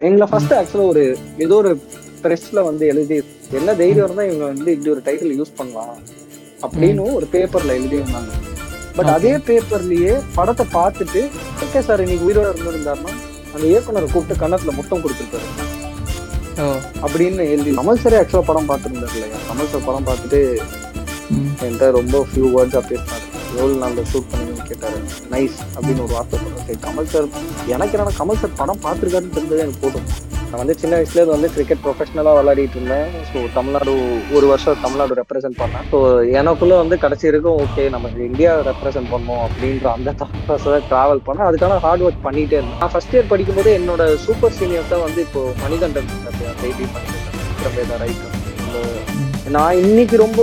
எங்களை ஃபர்ஸ்ட் ஆக்சுவலா ஒரு ஏதோ ஒரு பிரஸ்ல வந்து எழுதி என்ன தைரியம் இருந்தா இவங்க வந்து இப்படி ஒரு டைட்டில் யூஸ் பண்ணலாம் அப்படின்னு ஒரு பேப்பர்ல எழுதி இருந்தாங்க பட் அதே பேப்பர்லயே படத்தை பார்த்துட்டு ஓகே சார் இன்னைக்கு உயிரோட இருந்திருந்தாருன்னா அந்த இயக்குனரை கூப்பிட்டு கன்னத்துல முத்தம் கொடுத்துருப்பாரு. அப்படின்னு எழுதி கமல் சாரே ஆக்சுவலா படம் பார்த்துருந்தாரு இல்லையா? கமல் சார் படம் பார்த்துட்டு என்கிட்ட ரொம்ப ஃபியூ வேர்ட்ஸா பேசினாரு எவ்வளோ நாளில் ஷூட் பண்ணுங்கன்னு கேட்டாரு. நைஸ் அப்படின்னு ஒரு வார்த்தை சொன்னேன் சரி கமல் சார் எனக்கு என்னன்னா கமல் சார் படம் பார்த்துருக்காருன்னு தெரிஞ்சது எனக்கு போதும். நான் வந்து சின்ன வயசுலேருந்து வந்து கிரிக்கெட் ப்ரொஃபஷனலாக விளையாடிட்டு இருந்தேன். ஸோ தமிழ்நாடு ஒரு வருஷம் தமிழ்நாடு ரெப்ரசென்ட் பண்ணேன். ஸோ எனக்குள்ளே வந்து கடைசி இருக்கும் ஓகே நம்ம இந்தியா ரெப்ரசென்ட் பண்ணோம் அப்படின்ற அந்த ஃபஸ்ட்டு தான் ட்ராவல் பண்ணேன். அதுக்கான ஹார்ட் ஒர்க் பண்ணிகிட்டே இருந்தேன். நான் ஃபர்ஸ்ட் இயர் படிக்கும்போது என்னோட சூப்பர் சீனியர் தான் வந்து இப்போ மணிகண்டன் டெய்லி மணிகண்டன் ரைட் நான் இன்னைக்கு ரொம்ப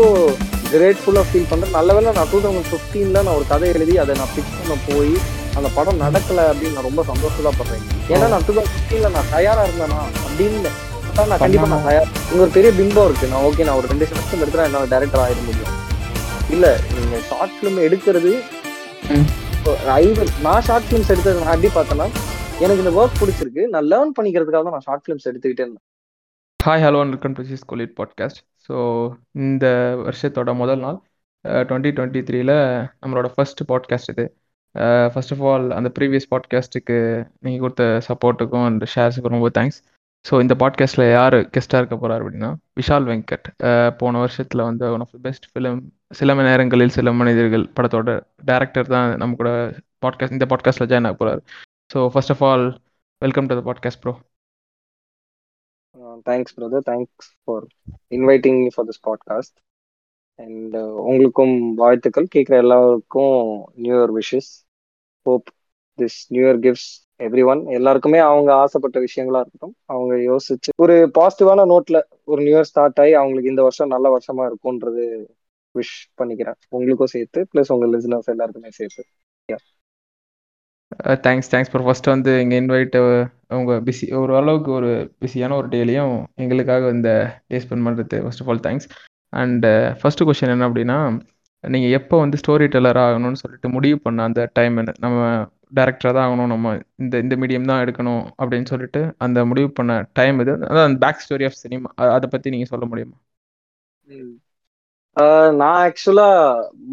கிரேட்ஃபுல்லாக ஃபீல் பண்றேன் நல்ல வேளை நான் டூ தௌசண்ட் ஃபிஃப்டீன்ல நான் ஒரு கதை எழுதி அதை நான் பிக்ஸ் பண்ண போய் அந்த படம் நடக்கல அப்படின்னு நான் ரொம்ப சந்தோஷமா படுறேன். ஏன்னா நான் டூ தௌசண்ட் ஃபிஃப்டீன்ல நான் தயாரா இருந்தேனா? அப்படின்னு அதான் நான் கண்டிப்பா நான் தயார். ஒரு பெரிய பிம்பம் இருக்கு. நான் ஓகே நான் ஒரு ரெண்டு செமஸ்டர் எடுத்துறேன் என்ன டேரக்டர் ஆயிட முடியும். இல்ல நீங்க ஷார்ட் ஃபிலிம் எடுக்கிறது ம். ஐ நான் ஷார்ட் ஃபிலிம்ஸ் எடுத்தது நான் எப்படி பார்த்தேன்னா எனக்கு இந்த ஒர்க் பிடிச்சிருக்கு. நான் லேர்ன் பண்ணிக்கிறதுக்காக தான் நான் ஷார்ட் ஃபிலிம்ஸ் எடுத்துக்கிட்டே இருந்தேன். ஹாய் ஹலோ வெல்கம் டு சிஸ் கோலிட் பாட்காஸ்ட் ஸோ இந்த வருஷத்தோட முதல் நாள் டுவெண்ட்டி டுவெண்ட்டி த்ரீல நம்மளோட ஃபர்ஸ்ட் பாட்காஸ்ட் இது. ஃபர்ஸ்ட் ஆஃப் ஆல் அந்த ப்ரீவியஸ் பாட்காஸ்ட்டுக்கு நீங்கள் கொடுத்த சப்போர்ட்டுக்கும் அந்த ஷேர்ஸுக்கும் ரொம்ப தேங்க்ஸ் ஸோ இந்த பாட்காஸ்ட்டில் யார் கெஸ்ட்டாக இருக்க போகிறார் அப்படின்னா விஷால் வெங்கட். போன வருஷத்தில் வந்து one of the best film சில மணி நேரங்களில் சில மனிதர்கள் படத்தோட டேரக்டர் தான் நம்ம கூட பாட்காஸ்ட் இந்த பாட்காஸ்ட்டில் ஜாயின் ஆக போகிறார் so first of all welcome to the podcast bro thanks brother thanks for inviting for this podcast and உங்களுக்கும் வாழ்த்துக்கள். கேட்குற எல்லாருக்கும் new year wishes hope this new year gifts everyone எல்லாருக்குமே அவங்க ஆசைப்பட்ட விஷயங்களா இருக்கட்டும். அவங்க யோசிச்சு ஒரு பாசிட்டிவான நோட்ல ஒரு நியூ இயர் ஸ்டார்ட் ஆகி அவங்களுக்கு இந்த வருஷம் நல்ல வருஷமா இருக்கும்ன்றது விஷ் பண்ணிக்கிறேன். உங்களுக்கும் சேர்த்து பிளஸ் உங்க லிசனர்ஸ் எல்லாருக்குமே சேர்த்து. தேங்க்ஸ் தேங்க்ஸ் ப்ரோ ஃபஸ்ட் வந்து இங்கே இன்வைட் அவங்க பிஸி ஒரு அளவுக்கு ஒரு பிஸியான ஒரு டேலையும் எங்களுக்காக இந்த டே ஸ்பெண்ட் பண்ணுறது first of all thanks and first question என்ன அப்படின்னா நீங்கள் எப்போ வந்து ஸ்டோரி டெல்லர் ஆகணும்னு சொல்லிட்டு முடிவு பண்ண அந்த டைம் என்ன? நம்ம டேரக்டராக தான் ஆகணும் நம்ம இந்த இந்த மீடியம் தான் எடுக்கணும் அப்படின்னு சொல்லிட்டு அந்த முடிவு பண்ண டைம் இது அதான் அந்த பேக் ஸ்டோரி ஆஃப் சினிமா அதை பற்றி நீங்கள் சொல்ல முடியுமா? நான் ஆக்சுவலாக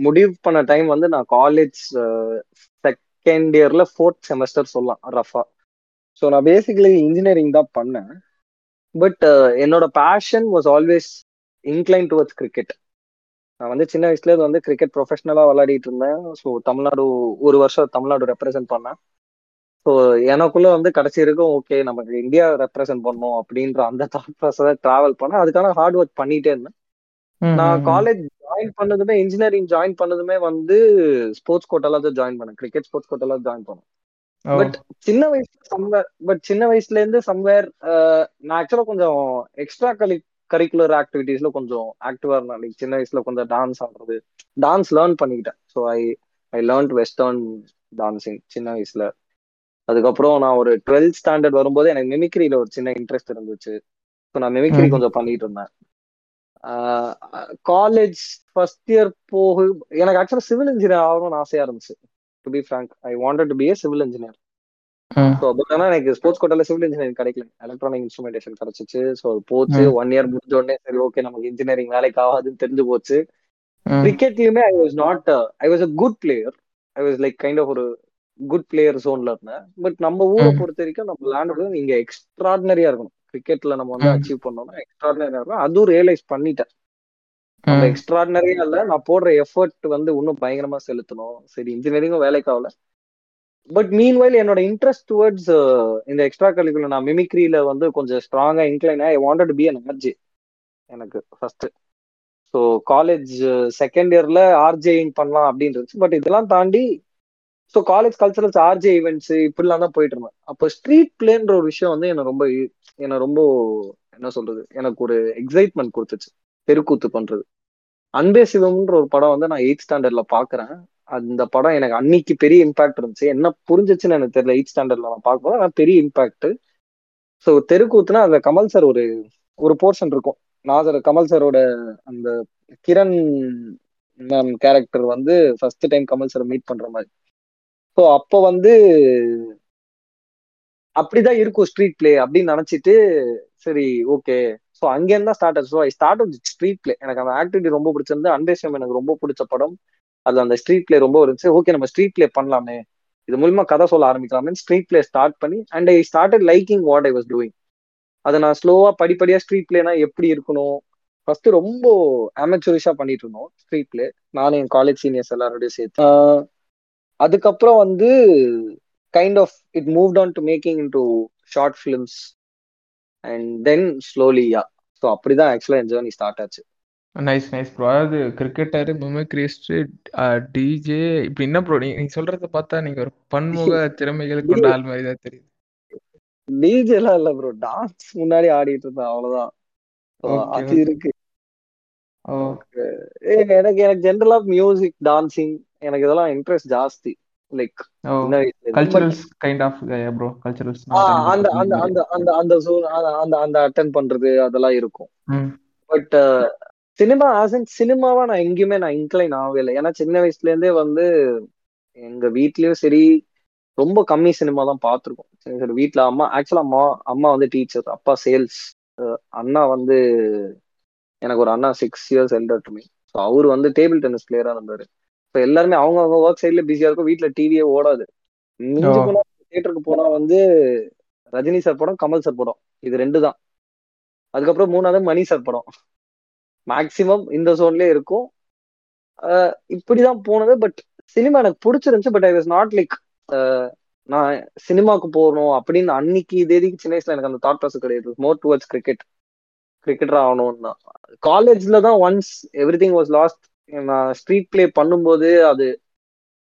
முடிவு பண்ண டைம் வந்து நான் காலேஜ் செகண்ட் இயர்ல ஃபோர்த் செமஸ்டர் சொல்லலாம் ரஃபா ஸோ நான் பேசிக்கலி இன்ஜினியரிங் தான் பண்ணேன். பட் uh, என்னோட passion was always incline towards cricket நான் வந்து சின்ன வயசுலேருந்து வந்து கிரிக்கெட் ப்ரொஃபஷனலாக விளையாடிட்டு இருந்தேன். ஸோ தமிழ்நாடு ஒரு வருஷம் தமிழ்நாடு ரெப்ரசென்ட் பண்ணேன். ஸோ எனக்குள்ள வந்து கடைசி வரைக்கும் ஓகே நமக்கு இந்தியா ரெப்ரசென்ட் பண்ணணும் அப்படின்ற அந்த தாட் ப்ராசஸை ட்ராவல் பண்ணேன். அதுக்கான ஹார்ட் ஒர்க் பண்ணிட்டே இருந்தேன். நான் காலேஜ் ஜாயின் பண்ணதுமே இன்ஜினியரிங் ஜாயின் பண்ணதுமே வந்து ஸ்போர்ட்ஸ் கோட்டால தான் ஜாயின் பண்ணேன். கிரிக்கெட் ஸ்போர்ட்ஸ் கோட்டால ஜாயின் பண்ணேன். பட் சின்ன வயசுல சம்வேர் பட் சின்ன வயசுல இருந்து சம்வேர் நான் ஆக்சுவலா கொஞ்சம் எக்ஸ்ட்ரா கலி கரிக்குலர் ஆக்டிவிட்டீஸ்ல கொஞ்சம் ஆக்டிவா இருந்தேன். லைக் சின்ன வயசுல கொஞ்சம் டான்ஸ் ஆடுறது. டான்ஸ் லேர்ன் பண்ணிக்கிட்டேன். So I I learn western dancing சின்ன வயசுல. அதுக்கப்புறம் நான் ஒரு டுவெல்த் ஸ்டாண்டர்ட் வரும்போது எனக்கு மிமிக்ரியில ஒரு சின்ன இன்ட்ரெஸ்ட் இருந்துச்சு. ஸோ நான் மிமிக்ரி கொஞ்சம் பண்ணிட்டு இருந்தேன். காலேஜ் ஃபர்ஸ்ட் இயர் போகு எனக்கு ஆக்சுவலா சிவில் இன்ஜினியர் ஆகணும்னு ஆசையா இருந்துச்சு. To be frank I wanted to be a civil engineer so but ஆனால் எனக்கு ஸ்போர்ட்ஸ் கோட்டால சிவில் இன்ஜினியரிங் கிடைக்கல. எலக்ட்ரானிக் இன்ஸ்ட்ருமெண்டேஷன் கிடைச்சிச்சு. ஸோ அது போச்சு. ஒன் இயர் முடிஞ்ச உடனே சரி ஓகே நமக்கு இன்ஜினியரிங் வேலைக்கு ஆகாதுன்னு தெரிஞ்சு போச்சு. கிரிக்கெட்லயுமே I was not I was a good player I was like kind of ஒரு குட் பிளேயர் ஜோன்ல இருந்தேன். பட் நம்ம ஊரை பொறுத்த வரைக்கும் நம்ம விளையாண்டு இங்க எக்ஸ்ட்ராடினரியா இருக்கணும். கிரிக்கெட்ல நம்ம வந்து அச்சீவ் பண்ணோம்னா எக்ஸ்ட்ராடினரியா இருக்கும். அதுவும் ரியலைஸ் பண்ணிட்டேன். நம்ம எக்ஸ்ட்ராடினரியா இல்ல நான் போடுற எஃபர்ட் வந்து இன்னும் பயங்கரமா செலுத்தணும். சரி இன்ஜினியரிங்கும் வேலைக்கு ஆகல. பட் மீன் வைல் என்னோட இன்ட்ரெஸ்ட் டுவர்ட்ஸ் இந்த எக்ஸ்ட்ரா கரிக்குலர் நான் மிமிக்ரியில வந்து கொஞ்சம் ஸ்ட்ராங்கா incline I wanted be an RJ எனக்கு ஃபர்ஸ்ட் ஸோ காலேஜ் செகண்ட் இயர்ல ஆர்ஜேயிங் பண்ணலாம் அப்படின்னு இருந்துச்சு பட் இதெல்லாம் தாண்டி so college culturals RJ events இப்படிலாம் தான் போயிட்டு இருந்தேன். அப்போ ஸ்ட்ரீட் பிளேன்ற ஒரு விஷயம் வந்து என்ன ரொம்ப என்ன ரொம்ப என்ன சொல்றது எனக்கு ஒரு எக்ஸைட்மெண்ட் கொடுத்துச்சு. தெருக்கூத்து பண்றது. அன்பே சிவம்ன்ற ஒரு படம் வந்து நான் எயிட் ஸ்டாண்டர்ட்ல பாக்குறேன். அந்த படம் எனக்கு அன்னைக்கு பெரிய இம்பாக்ட் இருந்துச்சு. என்ன புரிஞ்சிச்சுன்னு எனக்கு தெரியல எயிட் ஸ்டாண்டர்ட்ல நான் பார்க்கும்போது ஆனால் பெரிய இம்பாக்ட் ஸோ தெருக்கூத்துனா அந்த கமல் சார் ஒரு ஒரு போர்ஷன் இருக்கும். நாசர் கமல் சாரோட அந்த கிரண் மேம் கேரக்டர் வந்து first time Kamal sir meet பண்ற மாதிரி. ஸோ அப்போ வந்து அப்படிதான் இருக்கும் ஸ்ட்ரீட் பிளே அப்படின்னு நினைச்சிட்டு சரி ஓகே ஸோ அங்கேருந்து தான் ஸ்டார்ட் ஆச்சு. So I start with street play எனக்கு அந்த ஆக்டிவிட்டி ரொம்ப பிடிச்சிருந்து அன்பேஷம் எனக்கு ரொம்ப பிடிச்ச படம். அதுல அந்த ஸ்ட்ரீட் பிளே ரொம்ப இருந்துச்சு. ஓகே நம்ம ஸ்ட்ரீட் பிளே பண்ணலாமே. இது மூலமா கதை சொல்ல ஆரம்பிக்கலாமே ஸ்ட்ரீட் பிளே ஸ்டார்ட் பண்ணி and I started liking what I was doing அதை நான் ஸ்லோவா படிப்படியா ஸ்ட்ரீட் பிளேனா எப்படி இருக்கணும்? ஃபர்ஸ்ட் ரொம்ப அமெச்சூரிஷா பண்ணிட்டு இருந்தோம் ஸ்ட்ரீட் பிளே நானும் என் காலேஜ் சீனியர்ஸ் எல்லாரோடய சேர்த்து. அதுக்கப்புறம் வந்து kind of it moved on to making into short films and then slowly ya so அப்படிதான் ஆக்சுவலா என் ஜேர்னி ஸ்டார்ட் ஆச்சு. நைஸ் நைஸ் ப்ரோ அதாவது கிரிக்கெட்டர் மிமிக்ரிஸ்ட் டிஜே இப்படி என்ன ப்ரோ நீங்க சொல்றத பார்த்தா நீங்க ஒரு பன்முக திறமைகள் கொண்ட ஆள் மாதிரி தான் தெரியுது டிஜேலாம் இல்ல ப்ரோ டான்ஸ் முன்னாடி ஆடிட்டு இருந்தேன் Okay, அது. இருக்கு. எனக்கு எனக்கு ஜென்ரலா மியூசிக் டான்சிங் எனக்கு இதெல்லாம் இன்ட்ரெஸ்ட் ஜாஸ்தி. Like culturals kind of bro culturals அந்த அந்த அந்த அந்த அந்த அந்த அந்த அந்த அட்டன் பண்றது அதெல்லாம் இருக்கும். பட் சினிமா ஆஸ் இன் சினிமாவா நான் எங்கேயுமே நான் இன்க்ளைன் ஆகவே இல்லை. ஏன்னா சின்ன வயசுல இருந்தே வந்து எங்க வீட்லயும் சரி ரொம்ப கம்மி சினிமா தான் பார்த்துருக்கோம். சரி சரி வீட்ல அம்மா ஆக்சுவலா அம்மா அம்மா வந்து டீச்சர் அப்பா சேல்ஸ் அண்ணா வந்து எனக்கு ஒரு அண்ணா six years elder to me so அவர் வந்து டேபிள் டென்னிஸ் பிளேயரா இருந்தாரு. இப்போ எல்லாருமே அவங்க அவங்க ஒர்க் சைட்ல பிஸியா இருக்கும். வீட்ல டிவியே ஓடாது. தியேட்டருக்கு போனா வந்து ரஜினி சார் படம் கமல் சார் படம். இது ரெண்டு தான் அதுக்கப்புறம் மூணாவது மணி சார் படம். மேக்சிமம் இந்த ஜோன்லயே இருக்கும். இப்படிதான் போனது. பட் சினிமா எனக்கு பிடிச்சிருந்துச்சு. But I was not like நான் சினிமாவுக்கு போகணும் அப்படின்னு அன்னைக்கு தேதிக்கு சின்ன வயசுல எனக்கு அந்த தாட் ப்ராசஸ் கிடையாது. மோர் டுவர்ட்ஸ் கிரிக்கெட் கிரிக்கெட்டர் ஆகணும் தான் காலேஜ்ல தான் once everything was last நான் ஸ்ட்ரீட் பிளே பண்ணும்போது அது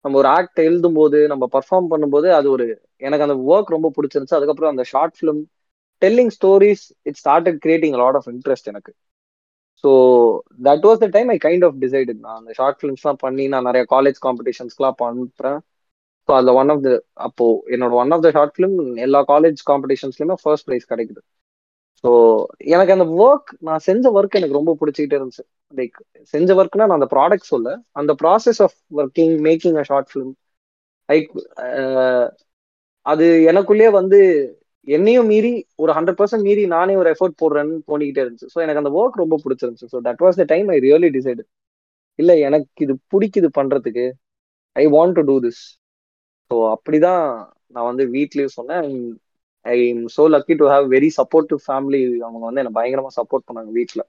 நம்ம ஒரு ஆக்ட் எழுதும் போது நம்ம பர்ஃபார்ம் பண்ணும்போது அது ஒரு எனக்கு அந்த ஒர்க் ரொம்ப பிடிச்சிருந்துச்சு. அதுக்கப்புறம் அந்த short film telling stories it started creating lot of interest எனக்கு. So that was the time I kind of decide நான் அந்த ஷார்ட் ஃபிலிம்ஸ்லாம் பண்ணி நான் நிறைய காலேஜ் காம்படிஷன்ஸ்க்குலாம் பண்ணுறேன் ஸோ அதில் ஒன் ஆஃப் த அப்போ என்னோட one of the short film எல்லா காலேஜ் காம்படிஷன்ஸ்லையுமே ஃபர்ஸ்ட் ப்ரைஸ் கிடைக்குது. ஸோ எனக்கு அந்த ஒர்க் நான் செஞ்ச ஒர்க் எனக்கு ரொம்ப பிடிச்சிக்கிட்டே இருந்துச்சு. லைக் செஞ்ச ஒர்க்னா நான் அந்த ப்ராடக்ட் சொல்ல அந்த process of working making a short film like அது எனக்குள்ளேயே வந்து என்னையும் மீறி ஒரு ஹண்ட்ரட் பர்சன்ட் மீறி நானே ஒரு எஃபர்ட் போடுறேன்னு தோணிக்கிட்டே இருந்துச்சு. ஸோ எனக்கு அந்த ஒர்க் ரொம்ப பிடிச்சிருந்துச்சு. So that was the time I really decide இல்லை எனக்கு இது பிடிக்குது பண்ணுறதுக்கு I want to do this so அப்படிதான் நான் வந்து வீட்லேயும் சொன்னேன். I am so lucky to have very supportive family. அவங்க வந்து என்ன பயங்கரமா சப்போர்ட் பண்ணாங்க வீட்டில்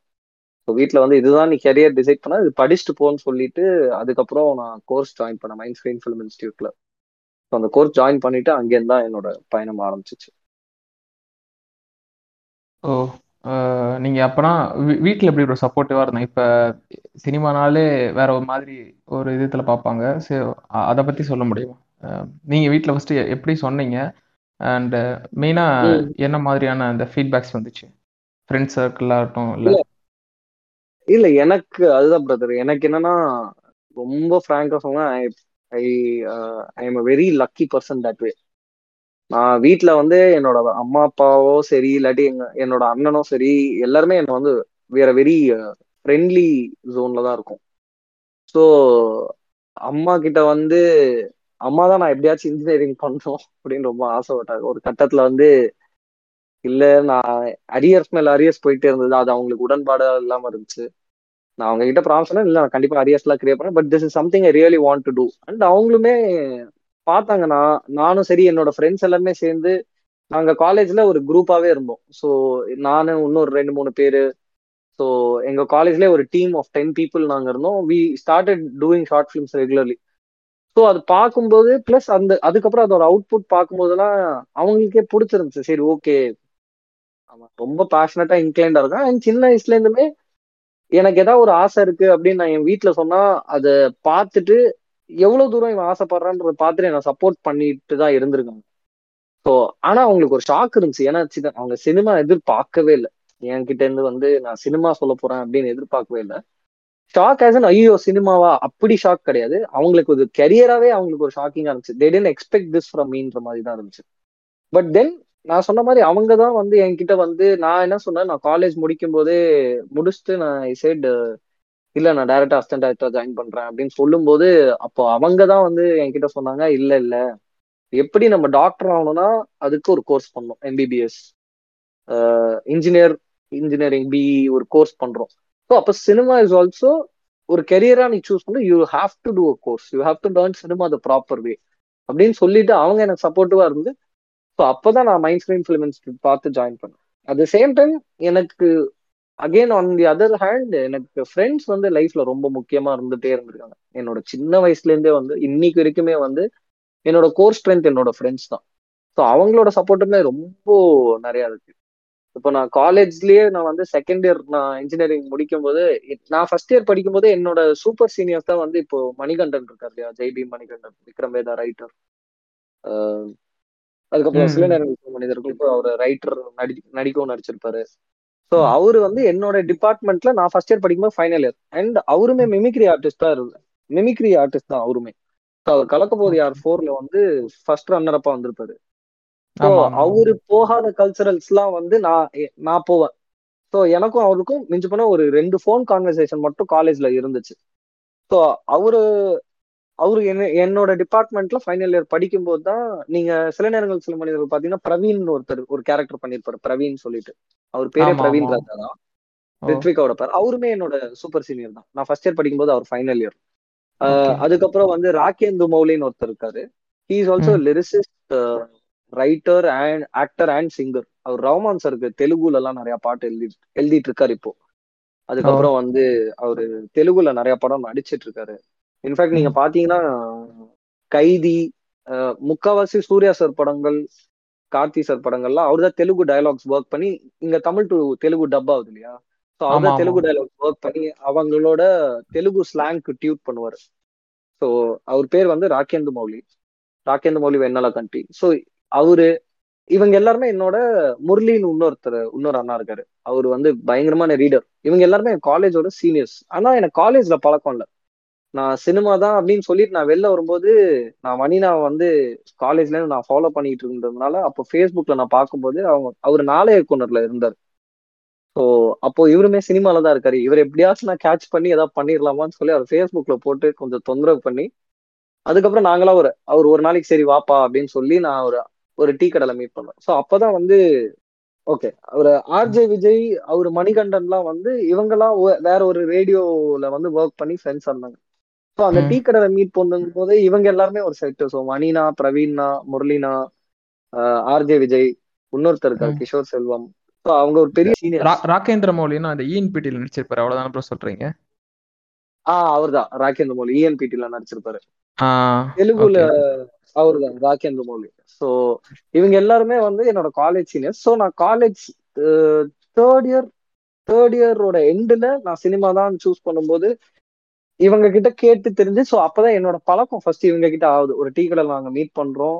ஸோ வீட்டில் வந்து இதுதான் நீ கெரியர் டிசைட் பண்ண இது படிச்சுட்டு போன்னு சொல்லிட்டு அதுக்கப்புறம் நான் கோர்ஸ் ஜாயின் பண்ணேன் மைண்ட் ஸ்கிரீன் ஃபிலிம் இன்ஸ்டியூட்ல ஸோ அந்த கோர்ஸ் ஜாயின் பண்ணிட்டு அங்கேருந்து தான் என்னோட பயணம் ஆரம்பிச்சிச்சு. ஓ நீங்கள் நீங்க அப்பனா எப்படி ஒரு சப்போர்ட்டிவாக இருந்தாங்க? இப்போ சினிமானாலே வேற ஒரு மாதிரி ஒரு இதில் பார்ப்பாங்க. சரி அதை பற்றி சொல்ல முடியுமா? நீங்கள் வீட்டில் ஃபஸ்ட்டு எப்படி சொன்னீங்க? அண்ட் மெயினா ம். என்ன மாதிரியான அந்த ஃபீட்பேக்ஸ் வந்துச்சு? ஃப்ரெண்ட்ஸ் சர்க்கிள் ஆகட்டும் இல்ல இல்ல. எனக்கு அதுதான் பிரதர் எனக்கு என்னன்னா ரொம்ப ஃப்ராங்கா சொன்னா I I am very lucky person that way நான் வீட்ல வந்து என்னோட அம்மா அப்பாவோ சரி இல்லாட்டி எங்க என்னோட அண்ணனோ சரி எல்லாருமே என்ன வந்து வேற வெரி ஃப்ரெண்ட்லி ஜோன்ல தான் இருக்கும். ஸோ அம்மா கிட்ட வந்து அம்மா தான் நான் எப்படியாச்சும் இன்ஜினியரிங் பண்ணணும் அப்படின்னு ரொம்ப ஆசைப்பட்டாங்க. ஒரு கட்டத்துல வந்து இல்ல நான் அரியர்ஸ் மேல அரியர்ஸ் போயிட்டே இருந்தது. அது அவங்களுக்கு உடன்பாடு இல்லாம இருந்துச்சு. நான் அவங்க கிட்ட ப்ராமிஸ் பண்ணேன் இல்ல நான் கண்டிப்பா அரியர்ஸ் எல்லாம் கிரியேட் பண்ணேன் but this is something I really want to do and அவங்களுமே பார்த்தாங்க. நான் நானும் சரி என்னோட ஃப்ரெண்ட்ஸ் எல்லாமே சேர்ந்து நாங்க காலேஜ்ல ஒரு குரூப்பாவே இருந்தோம். ஸோ நானு இன்னொரு ரெண்டு மூணு பேரு. ஸோ எங்க காலேஜ்ல ஒரு டீம் ஆஃப் டென் பீப்புள் நாங்க இருந்தோம். We started doing short films regularly so அது பார்க்கும்போது பிளஸ் அந்த அதுக்கப்புறம் அதோட அவுட்புட் பார்க்கும்போதெல்லாம் அவங்களுக்கே பிடிச்சிருந்துச்சு. சரி ஓகே அவன் ரொம்ப பேஷனட்டா இன்க்ளைண்டா இருக்கான். அண்ட் சின்ன வயசுல இருந்துமே எனக்கு ஏதாவது ஒரு ஆசை இருக்கு அப்படின்னு நான் என் வீட்டுல சொன்னா அதை பார்த்துட்டு எவ்வளவு தூரம் இவன் ஆசைப்படுறான்றத பார்த்துட்டு என்ன சப்போர்ட் பண்ணிட்டு தான் இருந்திருக்காங்க. ஸோ ஆனா அவங்களுக்கு ஒரு ஷாக் இருந்துச்சு. ஏன்னா அவங்க சினிமா எதிர்பார்க்கவே இல்லை. என்கிட்ட இருந்து வந்து நான் சினிமா சொல்ல போறேன் அப்படின்னு எதிர்பார்க்கவே இல்லை. ஷாக் ஆஸ் அன் ஐயோ சினிமாவா அப்படி ஷாக் கிடையாது. அவங்களுக்கு ஒரு கெரியராகவே அவங்களுக்கு ஒரு ஷாக்கிங்காக இருந்துச்சு. They tend expect this from மீன்ற மாதிரி தான் இருந்துச்சு. பட் தென் நான் சொன்ன மாதிரி அவங்க தான் வந்து என்கிட்ட வந்து நான் என்ன சொன்னேன்? நான் காலேஜ் முடிக்கும் போதே முடிச்சுட்டு நான் சைட் இல்லை நான் டைரக்டா அசிஸ்டன்ட் டைரக்டர் ஜாயின் பண்றேன். அப்படின்னு சொல்லும்போது அப்போ அவங்க தான் வந்து என்கிட்ட சொன்னாங்க இல்லை இல்லை. எப்படி நம்ம டாக்டர் ஆகணும்னா அதுக்கு ஒரு கோர்ஸ் பண்ணணும். எம்பிபிஎஸ் இன்ஜினியர் இன்ஜினியரிங் பிஇ ஒரு கோர்ஸ் பண்றோம். ஸோ அப்போ சினிமா இஸ் ஆல்சோ ஒரு கெரியரா நீ சூஸ் பண்ணி. You have to do a course you have to learn cinema the proper way அப்படின்னு சொல்லிட்டு அவங்க எனக்கு சப்போர்ட்டிவா இருந்து ஸோ அப்போதான் நான் மைண்ட் ஸ்க்ரீன் ஃபிலிம் இன்ஸ்டியூட் பார்த்து ஜாயின் பண்ணேன். அட் த சேம் டைம் எனக்கு again on the other hand எனக்கு ஃப்ரெண்ட்ஸ் வந்து லைஃப்ல ரொம்ப முக்கியமா இருந்துட்டே இருந்திருக்காங்க. என்னோட சின்ன வயசுல இருந்தே வந்து இன்னைக்கு வரைக்குமே வந்து என்னோட கோர் ஸ்ட்ரென்த் என்னோட ஃப்ரெண்ட்ஸ் தான். ஸோ அவங்களோட சப்போர்ட்டுமே ரொம்ப நிறைய இருக்கு. இப்போ நான் காலேஜ்லயே நான் வந்து செகண்ட் இயர் நான் இன்ஜினியரிங் முடிக்கும் போது நான் ஃபர்ஸ்ட் இயர் படிக்கும் போது என்னோட சூப்பர் சீனியர்ஸ் தான் வந்து இப்போ மணிகண்டன் இருக்கார் இல்லையா? ஜெய்பி மணிகண்டன் விக்ரம் வேதா ரைட்டர் அதுக்கப்புறம் சில நேரங்கள் மனிதர்களுக்கு அவர் ரைட்டர் நடி நடிக்கவும் நடிச்சிருப்பாரு. ஸோ அவரு வந்து என்னோட டிபார்ட்மெண்ட்ல நான் ஃபர்ஸ்ட் இயர் படிக்கும்போது ஃபைனல் இயர் அண்ட் அவருமே மிமிக்ரி ஆர்டிஸ்ட் தான் இருந்தார் மிமிக்ரி ஆர்டிஸ்ட் தான் அவருமே. அவர் கலக்க போது யார்? ஃபோர்ல வந்து ஃபர்ஸ்ட் ரன்னர் அப்பா வந்திருப்பாரு. ஸோ அவரு போகாத கல்ச்சரல்ஸ் எல்லாம் வந்து நான் நான் போவேன். ஸோ எனக்கும் அவருக்கும் மிஞ்சி போன ஒரு ரெண்டு ஃபோன் கான்வர்சேஷன் மட்டும் காலேஜ்ல இருந்துச்சு. ஸோ அவரு அவரு என்ன என்னோட டிபார்ட்மெண்ட்ல ஃபைனல் இயர் படிக்கும்போது தான் நீங்க சில நேரங்கள் சில மனிதர்கள் பாத்தீங்கன்னா பிரவீன் ஒருத்தர் ஒரு கேரக்டர் பண்ணிருப்பாரு பிரவீன் சொல்லிட்டு. அவர் பேரே பிரவீன் ராஜா தான். ரித்விகாவோட பேர். அவருமே என்னோட சூப்பர் சீனியர் தான். நான் ஃபர்ஸ்ட் இயர் படிக்கும்போது அவர் ஃபைனல் இயர் அதுக்கப்புறம் வந்து ராகேந்து மௌலின்னு ஒருத்தர் இருக்காரு. He is also lyricist writer and actor and singer அவர் ரஹ்மான் சருக்கு தெலுங்குல எல்லாம் நிறைய பாட்டு எழுதி எழுதிட்டு இருக்காரு இப்போ. அதுக்கப்புறம் வந்து அவரு தெலுங்குல நிறைய படம் நடிச்சிட்டு இருக்காரு இன்ஃபேக்ட் நீங்க பாத்தீங்கன்னா கைதி முக்காவாசி சூர்யா சார் படங்கள் கார்த்தி சார் படங்கள்லாம் அவர் தான் தெலுங்கு டயலாக்ஸ் ஒர்க் பண்ணி இங்க தமிழ் டு தெலுங்கு டப் ஆகுது இல்லையா? ஸோ அவர் தான் தெலுங்கு டயலாக்ஸ் ஒர்க் பண்ணி அவங்களோட தெலுங்கு ஸ்லாங்க்கு டியூட் பண்ணுவார். ஸோ அவர் பேர் வந்து ராகேந்து மௌலி. ராகேந்து மௌலி வெண்ணலா கண்டி. ஸோ அவரு இவங்க எல்லாருமே என்னோட முரளின்னு இன்னொருத்தர் இன்னொரு அண்ணா இருக்காரு. அவர் வந்து பயங்கரமான ரீடர் இவங்க எல்லாருமே காலேஜோட சீனியர்ஸ் ஆனா எனக்கு காலேஜ்ல பழக்கம் இல்லை. நான் சினிமா தான் அப்படின்னு சொல்லிட்டு நான் வெளில வரும்போது நான் மணினா வந்து காலேஜ்ல நான் ஃபாலோ பண்ணிட்டு இருந்ததுனால அப்போ ஃபேஸ்புக்ல நான் பார்க்கும்போது அவங்க அவர் நாளைய இயக்குனர்ல இருந்தார். ஸோ அப்போ இவருமே சினிமால தான் இருக்காரு. இவர் எப்படியாச்சும் நான் கேட்ச் பண்ணி ஏதாவது பண்ணிடலாமான்னு சொல்லி அவர் ஃபேஸ்புக்ல போட்டு கொஞ்சம் தொந்தரவு பண்ணி அதுக்கப்புறம் நாங்களா ஒரு அவர் ஒரு நாளைக்கு சரி வாப்பா அப்படின்னு சொல்லி நான் ஒரு ஒரு டீ கடையில மீட் பண்ணேன் ஸோ அப்பதான் வந்து ஓகே அவர் ஆர்ஜே விஜய் அவர் மணிகண்டன்லாம் வந்து இவங்கெல்லாம் வேற ஒரு ரேடியோல வந்து ஒர்க் பண்ணி ஃப்ரெண்ட்ஸ் இருந்தாங்க. ஸோ அந்த டீ கடையில மீட் பண்ணும் போது இவங்க எல்லாருமே ஒரு செட்டு ஸோ மணினா பிரவீனா முரளினா ஆர்ஜே விஜய் இன்னொருத்தர் இருக்காரு கிஷோர் செல்வம். ஸோ அவங்க ஒரு பெரிய சீனியர் ராகேந்திர மௌலின்னு அந்த இஎன்பிடியில் நடிச்சிருப்பாரு. அவ்வளவுதான் அப்புறம் சொல்றீங்க? ஆஹ் அவர் தான் ராகேந்திர மௌலி இஎன்பிடில நடிச்சிருப்பாரு. தெலுங்குல அவர் தான் ராகேந்திர மௌலி ஸோ இவங்க எல்லாருமே வந்து என்னோட காலேஜ் சீனியர்ஸ் ஸோ நான் காலேஜ் தேர்ட் இயர் தேர்ட் இயரோட எண்டில் நான் சினிமா தான் சூஸ் பண்ணும்போது இவங்க கிட்ட கேட்டு தெரிஞ்சு ஸோ அப்பதான் என்னோட பழக்கம். ஃபர்ஸ்ட் இவங்க கிட்ட ஆகுது ஒரு டீ கடையில் நாங்கள் மீட் பண்றோம்.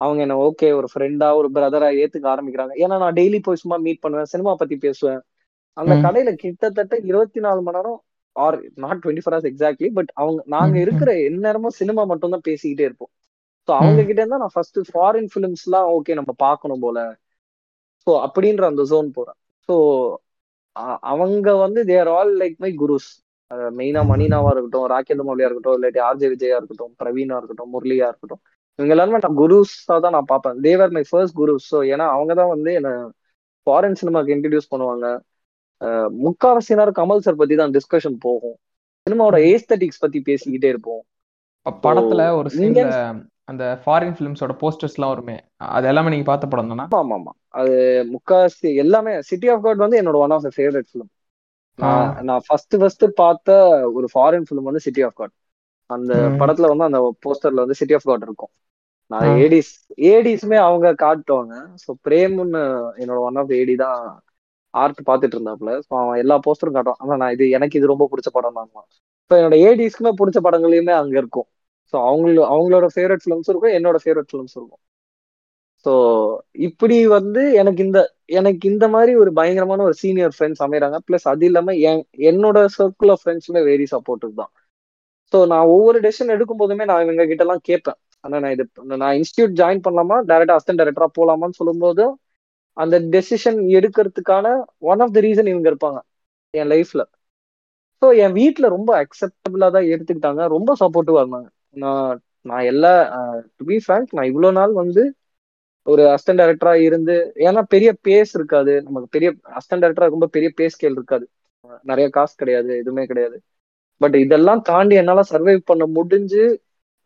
அவங்க என்ன ஓகே ஒரு ஃப்ரெண்டா ஒரு பிரதரா ஏத்துக்க ஆரம்பிக்கிறாங்க. ஏன்னா நான் டெய்லி போய் சும்மா மீட் பண்ணுவேன் சினிமா பத்தி பேசுவேன். அந்த கடையில கிட்டத்தட்ட இருபத்தி நாலு மணி நேரம் or not twenty four hours exactly but அவங்க நாங்க இருக்கிற எந்நேரமும் சினிமா மட்டும் தான் பேசிக்கிட்டே இருப்போம். ஸோ அவங்க கிட்ட இருந்தா நான் ஃபர்ஸ்ட் ஃபாரின் ஃபிலிம்ஸ் எல்லாம் ஓகே நம்ம பார்க்கணும் போல. ஸோ அப்படின்ற அந்த ஜோன் போறேன். ஸோ அவங்க வந்து they're all like my gurus மெயினா மணினாவா இருக்கட்டும் ராகேந்திர மௌலியா இருக்கட்டும் இல்லாட்டி ஆர்ஜே விஜயா இருக்கட்டும் பிரவீனா இருக்கட்டும் முரளியா இருக்கட்டும். இவங்க எல்லாருமே நான் குருஸா தான் நான் பார்ப்பேன். They're my first gurus so ஏன்னா அவங்க தான் வந்து என்ன ஃபாரின் சினிமாக்கு இன்ட்ரடியூஸ் பண்ணுவாங்க. முக்காவாசி நேரம் கமல் சார் பத்தி தான் டிஸ்கஷன் போகும். சினிமாவோட ஏஸ்தட்டிக்ஸ் பத்தி பேசிக்கிட்டே இருப்போம். படத்துல ஒரு சீன்ல அந்த ஃபாரின் ஃபிலிம்ஸோட போஸ்டர்ஸ் எல்லாம் வருமே அது எல்லாமே நீங்க பார்த்த படம் தானே? ஆமா ஆமா அது முக்காவாசி எல்லாமே சிட்டி ஆஃப் காட் வந்து என்னோட one of the favourite film நான் ஃபர்ஸ்ட் ஃபர்ஸ்ட் பார்த்த ஒரு ஃபாரின் ஃபிலிம் வந்து சிட்டி ஆஃப் காட் அந்த படத்துல வந்து அந்த போஸ்டர்ல வந்து சிட்டி ஆஃப் காட் இருக்கும். நான் ஏடிஸ் ஏடிஸ்மே அவங்க காட்டுவாங்க. ஸோ பிரேம்னு என்னோட ஒன் ஆஃப் ஏடி தான் ஆர்ட் பார்த்துட்டு இருந்தாப்புல. ஸோ அவன் எல்லா போஸ்டரும் காட்டுவான். ஆனா நான் இது எனக்கு இது ரொம்ப பிடிச்ச படம் தான் ஸோ என்னோட ஏடிஸ்க்குமே பிடிச்ச படங்களையுமே அங்க இருக்கும். ஸோ அவங்கள அவங்களோட ஃபேவரட் ஃபிலிம்ஸ் இருக்கும் என்னோட ஃபேவரட் ஃபிலிம்ஸ் இருக்கும். ஸோ இப்படி வந்து எனக்கு இந்த எனக்கு இந்த மாதிரி ஒரு பயங்கரமான ஒரு சீனியர் ஃப்ரெண்ட்ஸ் அமைகிறாங்க ப்ளஸ் அது இல்லாமல் என் என்னோட சர்க்கிள் ஆஃப் ஃப்ரெண்ட்ஸுமே வெரி சப்போர்ட்டிவ் தான். ஸோ நான் ஒவ்வொரு டெசிஷன் எடுக்கும் போதுமே நான் இவங்க கிட்ட எல்லாம் கேட்பேன். ஆனால் நான் இது நான் இன்ஸ்டியூட் ஜாயின் பண்ணலாமா? டேரக்டா அசிஸ்டன்ட் டேரக்டரா போலாமான்னு சொல்லும்போது அந்த டெசிஷன் எடுக்கிறதுக்கான ஒன் ஆஃப் த ரீசன் இவங்க இருப்பாங்க என் லைஃப்ல ஸோ என் வீட்டில் ரொம்ப அக்செப்டபிளாக தான் எடுத்துக்கிட்டாங்க. ரொம்ப சப்போர்ட்டிவாக இருந்தாங்க. நான் நான் எல்லா டு பி ஃப்ராங்க் நான் இவ்வளவு நாள் வந்து ஒரு அஸ்டன் டேரக்டரா இருந்து ஏன்னா பெரிய பேஸ் இருக்காது. நமக்கு பெரிய அஸ்டன் டைரக்டரா ரொம்ப பெரிய பே ஸ்கேல் இருக்காது. நிறைய காசு கிடையாது எதுவுமே கிடையாது. பட் இதெல்லாம் தாண்டி என்னால சர்வைவ் பண்ண முடிஞ்சு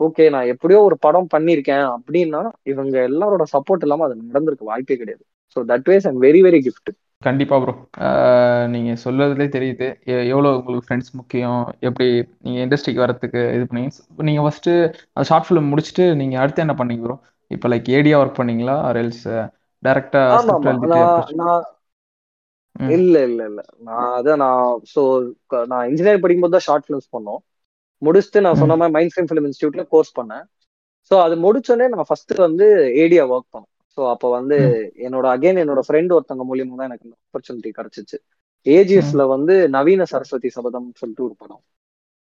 ஓகே நான் எப்படியோ ஒரு படம் பண்ணியிருக்கேன் அப்படின்னா இவங்க எல்லாரோட சப்போர்ட் இல்லாம அது நடந்திருக்க வாய்ப்பே கிடையாது. So that ways I'm very very gift கண்டிப்பா ப்ரோ நீங்க சொல்றதுலே தெரியுது. எ- எவ்வளவு உங்களுக்கு ஃப்ரெண்ட்ஸ் முக்கியம்? எப்படி நீங்க இண்டஸ்ட்ரிக்கு வரதுக்கு இது பண்ணீங்க? நீங்க ஃபர்ஸ்ட் அந்த ஷார்ட் ஃபிலிம் முடிச்சுட்டு நீங்க அடுத்து என்ன பண்ணீங்க ப்ரோ இப்போ லைக் ஏடியா ஒர்க் பண்ணீங்களா? ஆர் எல்ஸ் டைரக்டா ஆமா ஸ்கிரிப்ட் ஆமா. எழுதிட்டு நான் push- நான் ம். இல்ல இல்ல இல்ல. நான் அதான் நான் ஸோ நான் இன்ஜினியர் படிக்கும்போது தான் ஷார்ட் ஃபிலிம்ஸ் பண்ணோம். முடிச்சுட்டு நான் ம். சொன்ன மாதிரி மைண்ட் ஃபிலிம் ஃபிலிம் இன்ஸ்டியூட்ல கோர்ஸ் பண்ணேன். ஸோ அது முடிச்சோடனே நான் ஃபர்ஸ்ட் வந்து ஏடியா ஒர்க் பண்ணேன் ஸோ அப்போ வந்து. என்னோட அகைன் என்னோட ஃப்ரெண்ட் ஒருத்தவங்க மூலியமா தான் எனக்கு இந்த ஆப்பர்ச்சுனிட்டி கிடைச்சிச்சு. ஏஜிஎஸ்ல வந்து நவீன சரஸ்வதி சபதம் சொல்லிட்டு ஒரு படம்.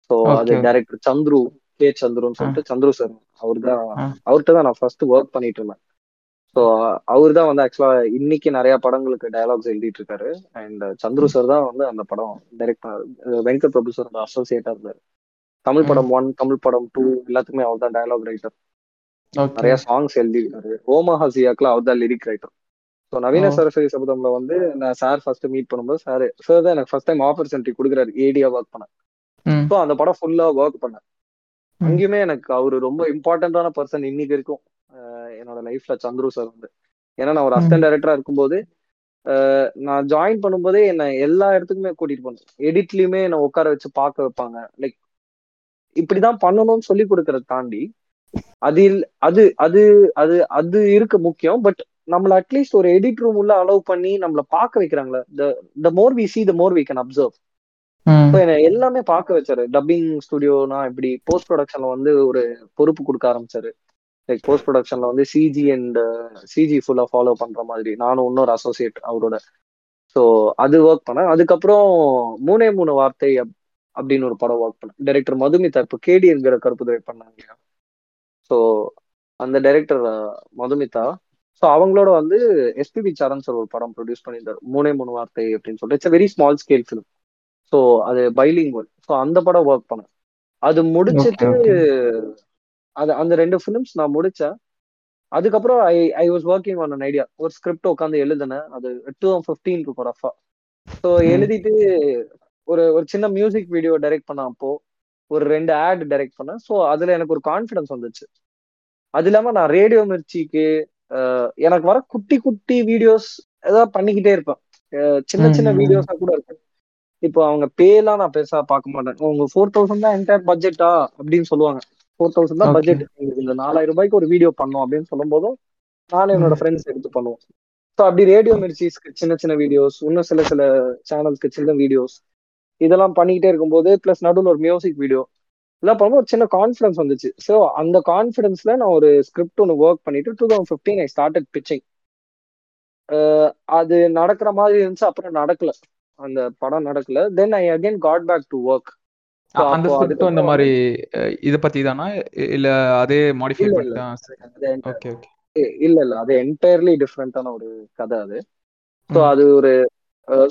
ஸோ அது டைரக்டர் சந்துரு கே சந்துருன்னு சொல்லிட்டு சந்துரு சார் அவர் தான். அவர்கிட்ட தான் நான் ஃபர்ஸ்ட் ஒர்க் பண்ணிட்டு இருந்தேன். ஸோ அவர் தான் வந்து ஆக்சுவலா இன்னைக்கு நிறைய படங்களுக்கு டயலாக்ஸ் எழுதிட்டு இருக்காரு. அண்ட் சந்துரு சார் தான் வந்து அந்த படம் டைரக்ட் வெங்கட் பிரபு சாரோட அசோசியேட்டா இருந்தாரு. தமிழ். படம் ஒன் தமிழ் படம் டூ எல்லாத்துக்குமே அவர் தான் டயலாக் ரைட்டர் நிறைய சாங்ஸ் எழுதியிருக்காரு ஓமஹாசியாக்குல அவர் தான் லிரிக் ரைட்டர் ஸோ நவீன சரஸ்வதி சபதம்ல வந்து நான் சார் ஃபர்ஸ்ட் மீட் பண்ணும்போது சார் சார் தான் எனக்கு ஃபர்ஸ்ட் டைம் ஆப்பர்ச்சுனிட்டி கொடுக்குறாரு. ஏடியா ஒர்க் பண்ண. ஸோ அந்த படம் ஃபுல்லா ஒர்க் பண்ணேன் அங்கேயுமே எனக்கு அவரு ரொம்ப இம்பார்ட்டன்டான பர்சன் இன்னைக்கு இருக்கும் என்னோட லைஃப்ல சந்துரு சார் வந்து. ஏன்னா நான் ஒரு அசிஸ்டன்ட் டைரக்டரா இருக்கும்போது நான் ஜாயின் பண்ணும்போதே என்ன எல்லா இடத்துக்குமே கூட்டிட்டு போனேன். எடிட்லயுமே என்ன உட்கார வச்சு பார்க்க வைப்பாங்க. லைக் இப்படிதான் பண்ணணும்னு சொல்லி கொடுக்கறத தாண்டி அது அது அது அது அது இருக்க முக்கியம் பட் நம்மள அட்லீஸ்ட் ஒரு எடிட் ரூம் உள்ள அலோவ் பண்ணி நம்மள பார்க்க வைக்கிறாங்களே. The more we see the more we can observe எல்லாமே பார்க்க வச்சாரு. டப்பிங் ஸ்டுடியோனா இப்படி போஸ்ட் ப்ரொடக்ஷன்ல வந்து ஒரு பொறுப்பு கொடுக்க ஆரம்பிச்சாரு. லைக் போஸ்ட் ப்ரொடக்ஷன்ல வந்து சிஜி அண்ட் சிஜி ஃபுல்லா ஃபாலோ பண்ற மாதிரி. நானும் இன்னொரு அசோசியேட் அவரோட. ஸோ அது ஒர்க் பண்ணேன். அதுக்கப்புறம் மூணே மூணு வார்த்தை அப்- அப்படின்னு ஒரு படம் ஒர்க் பண்ணேன். டைரக்டர் மதுமிதா இப்போ கேடி என்கிற கருப்புதுரை பண்ணாங்க ஸோ அந்த டைரக்டர் மதுமிதா. ஸோ அவங்களோட வந்து எஸ்பிபி சரண் சார் ஒரு படம் ப்ரொடியூஸ் பண்ணியிருந்தார். மூணே மூணு வார்த்தை அப்படின்னு சொல்லிட்டு. It's very small scale film so அது பைலிங்குவல் ஸோ அந்த படம் ஒர்க் பண்ணேன் அது முடிச்சிட்டு அது அந்த ரெண்டு ஃபிலிம்ஸ் நான் முடிச்சேன். அதுக்கப்புறம் I I was working on an idea ஒரு ஸ்கிரிப்ட் உட்காந்து எழுதினேன். அது டூ ஃபிஃப்டீன் இருக்கும் ரஃபா ஸோ எழுதிட்டு ஒரு ஒரு சின்ன மியூசிக் வீடியோ டைரக்ட் பண்ண அப்போ. ஒரு ரெண்டு ஆட் டைரக்ட் பண்ணேன். ஸோ அதுல எனக்கு ஒரு கான்ஃபிடன்ஸ் வந்துச்சு. அது இல்லாம நான் ரேடியோ மிர்ச்சிக்கு எனக்கு வர குட்டி குட்டி வீடியோஸ் ஏதாவது பண்ணிக்கிட்டே இருப்பேன். சின்ன சின்ன வீடியோஸா கூட இருக்கும் இப்போ அவங்க பேலாம் நான் பெருசா பார்க்க மாட்டேன். உங்க ஃபோர் தௌசண்ட் தான் என்டையர் பட்ஜெட்டா அப்படின்னு சொல்லுவாங்க. ஃபோர் தௌசண்ட் தான் பட்ஜெட் இந்த நாலாயிரம் ரூபாய்க்கு ஒரு வீடியோ பண்ணோம் அப்படின்னு சொல்லும் போதும் நானும் என்னோட ஃப்ரெண்ட்ஸ் எடுத்து பண்ணுவோம். ஸோ அப்படி ரேடியோ மிர்ச்சிஸ்க்கு சின்ன சின்ன வீடியோஸ் இன்னும் சில சில சேனல்ஸ்க்கு சின்ன வீடியோஸ் இதெல்லாம் பண்ணிக்கிட்டே இருக்கும்போது ப்ளஸ் நடுவில் ஒரு மியூசிக் வீடியோ இதெல்லாம் பண்ணும்போது ஒரு சின்ன கான்ஃபிடன்ஸ் வந்துச்சு. ஸோ அந்த கான்ஃபிடன்ஸ்ல நான் ஒரு ஸ்கிரிப்ட் ஒன்று ஒர்க் பண்ணிட்டு two thousand fifteen I started pitching அது நடக்கிற மாதிரி இருந்துச்சு அப்புறம் நடக்கல. அந்த படம் நடக்கல. Then I again got back to work அந்த இந்த அதுக்கப்புறம் மாதிரி இத பத்தி தானா இல்ல அதே மாடிஃபை பண்ணி ஓகே ஓகே இல்ல இல்ல. அது என்டையர்லி டிஃப்ரெண்டான ஒரு கதை அது. ம். அது ஒரு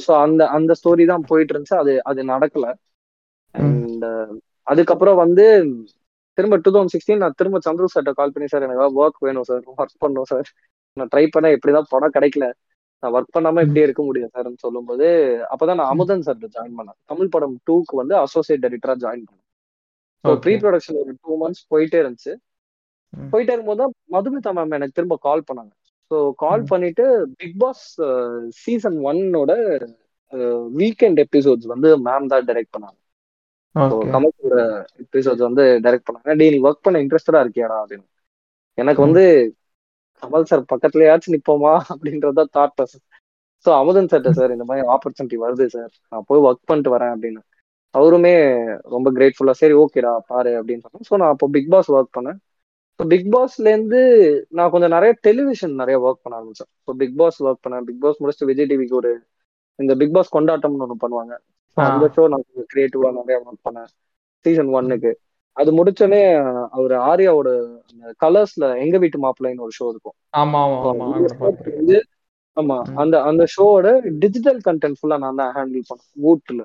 ஸோ அந்த அந்த ஸ்டோரி தான் போயிட்டு இருந்துச்சு அது அது நடக்கல. அண்ட் அதுக்கப்புறம் வந்து திரும்ப டூ தௌசண்ட் சிக்ஸ்டீன் நான் திரும்ப சந்துரு சார்ட்ட கால் பண்ணி சார் எனக்கு ஒர்க் வேணும் சார் ஒர்க் பண்ணணும் சார் நான் ட்ரை பண்ண எப்படிதான் படம் கிடைக்கல. நான் ஒர்க் பண்ணாம இப்படியே இருக்க முடியும் சார்னு சொல்லும்போது அப்பதான் நான் அமுதன் சார்ட்ட ஜாயின் பண்ணேன். தமிழ் படம் டூக்கு வந்து அசோசியேட் டைரக்டரா ஜாயின் பண்ணேன். ஸோ ப்ரீ ப்ரொடக்ஷன் ஒரு டூ மந்த்ஸ் போயிட்டே இருந்துச்சு. போயிட்டே இருக்கும்போது தான் மதுமிதா மேம் எனக்கு திரும்ப கால் பண்ணாங்க. ஸோ கால் பண்ணிட்டு பிக் பாஸ் சீசன் ஒன்னோட வீக்கெண்ட் எபிசோட்ஸ் வந்து மேம் தான் டைரக்ட் பண்ணாங்க. கமலோட எபிசோட்ஸ் வந்து டைரக்ட் பண்ணாங்க. டே நீ ஒர்க் பண்ண இன்ட்ரெஸ்டடா இருக்கியாடா? அப்படின்னு. எனக்கு வந்து கமல் சார் பக்கத்துலயாச்சும் நிப்போமா? அப்படின்றத தாட் ஸோ அமுதன் சார்ட்ட சார் இந்த மாதிரி ஆப்பர்ச்சுனிட்டி வருது சார் நான் போய் ஒர்க் பண்ணிட்டு வரேன் அப்படின்னு. அவருமே ரொம்ப கிரேட்ஃபுல்லா சரி ஓகேடா பாரு அப்படின்னு சொன்னேன் ஸோ நான் அப்போ பிக் பாஸ் ஒர்க் பண்ணேன். பிக் பாஸ்ல இருந்து நான் கொஞ்சம் நிறைய டெலிவிஷன் நிறைய ஒர்க் பண்ண ஆரம்பிச்சேன். ஸோ பிக் பாஸ் ஒர்க் பண்ணேன். பிக் பாஸ் முடிச்சுட்டு விஜய் டிவிக்கு ஒரு இந்த பிக் பாஸ் கொண்டாட்டம்னு ஒன்று பண்ணுவாங்க. அந்த ஷோ நான் கிரியேட்டிவா நிறைய ஒர்க் பண்ணேன். சீசன் ஒன்னுக்கு அது முடிச்சோடனே அவர் ஆர்யாவோட கலர்ஸ்ல எங்க வீட்டு மாப்பிள்ளைன்னு ஒரு ஷோ இருக்கும். ஆமா அந்த அந்த ஷோவோட டிஜிட்டல் கண்டென்ட் ஃபுல்லா நான் தான் ஹேண்டில் பண்ணேன். வூட்ல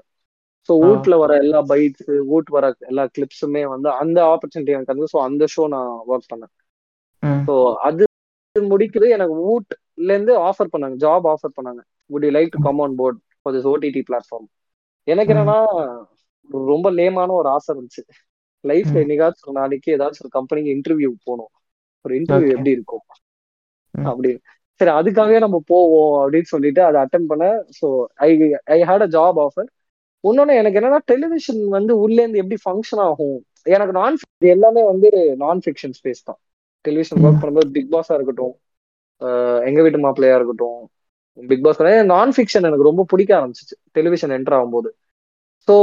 ஸோ ஊட்ல வர எல்லா பைட்ஸ் ஊட் வர எல்லா கிளிப்ஸுமே வந்து அந்த ஆப்பர்ச்சுனிட்டி எனக்கு வந்து ஸோ அந்த ஷோ நான் ஒர்க் பண்ணேன். ஸோ அது முடிக்குது. எனக்கு ஊட்ல இருந்து ஆஃபர் பண்ணாங்க. ஜாப் ஆஃபர் பண்ணாங்க. Would you like to come on board for this OTT platform எனக்கு என்னன்னா ரொம்ப லேமான ஒரு ஆசை இருந்துச்சு. லைஃப்ல என்னைக்காச்சும் ஒரு நாளைக்கு ஏதாச்சும் ஒரு கம்பெனிக்கு இன்டர்வியூ போகணும். ஒரு இன்டர்வியூ எப்படி இருக்கும்? அப்படின்னு சரி அதுக்காகவே நம்ம போவோம் அப்படின்னு சொல்லிட்டு அதை அட்டன் பண்ண so I I had a job offer இன்னொன்னு எனக்கு என்னன்னா டெலிவிஷன் வந்து உள்ளேருந்து எப்படி ஃபங்க்ஷன் ஆகும்? எனக்கு நான் எல்லாமே வந்து நான் ஃபிக்ஷன் ஸ்பேஸ் தான் டெலிவிஷன் ஒர்க் பண்ணும்போது பிக் பாஸா இருக்கட்டும் எங்க வீட்டு மாப்பிள்ளையா இருக்கட்டும் பிக் பாஸ் நான் ஃபிக்ஷன் எனக்கு ரொம்ப பிடிக்க ஆரம்பிச்சிச்சு டெலிவிஷன் என்டர் ஆகும்போது. ஸோ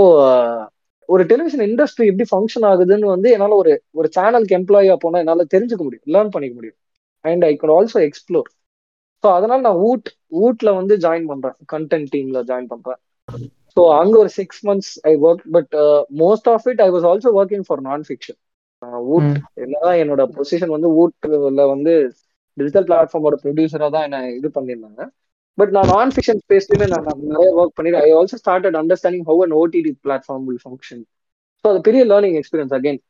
ஒரு டெலிவிஷன் இண்டஸ்ட்ரி எப்படி ஃபங்க்ஷன் ஆகுதுன்னு வந்து என்னால் ஒரு ஒரு சேனலுக்கு எம்ப்ளாயா போனால் என்னால் தெரிஞ்சுக்க முடியும் லேர்ன் பண்ணிக்க முடியும். And I can also explore so அதனால நான் ஊட் ஊட்ல வந்து ஜாயின் பண்றேன் கண்டென்ட் டீம்ல ஜாயின் பண்றேன். ஸோ அங்க ஒரு six months I work but most of it I was also working for non fiction ஊட் என்னதான் என்னோட பொசிஷன் வந்து ஊட்ல வந்து டிஜிட்டல் பிளாட்ஃபார்மோட ப்ரொடியூசரா தான் என்ன இது பண்ணியிருந்தாங்க. பட் நான் நான் ஃபிக்ஷன் ஸ்பேஸ்லயுமே நான் நிறைய ஒர்க் பண்ணிட்டு I also started understanding how an OTT platform will function so அது பெரிய லேர்னிங் எக்ஸ்பீரியன்ஸ் அகைன்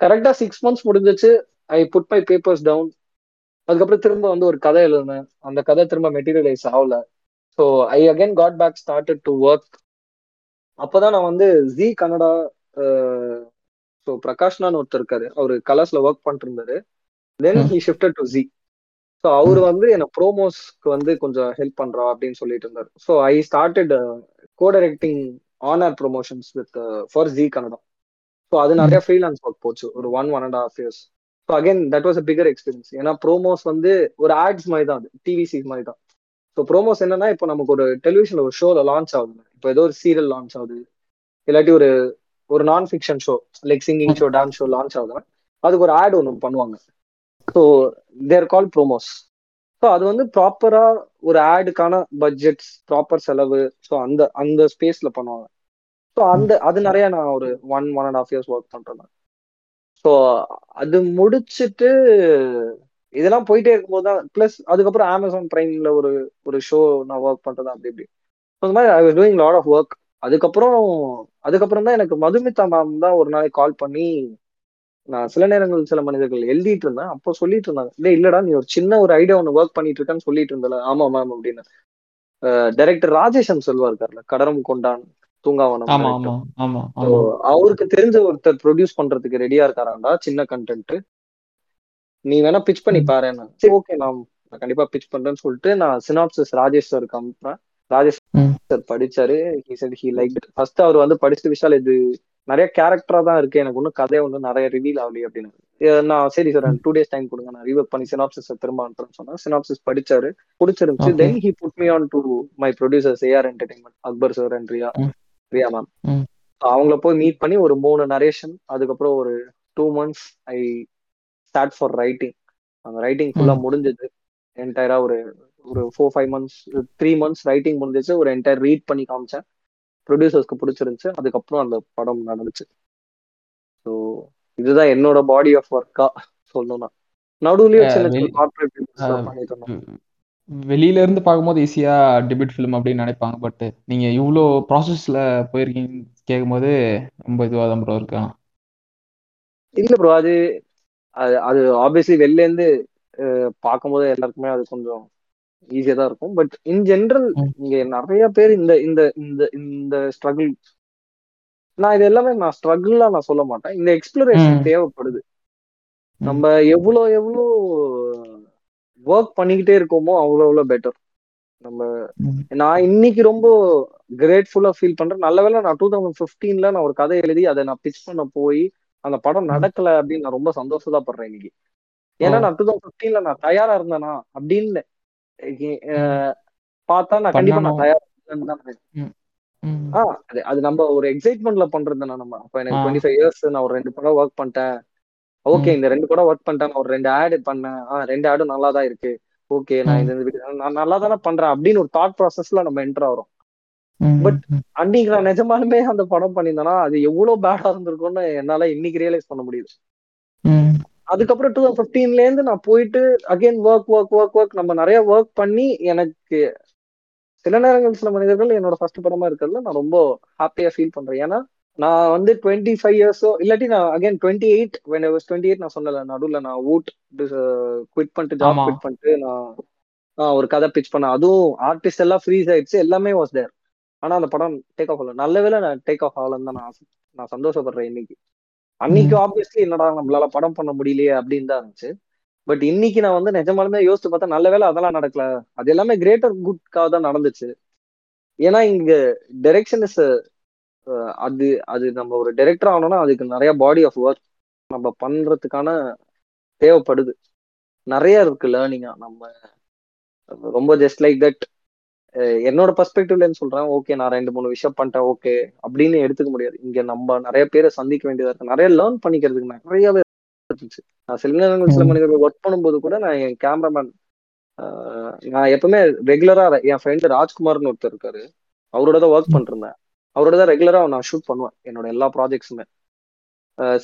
கரெக்டா சிக்ஸ் மந்த்ஸ் முடிஞ்சிச்சு I put my papers down அதுக்கப்புறம் திரும்ப வந்து ஒரு கதை எழுதினேன். அந்த கதை திரும்ப மெட்டீரியலைஸ் ஆகல. So I again got back started to work அப்போதான் நான் வந்து ஜி கன்னடா ஸோ பிரகாஷ்னான்னு ஒருத்தர் இருக்காரு. அவர் கலர்ஸ்ல ஒர்க் பண்ணிட்டு இருந்தாரு then he shifted to Zee so அவர் வந்து என்ன ப்ரோமோஸ்க்கு வந்து கொஞ்சம் ஹெல்ப் பண்றா அப்படின்னு சொல்லிட்டு இருந்தார். So I started co directing honour promotions with for Zee Kannada. So அது நிறைய ஃப்ரீலான்ஸ் ஒர்க் போச்சு. ஒரு one one and half years so again that was a bigger experience ஏன்னா ப்ரோமோஸ் வந்து ஒரு ஆட்ஸ் மாதிரி தான் அது டிவிசி மாதிரி தான் ஸோ ப்ரோமோஸ் என்னன்னா இப்போ நமக்கு ஒரு டெலிவிஷன்ல ஒரு ஷோல லான்ச் ஆகுது. இப்போ ஏதோ ஒரு சீரியல் லான்ச் ஆகுது. இல்லாட்டி ஒரு ஒரு நான் fiction show like singing show dance show launch ஆகுதுன்னா அதுக்கு ஒரு ஆட் ஒன்று பண்ணுவாங்க. So there call promos so அது வந்து ப்ராப்பரா ஒரு ஆடுக்கான பட்ஜெட்ஸ் ப்ராப்பர் செலவு ஸோ அந்த அந்த ஸ்பேஸ்ல பண்ணுவாங்க. ஸோ அந்த அது நிறைய நான் ஒரு one one and half years work பண்றேன். ஸோ அது முடிச்சுட்டு இதெல்லாம் போயிட்டே இருக்கும்போது தான் ப்ளஸ் அதுக்கப்புறம் அமேசான் பிரைம்ல ஒரு ஒரு ஷோ நான் ஒர்க் பண்றது அப்படி இப்படி. அந்த மாதிரி I was doing lot of work அதுக்கப்புறம் அதுக்கப்புறம் தான் எனக்கு மதுமிதா மேம் தான் ஒரு நாளைக்கு கால் பண்ணி நான் சில நேரங்கள் சில மனிதர்கள் எழுதிட்டு இருந்தேன். அப்போ சொல்லிட்டு இருந்தாங்க இல்லை இல்லடா நீ ஒரு சின்ன ஒரு ஐடியா ஒன்று ஒர்க் பண்ணிட்டு இருக்கேன்னு சொல்லிட்டு இருந்தல. ஆமா மேம் அப்படின்னு. டைரக்டர் ராஜேஷன் செல்வா இருக்கார்ல கடரம் கொண்டான் தூங்காவனம் அவருக்கு தெரிஞ்ச ஒருத்தர் ப்ரொடியூஸ் பண்றதுக்கு ரெடியா இருக்காராண்டா சின்ன கண்டென்ட் நீ வேணா பிச் பண்ணி பாரு சரி. ஓகே நான் கண்டிப்பா பிச் பண்றேன்னு சொல்லிட்டு நான் சினாப்சிஸ் ராஜேஷ் சாருக்கு அனுப்புறேன். Rajesh sir படிச்சாரு. He said he like first அவர் வந்து படிச்சுட்டு விஷால் இது நிறைய கேரக்டரா தான் இருக்கு. எனக்கு ஒன்றும் கதையை ஒன்றும் நிறைய ரிவீல் ஆகலையே அப்படின்னு. நான் சரி சார் டூ டேஸ் டைம் கொடுங்க. நான் ரிவர்க் பண்ணி சினாப்சிஸ் திரும்ப அனுப்புறேன்னு சொன்னா சினாப்சிஸ் படிச்சாரு. பிடிச்சிருந்துச்சு. Then he put me on to my producers AR entertainment Akbar sir and Riya Riya ma'am அவங்கள போய் மீட் பண்ணி ஒரு மூணு நரேஷன் அதுக்கப்புறம் ஒரு two months I start for writing அந்த ரைட்டிங் ஃபுல்லா முடிஞ்சது. என்டையரா ஒரு ஒரு four five months three months writing முடிஞ்சிச்சு. ஒரு என்டையர் ரீட் பண்ணி காமிச்சேன். ப்ரொடியூசர்ஸ்க்கு பிடிச்சிருந்துச்சு. அதுக்கப்புறம் அந்த படம் நடந்துச்சு. ஸோ இதுதான் என்னோட பாடி ஆஃப் ஒர்க்கா சொல்லணும்னா. கார்பரேட் வெளியில இருந்து பார்க்கும்போது ஈஸியா டெபியூட் ஃபிலிம் அப்படின்னு நினைப்பாங்க. பட் நீங்க இவ்வளோ ப்ராசஸ்ல போயிருக்கீங்க கேட்கும்போது ரொம்ப இதுவாக தான் ப்ரோ இருக்கா இல்ல ப்ரோ அது அது ஆப்வியஸ்லி வெளில இருந்து பார்க்கும்போது எல்லாருக்குமே அது கொஞ்சம் ஈஸியா தான் இருக்கும். பட் இன் ஜென்ரல் இங்க நிறைய பேர் இந்த இந்த இந்த இந்த ஸ்ட்ரகிள் நான் இது எல்லாமே நான் ஸ்ட்ரகிள்லாம் நான் சொல்ல மாட்டேன். இந்த எக்ஸ்ப்ளரேஷன் தேவைப்படுது. நம்ம எவ்வளோ எவ்வளோ ஒர்க் பண்ணிக்கிட்டே இருக்கோமோ அவ்வளோ அவ்வளோ பெட்டர் நம்ம நான் இன்னைக்கு ரொம்ப கிரேட்ஃபுல்லா ஃபீல் பண்றேன். நல்ல வேலை நான் டூ தௌசண்ட் ஃபிஃப்டீன்ல நான் ஒரு கதை எழுதி அதை நான் பிச் பண்ண போய் அந்த படம் நடக்கல அப்படின்னு நான் ரொம்ப சந்தோஷம் படுறேன் இன்னைக்கு. ஏன்னா நான் டூ தௌசண்ட் ஃபிஃப்டீன்ல நான் தயாரா இருந்தேனா அப்படின்னு பார்த்தா நான் கண்டிப்பா நான் தயாரா இருந்தேன் ஆஹ் அது அது நம்ம ஒரு எக்ஸைட்மெண்ட்ல பண்றது நம்ம. அப்ப எனக்கு டுவெண்ட்டி ஃபைவ் இயர்ஸ் நான் ஒரு ரெண்டு படம் ஒர்க் பண்ணிட்டேன். ஓகே இந்த ரெண்டு படம் ஒர்க் பண்ணிட்டேன். நான் ஒரு ரெண்டு ஆடு பண்ணேன். ஆஹ் ரெண்டு ஆடும் நல்லா தான் இருக்கு. ஓகே நான் இந்த நான் நல்லா தானே பண்றேன் அப்படின்னு ஒரு தாட் ப்ராசஸ்ல நம்ம என்டர் ஆகிறோம். பட் அன்னைக்கு நான் நிஜமாலுமே அந்த படம் பண்ணியிருந்தேன்னா அது எவ்வளவு பேடா இருந்திருக்கும்னு என்னால இன்னைக்கு ரியலைஸ் பண்ண முடியுது அதுக்கப்புறம் டூ தௌசண்ட் ஃபிஃப்டீன்ல இருந்து நான் போயிட்டு again work work work work நம்ம நிறைய ஒர்க் பண்ணி எனக்கு சில நேரங்கள் சில மனிதர்கள் என்னோட ஃபர்ஸ்ட் படமா இருக்கிறதுல நான் ரொம்ப ஹாப்பியா ஃபீல் பண்றேன். ஏன்னா நான் வந்து டுவெண்ட்டி ஃபைவ் இயர்ஸோ இல்லாட்டி நான் again twenty eight when twenty eight நான் சொன்னல நடுவில் நான் ஊட் குவிட் பண்ணிட்டு ஜாப். குவிட் பண்ணிட்டு நான் ஒரு கதை பிச் பண்ணேன். அதுவும் ஆர்டிஸ்ட் எல்லாம் ஃப்ரீஸ் ஆயிடுச்சு எல்லாமே வாஸ் தேர் ஆனா அந்த படம் டேக் ஆஃப் ஆகல. நல்ல வேளை நான் டேக் ஆஃப் ஆகலன்னு தான் நான் நான் சந்தோஷப்படுறேன் இன்னைக்கு. அன்னைக்கு ஆப்வியஸ்லி என்னடா நம்மளால படம் பண்ண முடியலையே அப்படின்னு தான் இருந்துச்சு. பட் இன்னைக்கு நான் வந்து நிஜமாலுமே யோசிச்சு பார்த்தா நல்ல வேளை அதெல்லாம் நடக்கல. அது எல்லாமே கிரேட்டர் குட்காக தான் நடந்துச்சு. ஏன்னா இங்க டைரக்ஷன் இஸ் அது அது நம்ம ஒரு டைரக்டர் ஆகணும்னா அதுக்கு நிறைய பாடி ஆஃப் ஒர்க் நம்ம பண்றதுக்கான தேவைப்படுது. நிறைய இருக்கு லேர்னிங்கா நம்ம ரொம்ப ஜஸ்ட் லைக் தட் என்னோட பெர்ஸ்பெக்டிவ்ல சொல்றேன்? ஓகே நான் ரெண்டு மூணு விஷயம் பண்ணிட்டேன் ஓகே அப்படின்னு எடுத்துக்க முடியாது. இங்க நம்ம நிறைய பேரை சந்திக்க வேண்டியதா இருக்கு. நிறைய லேர்ன் பண்ணிக்கிறதுக்கு நிறையவே இருந்துச்சு. நான் சில நேரங்கள் சில. மனிதர்கள் ஒர்க் பண்ணும்போது கூட நான் என் கேமராமேன் நான் எப்பவுமே ரெகுலரா என் ஃப்ரெண்டு ராஜ்குமார்னு ஒருத்தர் இருக்காரு. அவரோட தான் ஒர்க் பண்ணிருந்தேன் அவரோட தான் ரெகுலரா நான் ஷூட் பண்ணுவேன் என்னோட எல்லா ப்ராஜெக்ட்ஸுமே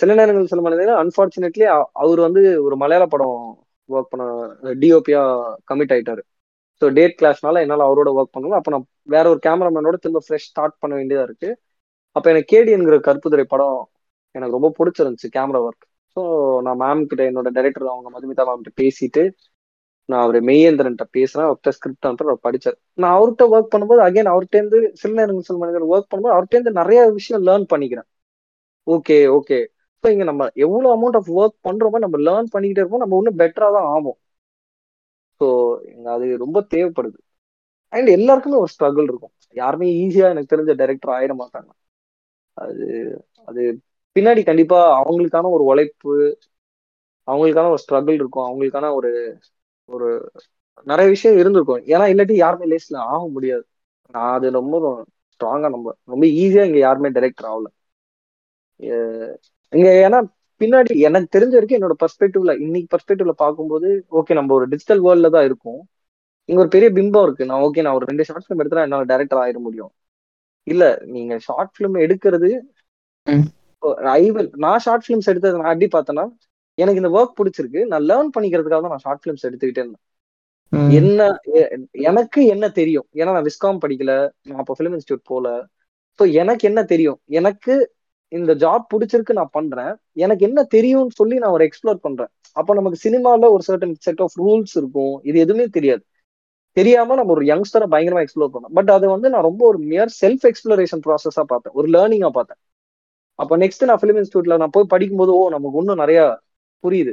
சில நேரங்கள் சில மனிதர்கள் அன்பார்ச்சுனேட்லி அவர் வந்து ஒரு மலையாள படம் ஒர்க் பண்ண டிஓபியா கமிட் ஆயிட்டாரு. ஸோ டேட் கிளாஷ்னால என்னால் அவரோட ஒர்க் பண்ணணும் அப்போ நான் வேற ஒரு கேமராமேனோட திரும்ப ஃப்ரெஷ் ஸ்டார்ட் பண்ண வேண்டியதாக இருக்கு. அப்போ எனக்கு கேடிங்கிற கருப்புதுரை படம் எனக்கு ரொம்ப பிடிச்சிருந்துச்சு கேமரா ஒர்க் ஸோ நான் மேம் கிட்ட என்னோட டைரக்டர் அவங்க மதுமிதா மேம் கிட்ட பேசிட்டு நான் அவர் மெய்யேந்திரன்ட்ட பேசுறேன். அவர்கிட்ட ஸ்கிரிப்ட் அனுப்பி படிச்சார் நான் அவர்கிட்ட ஒர்க் பண்ணும்போது அகைன் அவர்கிட்டேருந்து சில நேரங்கள் சில மனிதர் ஒர்க் பண்ணும்போது அவர்கிட்டேருந்து நிறைய விஷயம் லேர்ன் பண்ணிக்கிறேன். ஓகே ஓகே ஸோ இங்க நம்ம எவ்வளோ அமௌண்ட் ஆஃப் ஒர்க் பண்றோமோ நம்ம லேர்ன் பண்ணிக்கிட்டே இருப்போம். நம்ம இன்னும் பெட்டரா தான் ஆகும் ஸோ அது ரொம்ப தேவைப்படுது. அண்ட் எல்லாருக்குமே ஒரு ஸ்ட்ரகிள் இருக்கும். யாருமே ஈஸியா எனக்கு தெரிஞ்ச டைரக்டர் ஆயிட மாட்டாங்க. அது அது பின்னாடி கண்டிப்பா அவங்களுக்கான ஒரு உழைப்பு அவங்களுக்கான ஒரு ஸ்ட்ரகிள் இருக்கும். அவங்களுக்கான ஒரு ஒரு நிறைய விஷயம் இருந்திருக்கும். ஏன்னா இல்லாட்டி யாருமே லேஸ்ல ஆக முடியாது. நான் அது ரொம்ப ஸ்ட்ராங்கா நம்ப ரொம்ப ஈஸியா இங்க யாருமே டைரக்டர் ஆகல. இங்க ஏன்னா பின்னாடி எனக்கு தெரிஞ்ச வரைக்கும் என்னோட பெர்ஸ்பெக்டிவ்ல இன்னைக்கு பெர்ஸ்பெக்டிவ்ல பார்க்கும்போது ஓகே நம்ம ஒரு டிஜிட்டல் வேர்ல்ட்ல தான் இருக்கோம். இங்க ஒரு பெரிய பிம்பம் இருக்கு. நான் ஓகே நான் ஒரு ரெண்டு ஷார்ட் ஃபிலிம் எடுத்தா என்னால டைரக்டர் ஆயிட முடியும். இல்ல நீங்க ஷார்ட் ஃபிலிம் எடுக்கிறது ம். ஐ வில் நான் ஷார்ட் ஃபிலிம்ஸ் எடுத்தது நான் எப்படி பார்த்தேன்னா எனக்கு இந்த ஒர்க் பிடிச்சிருக்கு. நான் லேர்ன் பண்ணிக்கிறதுக்காக தான் நான் ஷார்ட் ஃபிலிம்ஸ் எடுத்துக்கிட்டே இருந்தேன். என்ன எனக்கு என்ன தெரியும்? ஏன்னா நான் விஸ்காம் படிக்கல. நான் அப்போ ஃபிலிம் இன்ஸ்டியூட் போல. ஸோ எனக்கு என்ன தெரியும்? எனக்கு இந்த ஜாப் பிடிச்சிருக்கு நான் பண்றேன். எனக்கு என்ன தெரியும்னு சொல்லி நான் ஒரு எக்ஸ்ப்ளோர் பண்றேன். அப்போ நமக்கு சினிமால ஒரு சர்டன் செட் ஆஃப் ரூல்ஸ் இருக்கும். இது எதுவுமே தெரியாது. தெரியாம நம்ம ஒரு யங்ஸ்டரை பயங்கரமா எக்ஸ்ப்ளோர் பண்ணோம். பட் அது வந்து நான் ரொம்ப ஒரு மியர் செல்ஃப் எக்ஸ்ப்ளோரேஷன் ப்ராசஸா பார்த்தேன். ஒரு லேர்னிங்கா பார்த்தேன். அப்போ நெக்ஸ்ட் நான் ஃபிலிம் இன்ஸ்டியூட்ல நான் போய் படிக்கும்போது ஓ நமக்கு இன்னும் நிறைய புரியுது.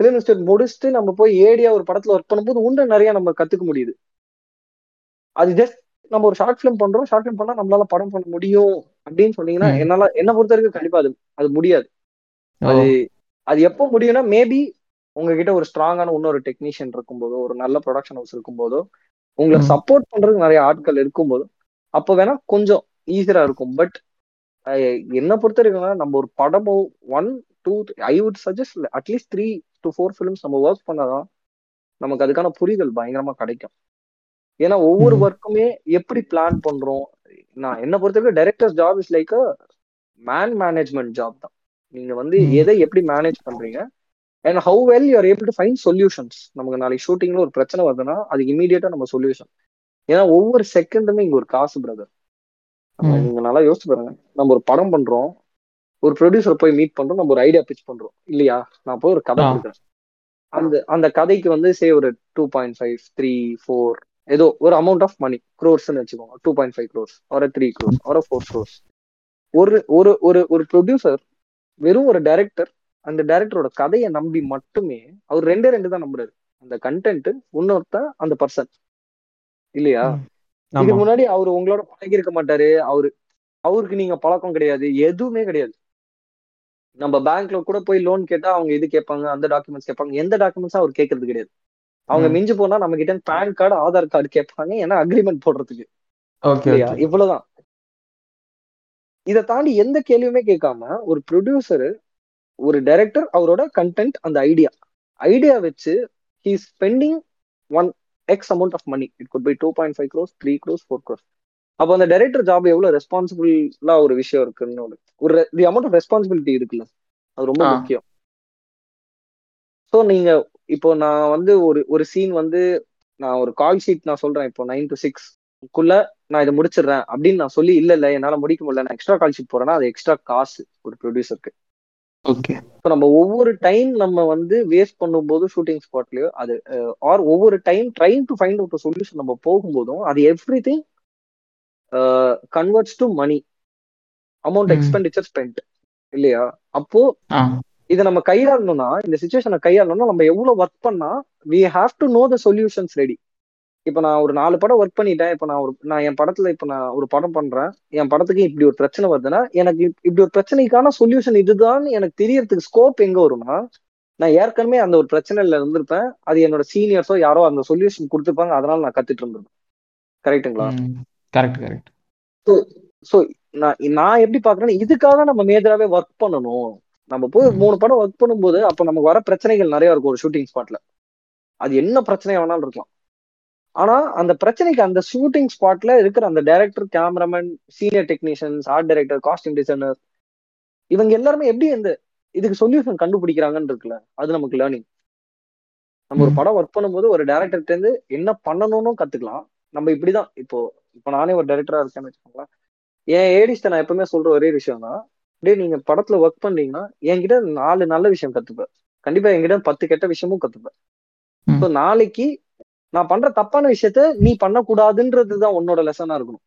ஃபிலிம் இன்ஸ்டியூட் முடிச்சுட்டு நம்ம போய் ஏடியா ஒரு படத்துல ஒர்க் பண்ணும்போது இன்னும் நிறைய நம்ம கத்துக்க முடியுது. அது ஜஸ்ட் நம்ம ஒரு ஷார்ட் ஃபிலிம் பண்றோம் ஷார்ட் ஃபிலிம் பண்ணா நம்மளால படம் பண்ண முடியும் அப்படின்னு சொன்னீங்கன்னா. என்னால என்ன பொறுத்த வரைக்கும் கண்டிப்பா அது அது முடியாது. அது அது எப்போ முடியும்னா மேபி உங்ககிட்ட ஒரு ஸ்ட்ராங்கான இன்னொரு டெக்னீஷியன் இருக்கும்போதோ ஒரு நல்ல ப்ரொடக்ஷன் ஹவுஸ் இருக்கும்போதோ உங்களை. சப்போர்ட் பண்றதுக்கு நிறைய ஆட்கள் இருக்கும்போது அப்போ வேணா கொஞ்சம் ஈஸியா இருக்கும் பட் என்ன பொறுத்த வரைக்கும் நம்ம ஒரு படமோ one two I would suggest at least three to four films நம்ம ஒர்க் பண்ணாதான் நமக்கு அதுக்கான புரிதல் பயங்கரமா கிடைக்கும் ஏன்னா ஒவ்வொரு. ஒர்க்குமே எப்படி பிளான் பண்றோம்? நான் என்ன பொறுத்த வரைக்கும் directors job is like man management job தான். நீங்க வந்து. எதை எப்படி மேனேஜ் பண்றீங்க? And how well you are able to find solutions நமக்கு நாளைக்கு ஷூட்டிங்ல ஒரு பிரச்சனை வருதுன்னா அதுக்கு இமீடியட்டா நம்ம சொல்யூஷன் ஏன்னா ஒவ்வொரு செகண்டுமே இங்க ஒரு காசு பிரதர். நீங்க நல்லா யோசிச்சு பாருங்க. நம்ம ஒரு படம் பண்றோம். ஒரு ப்ரொடியூசர் போய் மீட் பண்றோம். நம்ம ஒரு ஐடியா பிச் பண்றோம். இல்லையா? நான் போய் ஒரு கதை. கொடுக்குறேன். அந்த அந்த கதைக்கு வந்து சே ஒரு two point five three four ஏதோ ஒரு அமௌண்ட் ஆஃப் மணி க்ரோர்ஸ்னு வச்சுக்கோங்க. டூ பாயிண்ட் ஃபைவ் க்ரோர்ஸ் ஒரு த்ரீ க்ரோர்ஸ் ஒரு ஃபோர் க்ரோர்ஸ் ஒரு ஒரு ஒரு ஒரு ப்ரொடியூசர் வெறும் ஒரு டைரக்டர் அந்த டைரக்டரோட கதையை நம்பி மட்டுமே அவர் ரெண்டே ரெண்டு தான் நம்புறாரு. அந்த கண்டென்ட் இன்னொருத்தன் அந்த பர்சன் இல்லையா. இதுக்கு. முன்னாடி அவர் உங்களோட பழகி இருக்க மாட்டாரு. அவரு அவருக்கு நீங்க பழக்கம் கிடையாது. எதுவுமே கிடையாது. நம்ம பேங்க்ல கூட போய் லோன் கேட்டா அவங்க இது கேட்பாங்க அந்த டாக்குமெண்ட்ஸ் கேட்பாங்க. எந்த டாக்குமெண்ட்ஸும் அவர் கேட்கறது கிடையாது. அவங்க. மிஞ்சு போனா நம்ம கிட்ட பேன் கார்டு ஆதார் கார்டு கேட்பாங்க ஏன்னா அக்ரிமெண்ட் போடுறதுக்கு. இவ்வளவுதான். இதை தாண்டி எந்த கேள்வியுமே கேட்காம ஒரு ப்ரொடியூசர் ஒரு டைரக்டர் அவரோட கண்டென்ட் அந்த ஐடியா ஐடியா வச்சு he spending one X amount of money it could be two point five crores three crores four crores அப்போ அந்த டைரக்டர் ஜாப் எவ்வளவு ரெஸ்பான்சிபிளா ஒரு விஷயம் இருக்குன்னு ஒரு தி அமௌண்ட் ஆஃப் ரெஸ்பான்சிபிலிட்டி இருக்குல்ல. அது ரொம்ப. முக்கியம். ஸோ நீங்க இப்போ நான் வந்து ஒரு ஒரு சீன் வந்து நான் ஒரு கால் ஷீட் நான் சொல்றேன். இப்போ நைன் டு சிக்ஸ் குள்ள நான் இதை முடிச்சிடுறேன் அப்படின்னு நான் சொல்லி இல்ல இல்ல என்னால முடிக்க முடியல. நான் எக்ஸ்ட்ரா கால் ஷீட் போறேன்னா அது எக்ஸ்ட்ரா காசு ஒரு ப்ரொடியூசருக்கு ஓகே இப்போ நம்ம ஒவ்வொரு டைம் நம்ம வந்து வேஸ்ட் பண்ணும்போது ஷூட்டிங் ஸ்பாட்லயோ அது ஆர் ஒவ்வொரு time trying to find out solution நம்ம போகும்போதும் அது everything converts to money amount. Expenditure spend இல்லையா? அப்போ இதை நம்ம கையாளணும்னா இந்த சுச்சுவேஷனை கையாளணும்னா நம்ம எவ்வளவு ஒர்க் பண்ணா we have to know the solutions ready இப்போ நான் ஒரு நாலு படம் ஒர்க் பண்ணிட்டேன். இப்போ நான் ஒரு நான் என் படத்துல இப்போ நான் ஒரு படம் பண்றேன். என் படத்துக்கு இப்படி ஒரு பிரச்சனை வருதுன்னா எனக்கு இப்- இப்படி ஒரு பிரச்சனைக்கான சொல்யூஷன் இதுதான் எனக்கு தெரியறதுக்கு ஸ்கோப் எங்க வரும்னா நான் ஏற்கனவே அந்த ஒரு பிரச்சனையில இருந்திருப்பேன். அது என்னோட சீனியர்ஸோ யாரோ அந்த சொல்யூஷன் கொடுத்துருப்பாங்க. அதனால நான் கத்துட்டு இருந்திருப்பேன் கரெக்ட்டுங்களா கரெக்ட் கரெக்ட் ஸோ நான் நான் எப்படி பாக்குறேன்னா இதுக்காக நம்ம மேஜராவே ஒர்க் பண்ணணும். நம்ம போய். மூணு படம் ஒர்க் பண்ணும்போது அப்ப நமக்கு வர பிரச்சனைகள் நிறைய இருக்கும் ஒரு ஷூட்டிங் ஸ்பாட்ல அது என்ன பிரச்சனையா வேணாலும் இருக்கலாம். ஆனா அந்த பிரச்சனைக்கு அந்த ஷூட்டிங் ஸ்பாட்ல இருக்கிற அந்த director cameraman senior technicians art director costume designer இவங்க எல்லாருமே எப்படி இந்த இதுக்கு சொல்யூஷன் கண்டுபிடிக்கிறாங்கன்னு இருக்குல்ல அது நமக்கு லேர்னிங் நம்ம ஒரு. படம் ஒர்க் பண்ணும்போது ஒரு டேரக்டர்கிட்ட இருந்து என்ன பண்ணணும்னு கத்துக்கலாம். நம்ம இப்படிதான் இப்போ இப்போ நானே ஒரு டைரக்டரா இருக்கேன்னு வச்சுக்கோங்களேன். என் ஏடிஸ்ட நான் எப்பவுமே சொல்ற ஒரே விஷயம் தான் டேய் நீங்க படத்துல ஒர்க் பண்ணீங்கன்னா என்கிட்ட நாலு நல்ல விஷயம் கத்துப்பேன் கண்டிப்பா என்கிட்ட பத்து கெட்ட விஷயமும் கத்துப்பேன். ஸோ நாளைக்கு நான் பண்ற தப்பான விஷயத்த நீ பண்ணக்கூடாதுன்றது தான் உன்னோட லெசனா இருக்கணும்.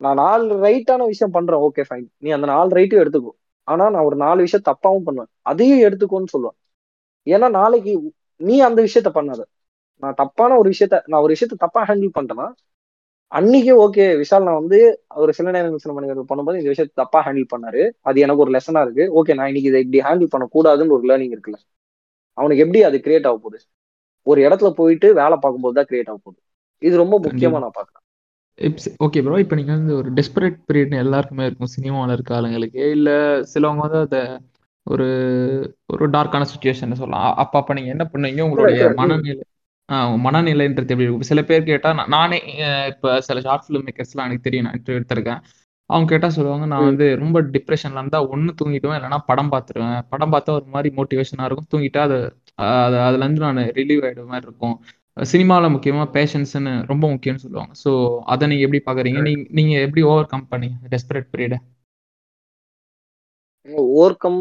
நான் நாலு ரைட்டான விஷயம் பண்றேன் ஓகே ஃபைன் நீ அந்த நாலு ரைட்டையும் எடுத்துக்கோ. ஆனா நான் ஒரு நாலு விஷயம் தப்பாவும் பண்ணுவேன். அதையும் எடுத்துக்கோன்னு சொல்லுவேன். ஏன்னா நாளைக்கு நீ அந்த விஷயத்த பண்ணாத. நான் தப்பான ஒரு விஷயத்த நான் ஒரு விஷயத்த தப்பா ஹேண்டில் பண்ணிட்டேன்னா அன்னைக்கு ஓகே விஷால் நான் வந்து ஒரு சில நேரம் சில மணிகள் பண்ணும்போது இந்த விஷயத்தை தப்பா ஹேண்டில் பண்ணாரு. அது எனக்கு ஒரு லெசனா இருக்கு. ஓகே நான் இன்னைக்கு இதை இப்படி ஹேண்டில் பண்ணக்கூடாதுன்னு ஒரு லேர்னிங் இருக்குல்ல. அவனுக்கு எப்படி அது கிரியேட் ஆக போகுது? ஒரு இடத்துல போயிட்டு வேலை பார்க்கும்போது தான் கிரியேட் ஆக போகுது. இது ரொம்ப முக்கியமா நான் பாக்குறேன் ஓகே ப்ரோ இப்போ நீங்கள் வந்து ஒரு டெஸ்பரேட் பீரியட்னு எல்லாருக்குமே இருக்கும். சினிமாவில் இருக்க ஆளுங்களுக்கு. இல்லை சிலவங்க வந்து அதை ஒரு ஒரு டார்க்கான சுச்சுவேஷன் சொல்லலாம். அப்ப அப்ப நீங்க என்ன பண்ணுவீங்க உங்களுடைய. மனநிலை. மனநிலைன்றது எப்படி இருக்கும் சில பேர் கேட்டா நான் இப்ப சில ஷார்ட் ஃபிலிம் மேக்கர்ஸ்லாம் எனக்கு தெரியும் நான் இன்டர்வியூ எடுத்திருக்கேன். அவங்க கேட்டா சொல்லுவாங்க நான். வந்து ரொம்ப டிப்ரெஷன்ல இருந்தா ஒண்ணு தூங்கிடுவேன் இல்லைன்னா படம் பார்த்துருவேன். படம் பார்த்தா ஒரு மாதிரி மோட்டிவேஷனா இருக்கும். தூங்கிட்டா அது அது அதுல இருந்து நான் ரிலீவ் ஆயிடுற மாதிரி இருக்கும். சினிமால முக்கியமா பேஷன்ஸ்னு ரொம்ப முக்கியம்னு சொல்லுவாங்க. ஸோ அதை நீங்க எப்படி பாக்குறீங்க? நீங்க நீங்க எப்படி ஓவர் கம் பண்ணீங்க? டெஸ்பரேட் பீரியட் ஓவர் கம்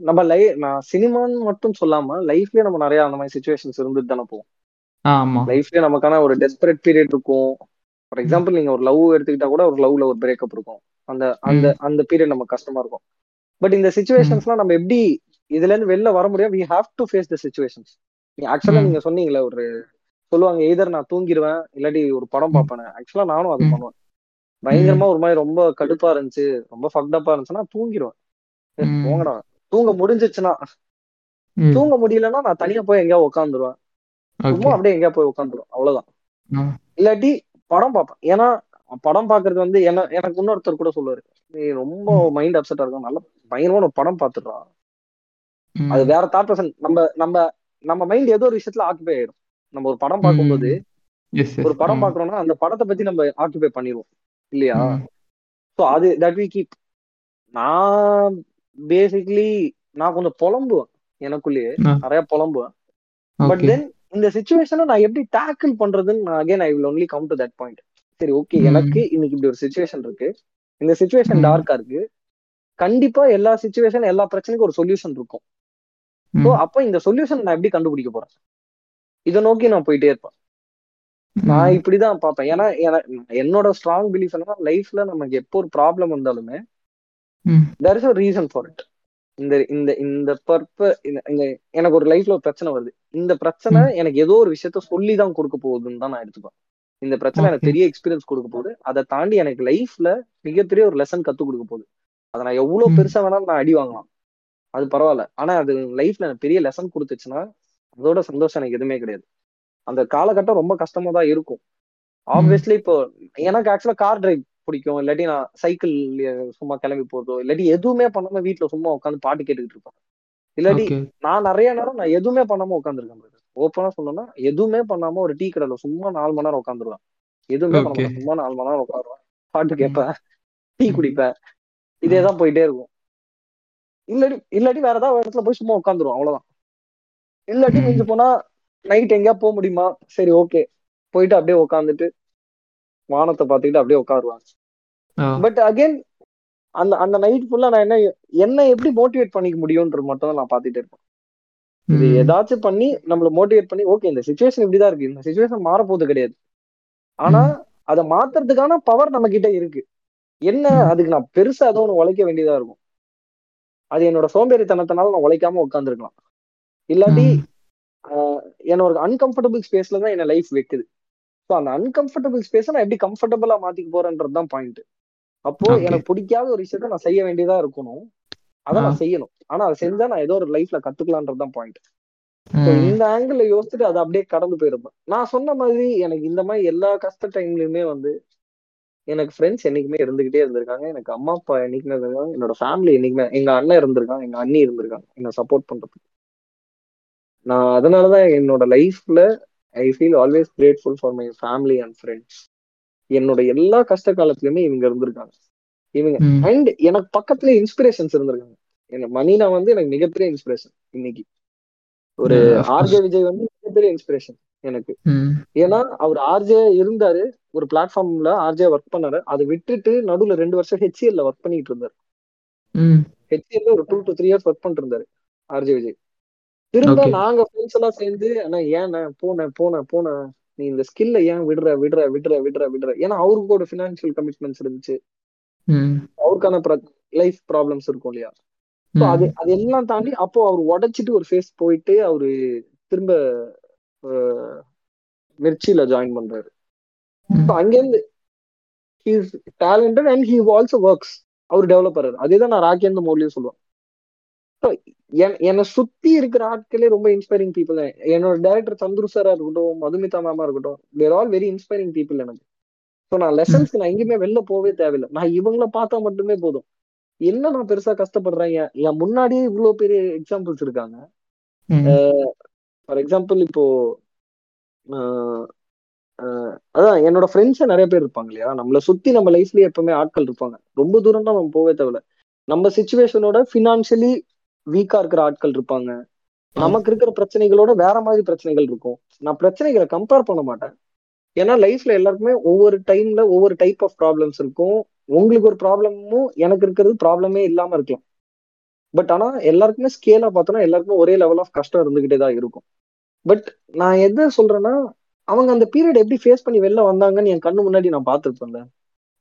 நம்ம லை நான் சினிமான்னு மட்டும் சொல்லாம லைஃப்லயே நம்ம நிறைய அந்த மாதிரி சுச்சுவேஷன்ஸ் இருந்துட்டு தானே போவோம் ஆமா. லைஃப்லயே நமக்கான ஒரு டெஸ்பரேட் பீரியட் இருக்கும். ஃபார் எக்ஸாம்பிள் நீங்க ஒரு லவ் எடுத்துக்கிட்டா கூட ஒரு லவ்ல ஒரு பிரேக்கப் இருக்கும். அந்த அந்த அந்த பீரியட் நமக்கு கஷ்டமா இருக்கும். பட் இந்த சுச்சுவேஷன்ஸ்லாம் நம்ம எப்படி இதுல இருந்து வெளில வர முடியும்? We have to face the situations ஆக்சுவலா ம். நீங்க சொன்னீங்களே ஒரு சொல்லுவாங்க எய்தர் நான் தூங்கிடுவேன் இல்லாட்டி ஒரு படம். பார்ப்பேன். ஆக்சுவலா நானும் அது. பண்ணுவேன். பயங்கரமா ஒரு மாதிரி ரொம்ப கடுப்பா இருந்துச்சு ரொம்ப ஃபக்டப்பா இருந்துச்சுன்னா தூங்கிடுவேன். போங்கடா. தூங்க முடிஞ்சிச்சுன்னா. தூங்க முடியலன்னா நான் தனியா போய் எங்கேயா உட்காந்துருவேன் சும்மா அப்படியே எங்கேயா போய் உட்காந்துருவேன் அவ்வளவுதான். இல்லாட்டி படம் பார்ப்பேன். ஏன்னா படம் பார்க்கிறது வந்து என்ன எனக்கு இன்னொருத்தர் கூட சொல்லுவாரு. நீ ரொம்ப. மைண்ட் அப்செட்டா இருக்கும். நல்ல பயங்கரமான ஒரு படம் பார்த்துடுறா. அது. வேற தாட் பர்சன் நம்ம நம்ம நம்ம மைண்ட் ஏதோ ஒரு விஷயத்துல ஆக்குபை ஆயிடும். நம்ம ஒரு படம் பார்க்கும்போது ஒரு படம் பார்க்கறோம்னா அந்த படத்தை பத்தி நம்ம ஆக்குபை பண்ணிடுவோம். இல்லையா? ஸோ அது தட் வி கீப் நான் பேசிக்லி நான் கொஞ்சம் புலம்புவேன். எனக்குள்ளேயே நிறைய புலம்புவேன். பட் தென் இந்த சுச்சுவேஷனை நான் எப்படி டேக்கிள் பண்றதுன்னு again I will only come to that point சரி ஓகே. எனக்கு இன்னைக்கு இப்படி ஒரு சுச்சுவேஷன் இருக்கு. இந்த சுச்சுவேஷன். டார்க்கா இருக்கு. கண்டிப்பா எல்லா சுச்சுவேஷன் எல்லா பிரச்சனைக்கும் ஒரு சொல்யூஷன் இருக்கும். ஸோ அப்ப இந்த சொல்யூஷன் நான் எப்படி கண்டுபிடிக்க போறேன்? இதை நோக்கி நான் போயிட்டே இருப்பேன். நான் இப்படிதான் பார்ப்பேன். ஏன்னா என- என்னோட ஸ்ட்ராங் பிலீஃப் என்னன்னா லைஃப்ல நமக்கு எப்போ ஒரு ப்ராப்ளம் வந்தாலுமே there is a reason for it இந்த இந்த இந்த பர்ப இந்த எனக்கு ஒரு லைஃப்ல ஒரு பிரச்சனை வருது. இந்த பிரச்சனை எனக்கு ஏதோ ஒரு விஷயத்த சொல்லி தான் கொடுக்க போகுதுன்னு தான் நான் எடுத்துப்பேன் இந்த பிரச்சனை எனக்கு. பெரிய எக்ஸ்பீரியன்ஸ் கொடுக்க போகுது. அதை தாண்டி எனக்கு லைஃப்ல மிகப்பெரிய ஒரு லெசன் கத்து கொடுக்க போகுது. அதை நான் எவ்வளவு. பெருசா வேணாலும் நான் அடி வாங்கலாம். அது பரவாயில்ல. ஆனா அது லைஃப்ல எனக்கு பெரிய லெசன் கொடுத்துச்சுன்னா அதோட சந்தோஷம் எனக்கு எதுவுமே கிடையாது. அந்த காலகட்டம் ரொம்ப கஷ்டமா தான் இருக்கும். ஆப்வியஸ்லி இப்போ எனக்கு ஆக்சுவலா கார் டிரைவ் பிடிக்கும். இல்லாட்டி நான் சைக்கிள் சும்மா கிளம்பி போறதோ இல்லாட்டி எதுவுமே பண்ணாம வீட்ல சும்மா உட்காந்து பாட்டு கேட்டுக்கிட்டு இருப்பேன். இல்லாட்டி நான் நிறைய நேரம் நான் எதுவுமே பண்ணாம உட்காந்துருக்கேன் ஓப்பனா சொல்லணும்னா எதுவுமே பண்ணாம ஒரு டீ கடையில சும்மா நாலு மணி நேரம் உட்காந்துருவேன் எதுவுமே பண்ண சும்மா நாலு மணி நேரம் உட்காருவேன். பாட்டு ம். கேட்பேன். டீ ம். குடிப்பேன். இதேதான் போயிட்டே இருக்கும். இல்லாட்டி இல்லாட்டி வேற ஏதாவது இடத்துல போய் சும்மா உட்காந்துருவோம் அவ்வளவுதான். இல்லாட்டி. மிஞ்சி போனா நைட் எங்கேயா போக முடியுமா? சரி ஓகே போயிட்டு அப்படியே உட்காந்துட்டு வானத்தை பார்த்துக்கிட்டு அப்படியே உட்காருவாங்க பட் அகைன் அந்த அந்த நைட் ஃபுல்லா நான் என்ன என்ன எப்படி மோட்டிவேட் பண்ணிக்க முடியும்ன்றது மட்டும் தான் நான் பார்த்துட்டே இருப்பேன். இது ஏதாச்சும் பண்ணி நம்மள மோட்டிவேட் பண்ணி ஓகே இந்த சுச்சுவேஷன் இப்படிதான் இருக்கு. இந்த சுச்சுவேஷன் மாறப்போகுது கிடையாது. ஆனா அதை மாத்துறதுக்கான பவர் நம்ம கிட்ட இருக்கு. என்ன அதுக்கு நான் பெருசா ஏதோ ஒன்று உழைக்க வேண்டியதா இருக்கும். அது என்னோட சோம்பேறித்தனத்தினால நான் உழைக்காம உட்காந்துருக்கலாம் இல்லாட்டி என்னோட அன்கம்ஃபர்டபுள் ஸ்பேஸ்ல தான் என்ன லைஃப் வைக்குது. ஸோ அந்த அன்கம்ஃபர்டபுள் ஸ்பேஸை நான் எப்படி கம்ஃபர்டபுளா மாத்திக்க போறேன்றது தான் பாயிண்ட் அப்போ எனக்கு பிடிக்காத ஒரு விஷயத்த நான் செய்ய வேண்டியதா இருக்கணும். அதை நான் செய்யணும். ஆனா அதை செஞ்சா நான் ஏதோ ஒரு லைஃப்ல கத்துக்கலான்றது தான் பாயிண்ட் இந்த ஆங்கிள் யோசிச்சுட்டு அதை அப்படியே கடந்து போயிருப்பேன் நான் சொன்ன மாதிரி எனக்கு இந்த மாதிரி எல்லா கஷ்ட டைம்லயுமே வந்து எனக்கு ஃப்ரெண்ட்ஸ் என்னைக்குமே இருந்துகிட்டே இருந்திருக்காங்க. எனக்கு அம்மா அப்பா என்னைக்குமே இருந்திருக்காங்க. என்னோட ஃபேமிலி என்னைக்குமே எங்க அண்ணன் இருந்திருக்காங்க எங்க அண்ணி இருந்திருக்காங்க. என்ன சப்போர்ட் பண்றதுக்கு. நான் அதனாலதான் என்னோட லைஃப்ல I feel always grateful for my family and friends என்னோட எல்லா கஷ்ட காலத்துலயுமே இவங்க இருந்திருக்காங்க. இவங்க அண்ட் எனக்கு பக்கத்துல இன்ஸ்பிரேஷன்ஸ் இருந்திருக்காங்க. எனக்கு மணினா வந்து எனக்கு மிகப்பெரிய இன்ஸ்பிரேஷன் இன்னைக்கு. ஒரு ஆர்ஜே விஜய் வந்து மிகப்பெரிய இன்ஸ்பிரேஷன் எனக்கு. ஏன்னா அவர் ஆர்ஜே இருந்தாரு ஒரு பிளாட்ஃபார்ம்ல ஆர்ஜே ஒர்க் பண்ணாரு. அதை விட்டுட்டு நடுவுல ரெண்டு வருஷம் ஹெச்எல்ல ஒர்க் பண்ணிட்டு இருந்தாரு. ஹெச்எல்ல ஒரு two to three years work பண்ணிட்டு இருந்தாரு ஆர்ஜே விஜய். திரும்ப நாங்க ஃப்ரெண்ட்ஸ் எல்லாம் சேர்ந்து ஆனா ஏன் போனேன் போனேன் போனேன் நீ இந்த ஸ்கில்ல ஏன் விடுற விடுற விடுற விடுற விடுற? ஏன்னா அவருக்கு ஒரு பினான்சியல் கமிட்மெண்ட்ஸ் இருந்துச்சு அவருக்கான லைஃப் ப்ராப்ளம்ஸ் இருக்கும் இல்லையா? அது அது எல்லாம் தாண்டி அப்போ அவர் உடைச்சிட்டு ஒரு ஃபேஸ் போயிட்டு அவரு திரும்ப மிர்ச்சியில ஜாயின் பண்றாரு. அங்கேருந்து he's talented and he also works our developer அதேதான் நான் ராக்கேந்த மோட்லயும் சொல்லுவேன். என்னை சுத்தி இருக்கிற ஆட்களே ரொம்ப இன்ஸ்பைரிங் பீப்புள் என்னோட டேரக்டர் சந்துரு சாரா இருக்கட்டும் மதுமிதா மேமா இருக்கட்டும் they're all very inspiring people எனக்கு. ஸோ நான் லெசன்ஸ்க்கு நான் எங்கேயுமே வெளில போவே தேவையில்லை. நான் இவங்கள பார்த்தா மட்டுமே போதும். என்ன நான் பெருசா கஷ்டப்படுறேன்? என் முன்னாடியே இவ்வளவு பெரிய எக்ஸாம்பிள்ஸ் இருக்காங்க. ஃபார் எக்ஸாம்பிள் இப்போ அதான் என்னோட ஃப்ரெண்ட்ஸே நிறைய பேர் இருப்பாங்க இல்லையா? நம்மளை சுத்தி நம்ம லைஃப்லயே எப்பவுமே ஆட்கள் இருப்பாங்க. ரொம்ப தூரம் தான் நம்ம போவே தேவையில்ல. நம்ம சுச்சுவேஷனோட ஃபினான்ஷியலி வீக்கா இருக்கிற ஆட்கள் இருப்பாங்க. நமக்கு இருக்கிற பிரச்சனைகளோட வேற மாதிரி பிரச்சனைகள் இருக்கும். நான் பிரச்சனைகளை கம்பேர் பண்ண மாட்டேன். ஏன்னா லைஃப்ல எல்லாருக்குமே ஒவ்வொரு டைம்ல ஒவ்வொரு டைப் ஆஃப் ப்ராப்ளம்ஸ் இருக்கும். உங்களுக்கு ஒரு ப்ராப்ளமும் எனக்கு இருக்கிறது ப்ராப்ளமே இல்லாம இருக்கலாம். பட் ஆனா எல்லாருக்குமே ஸ்கேலா பார்த்தோம்னா எல்லாருக்குமே ஒரே லெவல் ஆஃப் கஷ்டம் இருந்துகிட்டே தான் இருக்கும். பட் நான் எதை சொல்றேன்னா அவங்க அந்த பீரியட் எப்படி ஃபேஸ் பண்ணி வெளில வந்தாங்கன்னு என் கண்ணு முன்னாடி நான் பார்த்துருப்பேன்ல.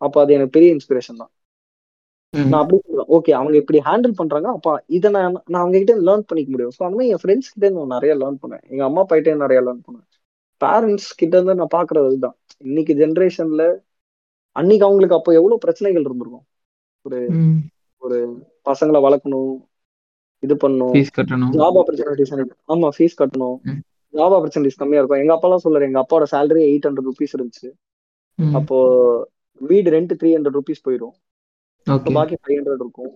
அப்போ அது எனக்கு பெரிய இன்ஸ்பிரேஷன் தான். நான் அப்படி சொல்றேன். ஓகே அவங்க இப்படி ஹேண்டில் பண்றாங்க அப்ப இதை நான் நான் அவங்க கிட்ட லேர்ன் பண்ணிக்க முடியும். ஸோ அந்த மாதிரி என் ஃப்ரெண்ட்ஸ் கிட்ட நான் நிறைய லேர்ன் பண்ணேன் எங்க அம்மா அப்பா கிட்டே நிறைய லேர்ன் பண்ணேன் பேரண்ட்ஸ் கிட்ட இருந்து நான் பாக்குறது இதுதான் இன்னைக்கு ஜென்ரேஷன்ல அன்னைக்கு அவங்களுக்கு அப்போ எவ்வளவு பிரச்சனைகள் இருந்திருக்கும். ஒரு ஒரு பசங்களை வளர்க்கணும் இது பண்ணணும். ஜாப் ஆப்பர்ச்சுனிட்டிஸ் ஆமா ஃபீஸ் கட்டணும். ஜாப் ஆப்பர்ச்சுனிட்டிஸ் கம்மியா இருக்கும். எங்க அப்பா எல்லாம் சொல்றாரு எங்க அப்பாவோட சேலரி எயிட் ஹண்ட்ரட் ருபீஸ் இருந்துச்சு. அப்போ வீடு ரெண்ட் த்ரீ ஹண்ட்ரட் ருபீஸ் போயிடும். பாக்கி ஃபைவ் ஹண்ட்ரட் இருக்கும்.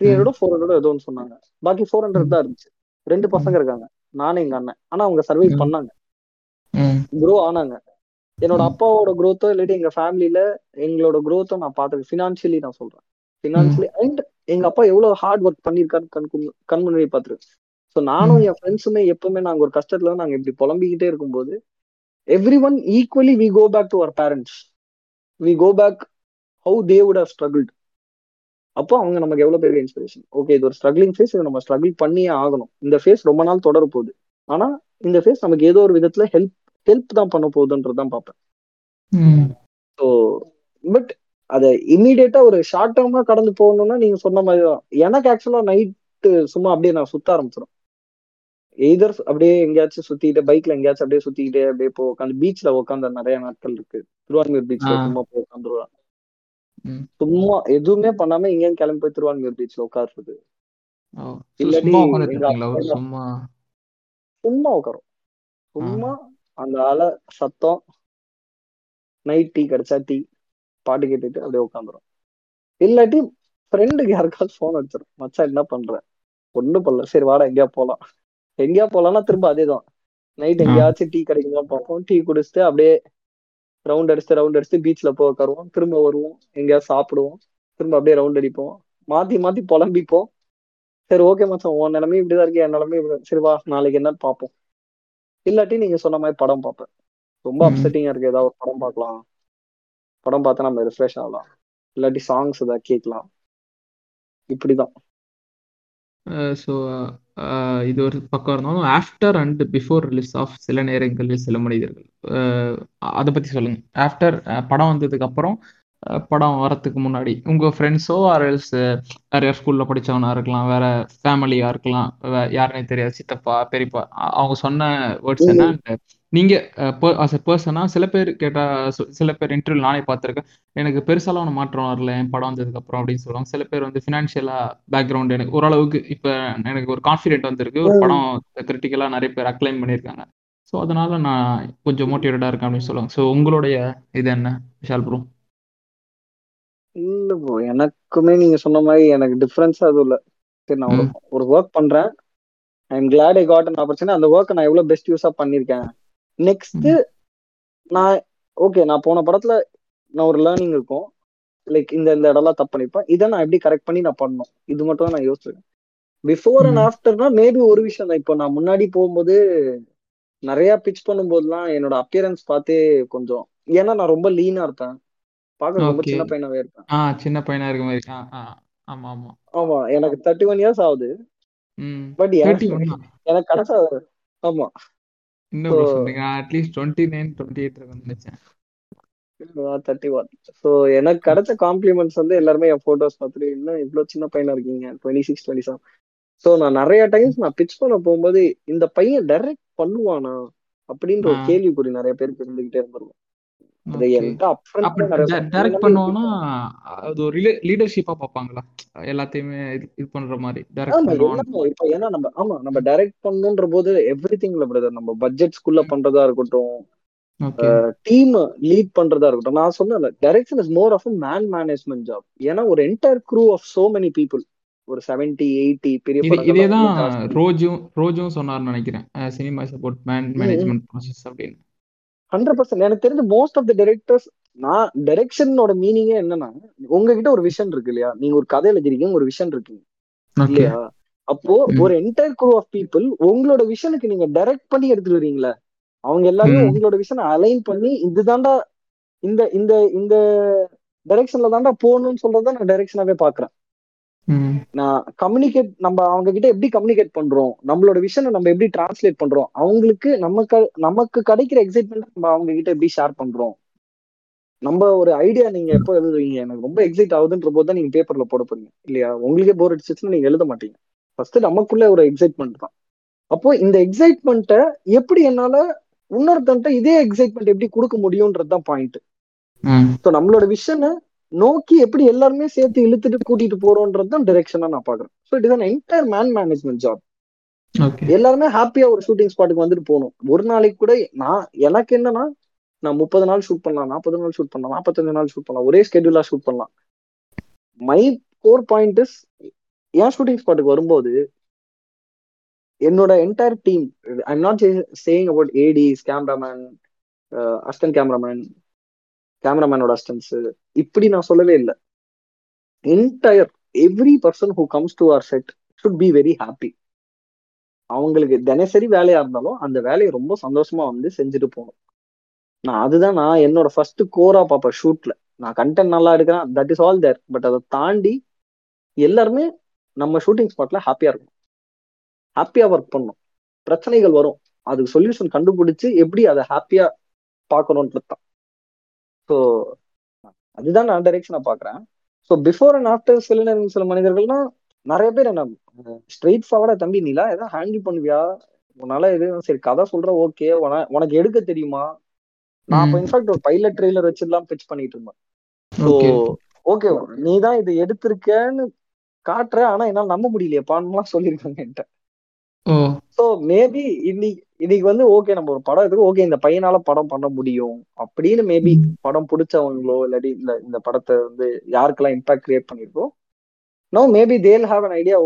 த்ரீ ஹண்ட்ரட் ஃபோர் ஹண்ட்ரட் ஏதோ ஒன்று சொன்னாங்க. பாக்கி ஃபோர் ஹண்ட்ரட் தான் இருந்துச்சு. ரெண்டு பசங்க இருக்காங்க. நானும் எங்க அண்ணன். ஆனா அவங்க சர்வைவ் பண்ணாங்க. க்ரோ ஆனாங்க. என்னோட அப்பாவோட க்ரோத்தோ இல்லாட்டி எங்க ஃபேமிலியில எங்களோட க்ரோத்தோ நான் பார்த்துருக்கேன் ஃபினான்ஷியலி நான் சொல்றேன். ஃபினான்ஷியலி அண்ட் எங்க அப்பா எவ்வளவு ஹார்ட் ஒர்க் பண்ணிருக்காரு கண் கண் முன்னாடி பார்த்துருக்கேன் ஸோ நானும் என் ஃப்ரெண்ட்ஸுமே எப்பவுமே நாங்க ஒரு கஷ்டத்துல நாங்க இப்படி புலம்பிக்கிட்டே இருக்கும்போது everyone equally we go back to our parents we go back how they would have struggled அப்போ அவங்க நமக்கு எவ்வளவு பெரிய இன்ஸ்பிரேஷன் ஓகே இது ஒரு ஸ்ட்ரகிளிங் ஃபேஸ் இதை நம்ம ஸ்ட்ரகிள் பண்ணியே ஆகணும். இந்த ஃபேஸ் ரொம்ப நாள் தொடர போகுது. ஆனா இந்த ஃபேஸ் நமக்கு ஏதோ ஒரு விதத்துல ஹெல்ப் ஹெல்ப் தான் பண்ண போகுதுன்றதான் பார்ப்பேன். ஸோ பட் அதை இம்மிடியேட்டா ஒரு ஷார்ட் டேர்மா கடந்து போகணும்னா நீங்க சொன்ன மாதிரி தான். எனக்கு ஆக்சுவலா நைட்டு சும்மா அப்படியே நான் சுத்த ஆரம்பிச்சிடும் எய்தர் அப்படியே எங்கேயாச்சும் சுத்திட்டு பைக்ல எங்கேயாச்சும் அப்படியே சுத்திக்கிட்டே அப்படியே போ உட்காந்து பீச்ல உட்காந்த நிறைய நாட்கள் இருக்கு. திருவான்மூர் பீச்ல சும்மா போய் உட்காந்துருவான் சும்மா எதுவுமே பண்ணாம எங்கேயும் கிளம்பி போய் திருவான்மூர் பீச்ல உட்காருறது. சும்மா உட்காரும். சும்மா அந்த அலை சத்தம் நைட் டீ கிடைச்சா டீ பாட்டு கேட்டுட்டு அப்படியே உட்காந்துரும். இல்லாட்டி ஃப்ரெண்டுக்கு யாருக்காவது ஃபோன் அடிச்சிடும் மச்சா என்ன பண்ற? ஒண்ணும் பண்ணல. சரி வாடா எங்கேயா போலாம். எங்கேயா போலாம்னா திரும்ப அதேதான். நைட் எங்கேயாச்சும் டீ கிடைக்குமா பார்ப்போம். டீ குடிச்சிட்டு அப்படியே ரவுண்ட் அடிச்சுட்டு ரவுண்ட் அடிச்சுட்டு பீச்ல போய் உட்காருவோம். திரும்ப வருவோம். எங்கேயாவது சாப்பிடுவோம். திரும்ப அப்படியே ரவுண்ட் அடிப்போம். மாத்தி மாத்தி புலம்பிப்போம். சரி ஓகே மச்சான். உன் நிலைமை இப்படிதான் இருக்கு. என் நிலைமை இப்படி சரி வா. நாளைக்கு என்னன்னு பார்ப்போம். இல்லாட்டி நீங்க சொன்ன மாதிரி படம் பார்ப்பேன். ரொம்ப அப்செட்டிங்கா இருக்கு. ஏதாவது ஒரு படம் பார்க்கலாம். படம் பார்த்தா நம்ம ரிஃப்ரெஷ் ஆகலாம். இல்லாட்டி சாங்ஸ் ஏதாவது கேட்கலாம். இப்படிதான். ஸோ இது ஒரு பக்கம் இருந்தாலும் after and before release of சில நேரங்களில் சில மனிதர்கள். அதை பற்றி சொல்லுங்கள் ஆஃப்டர் படம் வந்ததுக்கு அப்புறம் படம் வரத்துக்கு முன்னாடி உங்கள் ஃப்ரெண்ட்ஸோ ஆர் எல்ஸ் நிறைய ஸ்கூலில் படித்தவனா இருக்கலாம் வேற ஃபேமிலியாக இருக்கலாம் யாருனே தெரியாது சித்தப்பா பெரியப்பா அவங்க சொன்ன வேர்ட்ஸ் என்ன? நீங்கள் அஸ் எ பர்சனாக சில பேர் கேட்டால் சில பேர் இன்டர்வியூ நானே பார்த்துருக்கேன். எனக்கு பெருசாலாம் மாற்றம் வரல என் படம் வந்ததுக்கப்புறம் அப்படின்னு சொல்லுவாங்க. சில பேர் வந்து ஃபினான்ஷியலாக பேக்ரவுண்ட் எனக்கு ஓரளவுக்கு இப்போ எனக்கு ஒரு கான்ஃபிடென்ட் வந்திருக்கு. ஒரு படம் கிரிட்டிக்கலாக நிறைய பேர் அக்ளைம் பண்ணியிருக்காங்க. ஸோ அதனால நான் கொஞ்சம் மோட்டிவேட்டடாக இருக்கேன் அப்படின்னு சொல்லுவாங்க. ஸோ உங்களுடைய இது என்ன விஷால் ப்ரோ இல்ல ப்ரோ எனக்குமே நீங்க சொன்ன மாதிரி எனக்கு டிஃபரன்ஸ் அதுவும் இல்ல. சரி நான் ஒரு ஒரு ஒர்க் பண்றேன். I am glad I got an opportunity அந்த ஒர்க்கை நான் எவ்வளவு பெஸ்ட் யூஸா பண்ணிருக்கேன் நெக்ஸ்ட் நான் ஓகே நான் போன படத்துல நான் ஒரு லேர்னிங் இருக்கும். லைக் இந்த இந்த இடம்லாம் தப்பு பண்ணிப்பேன் இதை நான் எப்படி கரெக்ட் பண்ணி நான் பண்ணணும்? இது மட்டும் தான் நான் யோசிச்சிருக்கேன். பிஃபோர் அண்ட் ஆஃப்டர்னா மேபி ஒரு விஷயம் தான். இப்போ நான் முன்னாடி போகும்போது நிறைய பிச் பண்ணும்போதுலாம் என்னோட அப்பியரன்ஸ் பார்த்தே கொஞ்சம். ஏன்னா நான் ரொம்ப லீனா இருப்பேன். பார்க்க ரொம்ப சின்ன பையனாவே இருப்பேன். சின்ன பையனா இருக்க மாதிரி. ஆமா ஆமா. ஆமா எனக்கு தேர்ட்டி ஒன் இயர்ஸ் ஆகுது பட் எனக்கு கடைசா ஆமா. இன்னும் சொல்றீங்க. At least twenty nine twenty eight இருக்கும்னு நினைச்சேன். தேர்ட்டி ஒன் ஸோ எனக்கு கிடைச்ச காம்ப்ளிமெண்ட்ஸ் வந்து எல்லாருமே என் போட்டோஸ் பார்த்துட்டு இன்னும் இவ்வளவு சின்ன பையனா இருக்கீங்க? Twenty six twenty seven so நான் நிறைய டைம்ஸ் நான் பிச் பண்ண போகும்போது இந்த பையன் டைரக்ட் பண்ணுவானா? அப்படின்ற ஒரு கேள்விக்குறி நிறைய பேருக்கு இருந்துகிட்டே இருந்திருக்கும். டைரக்ட் பண்ணுவானா அது ஒரு லீடர்ஷிப்பா பாப்பாங்களா எல்லாத்தையுமே இது பண்ற மாதிரி இப்ப ஏன்னா நம்ம ஆமா நம்ம டைரக்ட் பண்ணுன்ற போது எவ்ரி திங்ல பிரதர் நம்ம பட்ஜெட்ஸ்குள்ள பண்றதா இருக்கட்டும் டீம் லீட் பண்றதா இருக்கட்டும். நான் சொன்னேன் direction is more of man management job ஏன்னா ஒரு entire crew of so many people ஒரு செவன்டி எயிட்டி பெரிய இதே தான் ரோஜும் ரோஜும் சொன்னார்னு நினைக்கிறேன். Cinema support man management process அப்படின்னு. ஹண்ட்ரட் பர்சன்ட் எனக்கு தெரிஞ்ச மோஸ்ட் ஆஃப் த டைரக்டர்ஸ் நான் டைரக்ஷனோட மீனிங்கே என்னன்னா உங்ககிட்ட ஒரு விஷன் இருக்கு இல்லையா? நீங்க ஒரு கதை எழுதிருக்கீங்க ஒரு விஷன் இருக்கீங்க இல்லையா? அப்போ ஒரு என்டையர் குரூ ஆஃப் பீப்புள் உங்களோட விஷனுக்கு நீங்க டைரக்ட் பண்ணி எடுத்துட்டு வரீங்களா அவங்க எல்லாருமே உங்களோட விஷனை அலைன் பண்ணி இதுதாண்டா இந்த இந்த இந்த டைரக்ஷன்ல தாண்டா போகணும்னு சொல்றத நான் டைரக்ஷனாவே பாக்குறேன் நான் கம்யூனிகேட் நம்ம அவங்க கிட்ட எப்படி கம்யூனிகேட் பண்றோம்? நம்மளோட விஷனை நம்ம எப்படி டிரான்ஸ்லேட் பண்றோம்? அவங்களுக்கு நமக்கு நமக்கு கிடைக்கிற எக்ஸைட்மெண்ட் நம்ம அவங்க கிட்ட எப்படி ஷேர் பண்றோம்? நம்ம ஒரு ஐடியா நீங்க எப்போ எழுதுவீங்க எனக்கு ரொம்ப எக்ஸைட் ஆகுதுன்ற போது தான் நீங்க பேப்பர்ல போட போறீங்க. இல்லையா? உங்களுக்கே போர் அடிச்சிச்சுன்னா நீங்க எழுத மாட்டீங்க. ஃபர்ஸ்ட் நமக்குள்ள ஒரு எக்ஸைட்மெண்ட் தான். அப்போ இந்த எக்ஸைட்மெண்ட்டை எப்படி என்னால இன்னொருத்தன்ட்ட இதே எக்ஸைட்மெண்ட் எப்படி கொடுக்க முடியும்ன்றது தான் பாயிண்ட் ஸோ நம்மளோட விஷனை நோக்கி எப்படி எல்லாருமே சேர்த்து இழுத்துட்டு கூட்டிட்டு போறோம்ன்றது தான் டைரக்ஷனா நான் பாக்குறேன் so it is an entire man management job எல்லாருமே ஹாப்பியா ஒரு ஷூட்டிங் ஸ்பாட்டுக்கு வந்துட்டு போகணும். ஒரு நாளைக்கு கூட நான் எனக்கு என்னன்னா நான் முப்பது நாள் ஷூட் பண்ணலாம் நாற்பது நாள் ஷூட் பண்ணலாம் நாற்பத்தஞ்சு நாள் ஷூட் பண்ணலாம் ஒரே ஸ்கெடியூலா ஷூட் பண்ணலாம். மை கோர் பாயிண்ட் இஸ் என் ஷூட்டிங் ஸ்பாட்டுக்கு வரும்போது என்னோட entire team I not saying about ADs cameraman assistant cameraman கேமராமேனோட assistants இப்படி நான் சொல்லவே இல்லை. Entire every person who comes to our set should be very happy அவங்களுக்கு தினசரி வேலையா இருந்தாலும் அந்த வேலையை ரொம்ப சந்தோஷமா வந்து செஞ்சுட்டு போகணும். நான் அதுதான் நான் என்னோட ஃபர்ஸ்ட் கோரா பார்ப்பேன் ஷூட்ல நான் கண்டென்ட் நல்லா எடுக்கிறேன் that is all there but அதை தாண்டி எல்லாருமே நம்ம ஷூட்டிங் ஸ்பாட்ல ஹாப்பியா இருக்கும் ஹாப்பியா ஒர்க் பண்ணும் பிரச்சனைகள் வரும். அதுக்கு சொல்யூஷன் கண்டுபிடிச்சு எப்படி அதை ஹாப்பியா பார்க்கணுன்றது தான். ஸோ அதுதான் நான் டைரெக்ஷனா பாக்குறேன் ஸோ பிஃபோர் அண்ட் ஆஃப்டர் சில நேரம் சில மனிதர்கள்னா நிறைய பேர் என்ன ஸ்ட்ரெயிட் ஃபார்வர்டா தம்பி நீலா எதாவது ஹேண்டில் பண்ணுவியா? உன்னால எது சரி கதை சொல்ற ஓகே உனக்கு எடுக்க தெரியுமா? நான் இப்போ இன்ஃபேக்ட் ஒரு பைலட் ட்ரெய்லர் வச்சுலாம் பிச் பண்ணிட்டு இருந்தேன். ஸோ ஓகே நீ தான் இது எடுத்திருக்கேன்னு காட்டுற ஆனா என்னால நம்ப முடியலையேப்பான்லாம் சொல்லியிருக்காங்க என்கிட்ட. ஸோ மேபி இன்னைக்கு இன்னைக்கு வந்து ஓகே நம்ம ஒரு படம் எடுத்து ஓகே இந்த பையனால படம் பண்ண முடியும். அப்படின்னு மேபி படம் பிடிச்சவங்களோ இல்லாட்டி இல்ல இந்த படத்தை வந்து யாருக்கெல்லாம் இம்பாக்ட் கிரியேட் பண்ணிருக்கோம் no maybe they'll have an idea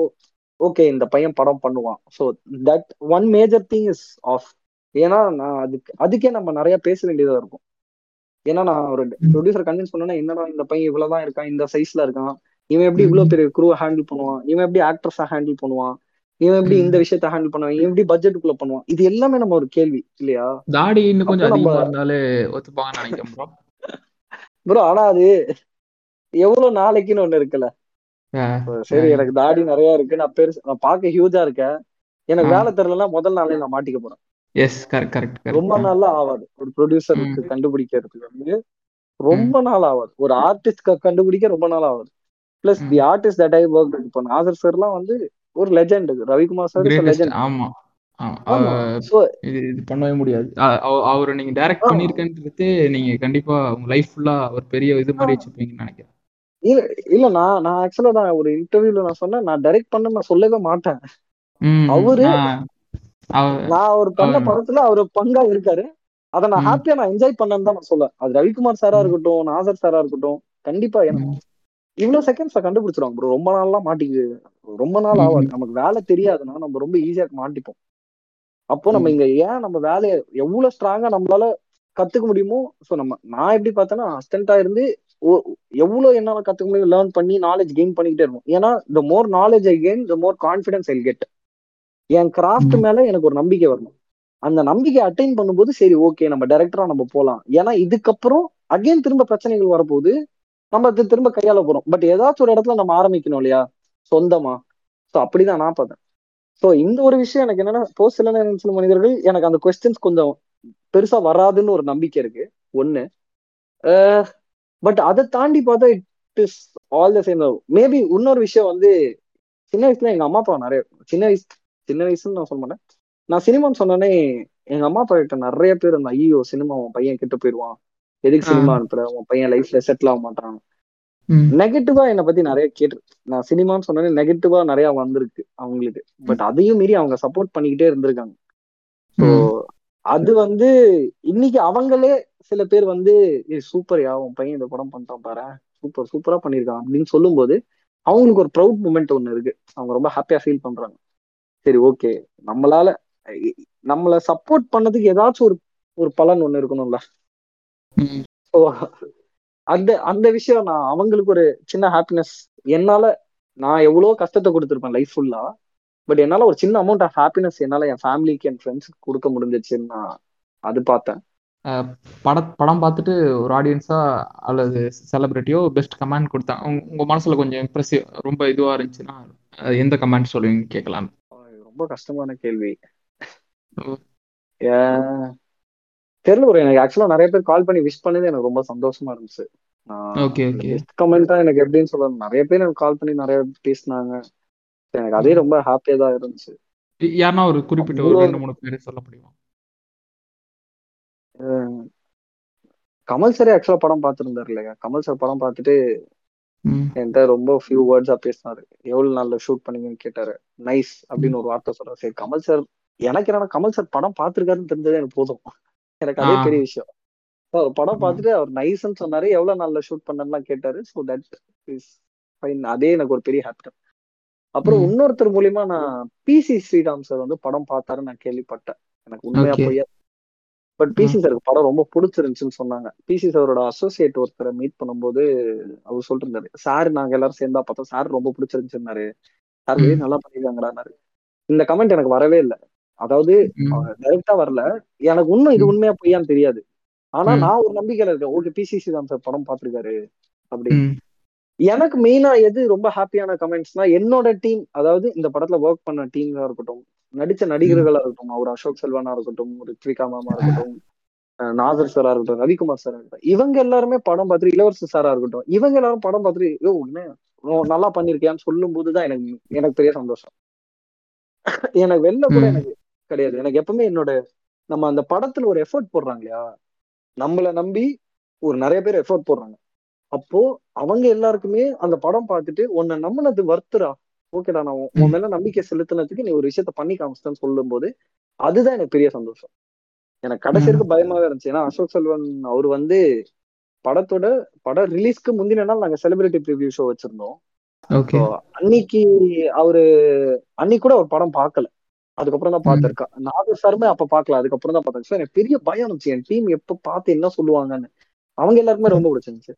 okay இந்த பையன் படம் பண்ணுவான். So that one major thing is of ஏன்னா நான் அதுக்கு அதுக்கே நம்ம நிறைய பேச வேண்டியதா இருக்கும். ஏன்னா நான் ஒரு ப்ரொடியூசர் கன்வின்ஸ் பண்ணேன்னா என்னடா இந்த பையன் இவ்வளவுதான் இருக்கான் இந்த சைஸ்ல இருக்கான் இவன் எப்படி இவ்வளவு பெரிய குரூவை ஹேண்டில் பண்ணுவான் இவன் எப்படி ஆக்ட்ரஸா ஹேண்டில் பண்ணுவான் இவன் எப்படி இந்த. விஷயத்த ஹேண்டில் பண்ணுவான்? இவன் எப்படி பட்ஜெட்டுக்குள்ள பண்ணுவான்? இது எல்லாமே நம்ம ஒரு கேள்வி இல்லையா? தாடி இன்னும் கொஞ்சம் அதிகமா இருந்தாலே ஒத்துப்பாங்கன்னு நினைக்கிறேன் ப்ரோ ஆனா அது எவ்வளவு நாளைக்குன்னு ஒண்ணு இருக்குல்ல? சரி எனக்கு தாடி நிறைய இருக்கு. நான் பெருசு நான் பார்க்க ஹியூஜா இருக்கேன். எனக்கு. வேலை தெரியலன்னா முதல் நாளே நான் மாட்டிக்க போறேன். எஸ் கரெக்ட் கரெக்ட் ரொம்ப நாள்லாம் ஆகாது. ஒரு ப்ரொடியூசருக்கு கண்டுபிடிக்கிறதுக்கு வந்து ரொம்ப நாள் ஆகாது. ஒரு ஆர்டிஸ்ட் கண்டுபிடிக்க ரொம்ப நாள் ஆகாது. Plus the artist that I work இப்போ நாசர் சார்லாம் வந்து ஒரு லெஜெண்ட் ரவிக்குமார் சார் லெஜெண்ட் ஆமா. இது பண்ணவே முடியாது. அவரை நீங்க டைரக்ட் பண்ணிருக்கன்றது நீங்க கண்டிப்பா உங்க லைஃப் ஃபுல்லா ஒரு பெரிய இது மாதிரி வச்சிருப்பீங்கன்னு நினைக்கிறேன். இல்ல இல்ல நான் நான் ஆக்சுவலா நான் ஒரு இன்டர்வியூல நான் சொன்னேன் நான் டைரக்ட் பண்ண நான் சொல்லவே மாட்டேன். அவரு நான் அவ- நான் அவர் பண்ண படத்துல அவர் பங்கா இருக்காரு. அதை நான் ஹாப்பியா நான் என்ஜாய் பண்ணேன்னு தான் நான் சொல்லுவேன் அது ரவிக்குமார் சாரா இருக்கட்டும் நாசர் சாரா இருக்கட்டும் கண்டிப்பா எனக்கு இவ்வளவு செகண்ட்ஸ்ல கண்டுபிடிச்சிருவாங்க ப்ரோ ரொம்ப நாள்லாம் மாட்டிக்கு ரொம்ப நாள் ஆகாது நமக்கு வேலை தெரியாதுன்னா நம்ம ரொம்ப ஈஸியா மாட்டிப்போம். அப்போ நம்ம இங்க ஏன் நம்ம வேலையை எவ்வளவு ஸ்ட்ராங்கா நம்மளால கத்துக்க முடியுமோ சோ நம்ம நான் எப்படி பார்த்தேன்னா அசிஸ்டண்டா இருந்து எவ்வளவு என்னால கத்துக்க முடியும் லேர்ன் பண்ணி நாலேஜ் கெயின் பண்ணிக்கிட்டே இருக்கும் ஏன்னா the more knowledge I gain the more confidence I get N craft மேல எனக்கு ஒரு நம்பிக்கை வரணும் அந்த நம்பிக்கை அட்டைன் பண்ணும்போது சரி ஓகே நம்ம டைரக்டரா நம்ம போலாம். ஏன்னா இதுக்கப்புறம் அகைன் திரும்ப பிரச்சனைகள் வரப்போகுது. நம்ம அது திரும்ப கையாள போறோம். பட் ஏதாச்சும் ஒரு இடத்துல நம்ம ஆரம்பிக்கணும் இல்லையா? சொந்தமா? சோ அப்படிதான் நான் பார்த்தேன். சோ இந்த ஒரு விஷயம் எனக்கு என்னன்னா போஸ்ட் சில நேரம் மனிதர்கள் எனக்கு அந்த கொஸ்டின்ஸ் கொஞ்சம் பெருசா வராதுன்னு ஒரு நம்பிக்கை இருக்கு. ஒண்ணு. பட் அதை தாண்டி பார்த்தா it is all the same maybe இன்னொரு விஷயம் வந்து சின்ன வயசுல எங்க அம்மா அப்பா நிறைய சின்ன வயசு சின்ன வயசுன்னு நான் சொல்ல மாட்டேன். நான் சினிமான்னு சொன்னோன்னே எங்க அம்மா அப்பா கிட்ட நிறைய பேர் இருந்தா ஐயோ சினிமா உன் பையன் கிட்ட போயிடுவான். எதுக்கு சினிமா அனுப்புற? உன் பையன் லைஃப்ல செட்டில் ஆக மாட்டான் நெகட்டிவா என்னை பத்தி நிறைய கேட்டு நான் சினிமான்னு சொன்னோன்னே நெகட்டிவா நிறைய வந்திருக்கு அவங்களுக்கு. பட் அதையும் மீறி அவங்க சப்போர்ட் பண்ணிக்கிட்டே இருந்திருக்காங்க. ஸோ அது வந்து இன்னைக்கு அவங்களே சில பேர் வந்து ஏ சூப்பர் யா உன் பையன் இந்த படம் பண்ணிட்டான் பாரு. சூப்பர் சூப்பரா பண்ணியிருக்கான். அப்படின்னு சொல்லும்போது அவங்களுக்கு ஒரு ப்ரௌட் மூமெண்ட் ஒன்று இருக்கு. அவங்க ரொம்ப ஹாப்பியா ஃபீல் பண்றாங்க. சரி ஓகே நம்மளால நம்மள சப்போர்ட் பண்ணதுக்கு ஏதாச்சும் ஒரு ஒரு பலன் ஒண்ணு இருக்கணும்ல. ஸோ அந்த அந்த விஷயம் நான் அவங்களுக்கு ஒரு சின்ன ஹாப்பினஸ் என்னால நான் எவ்வளவு கஷ்டத்தை கொடுத்துருப்பேன் லைஃப் ஃபுல்லா பட் என்னால ஒரு சின்ன அமௌண்ட் ஆஃப் ஹாப்பினஸ் என்னால என் ஃபேமிலிக்கு என் ஃப்ரெண்ட்ஸ்க்கு கொடுக்க முடிஞ்சிச்சுன்னு நான் அது பார்த்தேன். பட படம் பார்த்துட்டு ஒரு ஆடியன்ஸா அல்லது செலிபிரிட்டியோ பெஸ்ட் கமெண்ட் கொடுத்தாங்க உங்க மனசுல கொஞ்சம் இம்ப்ரெசிவ் ரொம்ப இதுவா இருந்துச்சுன்னா எந்த கமெண்ட் சொல்லுவீங்க கேட்கலாம். ரொம்ப கஷ்டமான கேள்வி. தெரியல ஒரு எனக்கு ஆக்சுவலா நிறைய பேர் கால் பண்ணி விஷ் பண்ணது எனக்கு ரொம்ப சந்தோஷமா இருந்துச்சு. ஓகே ஓகே கமெண்டா எனக்கு எப்படின்னு சொல்ல நிறைய பேர் எனக்கு கால் பண்ணி நிறைய பேசினாங்க. எனக்கு அதே ரொம்ப ஹாப்பியா தான் இருந்துச்சு. யாருன்னா ஒரு குறிப்பிட்ட ஒரு ரெண்டு மூணு பேர் சொல்ல முடியுமா? கமல் சாரே ஆக்சுவலா படம் பார்த்துருந்தாரு இல்லையா? கமல் சார் படம் பார்த்துட்டு என்கிட்ட ரொம்ப ஃபியூ வேர்ட்ஸா பேசினாரு. எவ்வளவு நாள்ல ஷூட் பண்ணீங்கன்னு கேட்டாரு. நைஸ் அப்படின்னு ஒரு வார்த்தை சொல்றாரு. சரி கமல் சார் எனக்கு என்னன்னா கமல் சார் படம் பார்த்திருக்காருன்னு தெரிஞ்சதே எனக்கு போதும். எனக்கு அதே. பெரிய விஷயம். அவர் படம். பார்த்துட்டு அவர் நைஸ்ன்னு சொன்னாரு எவ்வளவு நாள்ல ஷூட் பண்ணலாம் கேட்டாரு. ஸோ தட் இஸ் ஃபைன் அதே எனக்கு ஒரு பெரிய ஹாப்பி அப்புறம். இன்னொருத்தர் மூலியமா நான் பிசி ஸ்ரீராம் சார் வந்து படம் பார்த்தாருன்னு நான் கேள்விப்பட்டேன். எனக்கு உண்மையா. பொய்யா பட் பிசி சாருக்கு படம் ரொம்ப பிடிச்சிருந்துச்சுன்னு சொன்னாங்க. பிசி சாரோட அசோசியேட் ஒருத்தரை மீட் பண்ணும்போது அவர் சொல்லிட்டு இருந்தாரு சார் நாங்க எல்லாரும் சேர்ந்தா பார்த்தோம். சார் ரொம்ப பிடிச்சிருந்துச்சுன்னாரு. சார் நல்லா பண்ணிருக்காங்கடான்னாரு. இந்த கமெண்ட் எனக்கு வரவே இல்லை. அதாவது. டைரக்டா வரல எனக்கு இன்னும் இது. உண்மையா பொய்யான்னு தெரியாது ஆனா. நான் ஒரு நம்பிக்கையில இருக்கேன் ஓகே பிசிசி தான் சார் படம் பார்த்திருக்காரு அப்படி. எனக்கு மெயினா எது ரொம்ப ஹாப்பியான கமெண்ட்ஸ்னா என்னோட டீம் அதாவது இந்த படத்துல ஒர்க் பண்ண டீம்களா இருக்கட்டும் நடிச்ச நடிகர்களா இருக்கட்டும் அவர் அசோக் செல்வனா இருக்கட்டும் ரித்விகா மேமா இருக்கட்டும் நாசர் சாரா இருக்கட்டும் ரவிக்குமார் சாரா இருக்கட்டும் இவங்க எல்லாருமே படம் பார்த்துட்டு இளவரசு சாரா இருக்கட்டும் இவங்க எல்லாரும் படம் பார்த்துட்டு யோ என்ன உன் நல்லா பண்ணிருக்கியான்னு சொல்லும் போதுதான் எனக்கு எனக்கு பெரிய சந்தோஷம் எனக்கு வெளில கூட. எனக்கு கிடையாது. எனக்கு எப்பவுமே என்னோட நம்ம அந்த படத்துல ஒரு எஃபர்ட் போடுறாங்க இல்லையா நம்மள நம்பி ஒரு நிறைய பேர் எஃபர்ட் போடுறாங்க. அப்போ அவங்க எல்லாருக்குமே அந்த படம் பார்த்துட்டு உன்னை நம்பினது வர்த்துரா ஓகேடா நான் உன் மேல நம்பிக்கை செலுத்தினதுக்கு நீ ஒரு விஷயத்த பண்ணி காமிச்சிட்டேன்னு சொல்லும் போது அதுதான் எனக்கு பெரிய சந்தோஷம். எனக்கு கடைசி ம். வரைக்கும் பயமாவே இருந்துச்சு. ஏன்னா அசோக் செல்வன் அவர் வந்து படத்தோட படம் ரிலீஸ்க்கு முந்தின நாள் நாங்க செலிபிரிட்டி ப்ரிவியூ ஷோ வச்சிருந்தோம். அன்னைக்கு அவரு அன்னைக்கு கூட அவர் படம் பார்க்கல. அதுக்கப்புறம் தான் பார்த்திருக்கா நாகர் சாருமே அப்ப பார்க்கல. அதுக்கப்புறம் தான் பார்த்தாங்க So, எனக்கு பெரிய பயம் இருந்துச்சு. என் டீம் எப்ப பார்த்து என்ன சொல்லுவாங்கன்னு. அவங்க எல்லாருக்குமே ரொம்ப பிடிச்சிருந்துச்சு.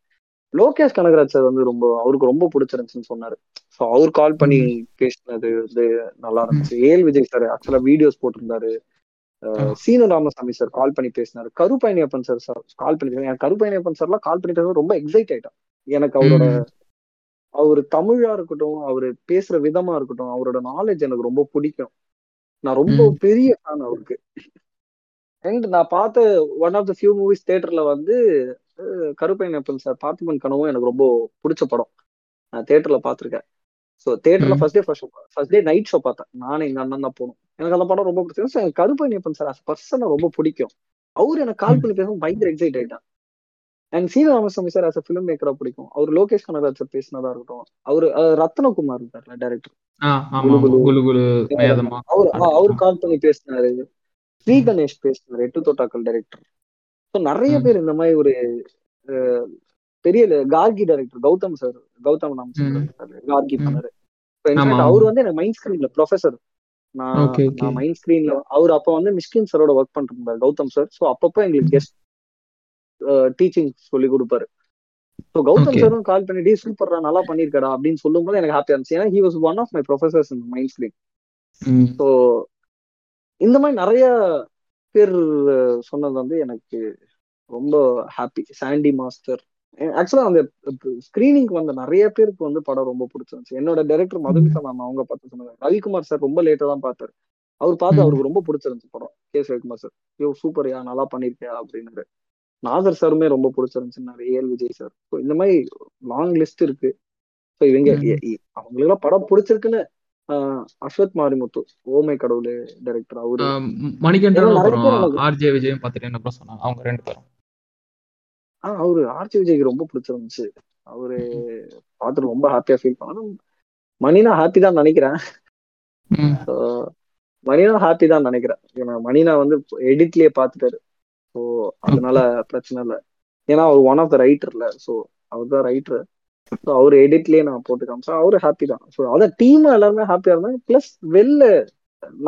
லோகேஷ் கனகராஜ் சார் வந்து ரொம்ப அவருக்கு ரொம்ப பிடிச்சிருந்துச்சுன்னு சொன்னாரு. ஸோ அவர் கால் பண்ணி பேசினது வந்து நல்லா இருந்துச்சு. ஏல் விஜய் சார் ஆக்சுவலா வீடியோஸ் போட்டிருந்தாரு. சீனு ராமசாமி சார் கால் பண்ணி பேசினாரு. கருப்பயணியப்பன் சார் சார் கால் பண்ணி. எனக்கு கருப்பயணியப்பன் சார்லாம் கால் பண்ணி பேசுறது ரொம்ப எக்ஸைட் ஆயிட்டான். எனக்கு அவரோட அவரு தமிழா இருக்கட்டும் அவரு பேசுற விதமா இருக்கட்டும் அவரோட நாலேஜ் எனக்கு ரொம்ப பிடிக்கும். நான் ரொம்ப. பெரிய ஃபேன் அவருக்கு. அண்ட் நான் பார்த்த one of the few movies தியேட்டர்ல வந்து அஹ், கருப்பையனப்பன் சார் பார்த்திபன் கனவும் எனக்கு ரொம்ப பிடிச்ச படம். நான் தியேட்டர்ல பார்த்திருக்கேன். ஸோ தியேட்டர்ல ம். First day first first day night show பார்த்தேன். நானும் எங்க அண்ணன் தான் போனோம். எனக்கு அந்த படம் ரொம்ப பிடிச்சது ஸோ எனக்கு கருப்பையனப்பன் சார் பர்சனை ரொம்ப பிடிக்கும். அவரு எனக்கு கால். பண்ணி பேசும் பயங்கர எக்ஸைட் ஆயிட்டான் and Seenu Ramasamy sir as film மேக்கரா பிடிக்கும். அவர் லோகேஷ் கனகராஜ் சார் பேசினதா இருக்கட்டும். அவரு ரத்னகுமார் இருக்கார்ல டைரக்டர் அவர். அவர் கால் பண்ணி பேசினாரு. ஸ்ரீ கணேஷ் பேசினாரு எட்டு தோட்டாக்கள் டைரக்டர் ஸோ நிறைய. பேர் இந்த மாதிரி ஒரு பெரிய கார்கி டைரக்டர் கௌதம் சார் கௌதம் நாம். கார்கி. பண்ணாரு. அவர் வந்து எனக்கு மைண்ட் ஸ்கிரீன்ல ப்ரொஃபசர் நான் மைண்ட் ஸ்கிரீன்ல அவர் அப்ப வந்து மிஷ்கின் சாரோட ஒர்க் பண்ணிட்டு இருந்தார் கௌதம் சார். ஸோ அப்பப்போ எங்களுக்கு கெஸ்ட் டீச்சிங் சொல்லி கொடுப்பாரு. ஸோ கௌதம். சாரும் கால் பண்ணி டே சூப்பர்ரா நல்லா பண்ணிருக்கடா அப்படின்னு சொல்லும்போது எனக்கு ஹாப்பியா இருந்துச்சு ஏன்னா he was one of my professors in mind screen ம். ஸோ இந்த மாதிரி நிறைய பேர் சொன்னது வந்து எனக்கு ரொம்ப ஹாப்பி சாண்டி மாஸ்டர் ஆக்சுவலா அந்த ஸ்கிரீனிங்க்கு வந்த நிறைய பேருக்கு வந்து படம் ரொம்ப பிடிச்சிருந்துச்சு. என்னோட டைரக்டர் மதுமிதா மேம் அவங்க பார்த்து சொன்னாங்க. ரவிக்குமார் சார் ரொம்ப லேட்டா தான் பார்த்தாரு. அவர் பார்த்து. அவருக்கு ரொம்ப பிடிச்சிருந்துச்சு படம். கே. ரவிக்குமார் சார் யோ சூப்பர்யா நல்லா பண்ணிருக்கியா அப்படின்னாரு. நாசர் சாருமே ரொம்ப பிடிச்சிருந்துச்சுன்னாரு ஏஎல் விஜய் சார். ஸோ இந்த மாதிரி லாங் லிஸ்ட் இருக்கு. ஸோ இவங்க ம். எ- எ- அவங்களுக்கெல்லாம் படம் பிடிச்சிருக்குன்னு அஸ்வத் மாரிமுத்து ஓமை கடவுளே டைரக்டர் அவரு. ஆ, மணிகண்டன் ஆர்ஜே விஜயும் பார்த்துட்டு அப்புறம் சொன்னாங்க? அவங்க ரெண்டு பேரும். ஆஹ் அவரு ஆர்ச்சி விஜய்க்கு ரொம்ப பிடிச்சிருந்துச்சு. அவரு பார்த்துட்டு ரொம்ப ஹாப்பியா ஃபீல் பண்ணாரு. மணினா ஹாப்பி தான் நினைக்கிறேன். மணினா ஹாப்பி தான் நினைக்கிறேன். மணினா வந்து எடிட்லயே பார்த்துட்டாரு. ஸோ அதனால பிரச்சனை இல்லை. ஏன்னா அவர் ஒன் ஆஃப் த ரைட்டர்ல ஸோ அவர் தான் ரைட்டர் ஸோ அவர் எடிட்லயே நான் போட்டு காமிச்சேன் அவரு ஹாப்பி தான். ஸோ அதான் டீம் எல்லாருமே ஹாப்பியா இருந்தாங்க ப்ளஸ் வெளில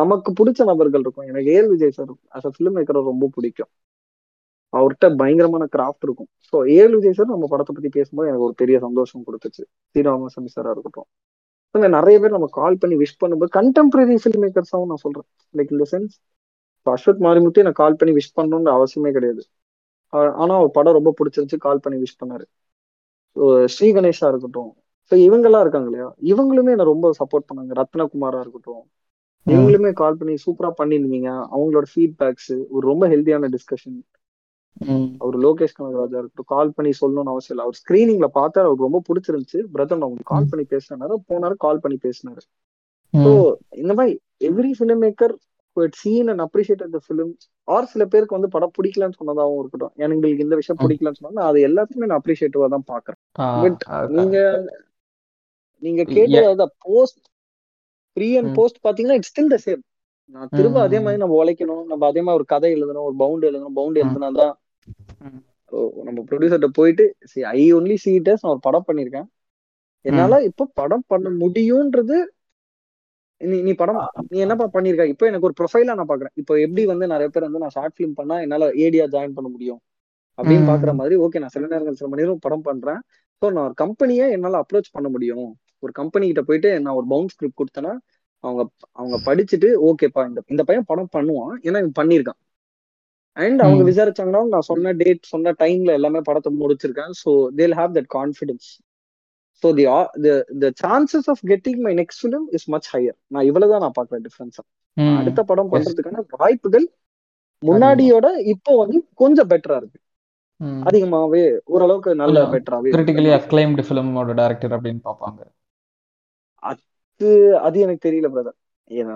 நமக்கு பிடிச்ச நபர்கள் இருக்கும். எனக்கு AL Vijay sir as a film மேக்கரை ரொம்ப பிடிக்கும். அவர்கிட்ட பயங்கரமான கிராஃப்ட் இருக்கும். ஸோ ஏல் விஜய் சார் நம்ம படத்தை பத்தி பேசும்போது எனக்கு ஒரு பெரிய சந்தோஷம் கொடுத்துச்சு. ஸ்ரீராமசாமி சாரா இருக்கட்டும். நிறைய பேர் நம்ம கால் பண்ணி விஷ் பண்ணும்போது கண்டெம்பரரி ஃபில்ம் மேக்கர்ஸாவும் நான் சொல்றேன். லைக் இந்த சென்ஸ் அஸ்வத் மாரிமுத்து எனக்கு கால் பண்ணி விஷ் பண்ணணும்னு அவசியமே கிடையாது. ஆனா அவர் படம் ரொம்ப பிடிச்சிருந்துச்சு கால் பண்ணி விஷ் பண்ணாரு. ஸ்ரீ கணேஷா இருக்கட்டும். ஸோ இவங்கெல்லாம் இருக்காங்க இல்லையா? இவங்களுமே என்ன ரொம்ப சப்போர்ட் பண்ணாங்க. ரத்னகுமாரா இருக்கட்டும். இவங்களுமே கால் பண்ணி சூப்பரா பண்ணிருந்தீங்க அவங்களோட ஃபீட்பேக்ஸ் ஒரு ரொம்ப ஹெல்த்தியான டிஸ்கஷன். அவர் லோகேஷ் கனகராஜா இருக்கட்டும் கால் பண்ணி சொல்லணும்னு அவசியம் இல்லை. அவர் ஸ்கிரீனிங்ல பார்த்தா அவருக்கு ரொம்ப பிடிச்சிருந்துச்சு. பிரதர் நான் உங்களுக்கு கால் பண்ணி பேசினாரு போனாரு கால் பண்ணி பேசினாரு. ஸோ. இந்த மாதிரி every film maker seen and appreciate the film or சில பேருக்கு வந்து படம் பிடிக்கலன்னு சொன்னதாகவும் இருக்கட்டும் எனக்கு இந்த விஷயம். பிடிக்கலன்னு சொன்னா அது எல்லாத்தையுமே நான் அப்ரிஷியேட்டிவா தான் பாக்குறேன் பட் நீங்க. நீங்க கேட்டது போஸ்ட் ப்ரீ அண்ட். போஸ்ட் பாத்தீங்கன்னா இட்ஸ் ஸ்டில் த சேம் நான் திரும்ப. அதே மாதிரி நம்ம உழைக்கணும் நம்ம அதே மாதிரி ஒரு கதை எழுதணும் ஒரு பவுண்ட் எழுதணும் பவுண்ட் ம். ஓ, நம்ம ப்ரொடியூசர்கிட்ட போயிட்டு சி ஐ ஒன்லி சீட்டர்ஸ் நான் ஒரு படம் பண்ணிருக்கேன் என்னால இப்போ படம் பண்ண முடியும்ன்றது நீ நீ படம் நீ என்னப்பா பண்ணிருக்க? இப்போ எனக்கு ஒரு ப்ரொஃபைலா நான் பாக்குறேன். இப்போ எப்படி வந்து நிறைய பேர் வந்து நான் ஷார்ட் ஃபிலிம் பண்ணா என்னால ஏடியா ஜாயின் பண்ண முடியும்? அப்படின்னு. பாக்குற மாதிரி ஓகே நான் சில நேரங்கள் சில மணி நேரம் படம் பண்றேன். ஸோ நான் ஒரு கம்பெனியை என்னால அப்ரோச் பண்ண முடியும். ஒரு கம்பெனி கிட்ட போயிட்டு நான் ஒரு பவுண்ட் ஸ்கிரிப்ட் கொடுத்தேன்னா அவங்க அவங்க படிச்சுட்டு ஓகேப்பா இந்த இந்த பையன் படம் பண்ணுவான். ஏன்னா இவன் பண்ணியிருக்கான். அண்ட் அவங்க. விசாரிச்சாங்கன்னா நான் சொன்ன டேட் சொன்ன டைம்ல எல்லாமே படத்தை முடிச்சிருக்கேன். So they'll have that confidence so the the chances of getting my next film is much higher நான் இவ்வளவுதான் நான் பாக்குறேன் டிஃபரன்ஸா. அடுத்த படம். பண்றதுக்கான வாய்ப்புகள் முன்னாடியோட இப்போ வந்து கொஞ்சம் பெட்டரா இருக்கு. அதிகமாவே ஓரளவுக்கு நல்ல பெட்டராவே கிரிட்டிக்கலி அக்ளைம்டு ஃபிலிமோட டைரக்டர் அப்படின்னு பார்ப்பாங்க அது அது எனக்கு தெரியல பிரதர் ஏன்னா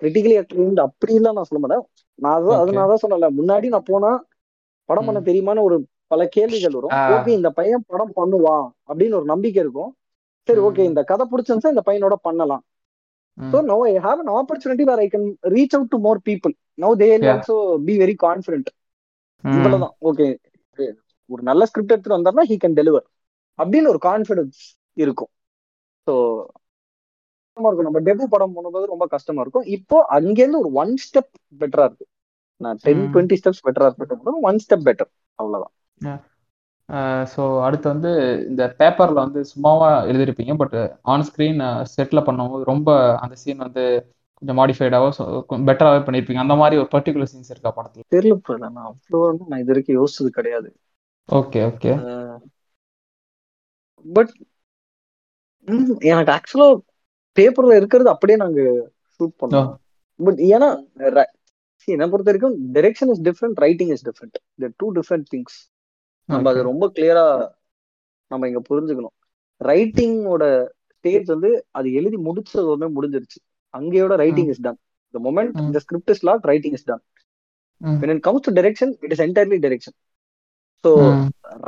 கிரிட்டிக்கலி அக்ளைம்டு அப்படி எல்லாம் நான் சொல்ல மாட்டேன் நான் Okay. அதனால தான் சொன்னல முன்னாடி நான் போனா படம் பண்ண. தெரியுமான்னு ஒரு பல கேள்விகள் வரும். ஓகே இந்த பையன் படம் பண்ணுவான் அப்படின்னு ஒரு நம்பிக்கை இருக்கும். சரி. ஓகே இந்த கதை பிடிச்சிருந்துச்சா இந்த பையனோட பண்ணலாம். So no I have an opportunity where I can reach out to more people no they. Also be very confident. இவ்வளவுதான். ஓகே. ஒரு நல்ல ஸ்கிரிப்ட் எடுத்துட்டு வந்தாருன்னா ஹீ கேன் டெலிவர் அப்படின்னு ஒரு கான்ஃபிடன்ஸ் இருக்கும். ஸோ இருக்கும். நம்ம டெபு படம் பண்ணும்போது ரொம்ப கஷ்டமா இருக்கும். இப்போ அங்கேருந்து ஒரு ஒன் ஸ்டெப் பெட்டரா இருக்கு. நான் டென். டுவெண்ட்டி ஸ்டெப்ஸ் பெட்டரா இருக்கு ஒன் ஸ்டெப் பெட்டர் அவ்வளவுதான். ஸோ அடுத்து வந்து இந்த பேப்பரில் வந்து சும்மாவாக எழுதியிருப்பீங்க பட் ஆன் ஸ்க்ரீன் செட்டில் பண்ணும்போது ரொம்ப அந்த சீன் வந்து கொஞ்சம் மாடிஃபைடாவோ பெட்டராகவே பண்ணியிருப்பீங்க. அந்த மாதிரி ஒரு பர்டிகுலர் சீன்ஸ் இருக்கா படத்தில்? தெரியல நான் அவ்வளோ வந்து நான் இது வரைக்கும் யோசிச்சது கிடையாது. ஓகே ஓகே பட் எனக்கு ஆக்சுவலா பேப்பர்ல இருக்கிறது அப்படியே நாங்க ஷூட் பண்ணோம். பட் ஏன்னா என்ன பொறுத்த வரைக்கும் direction is different writing is different the two different things நம்ம அது ரொம்ப கிளியரா நம்ம இங்க புரிஞ்சுக்கணும். ரைட்டிங்கோட ஸ்டேஜ் வந்து அது எழுதி முடிச்சது உடனே முடிஞ்சிருச்சு. அங்கேயோட writing is done the moment இந்த script is lot writing is done when it comes to direction it is entirely direction so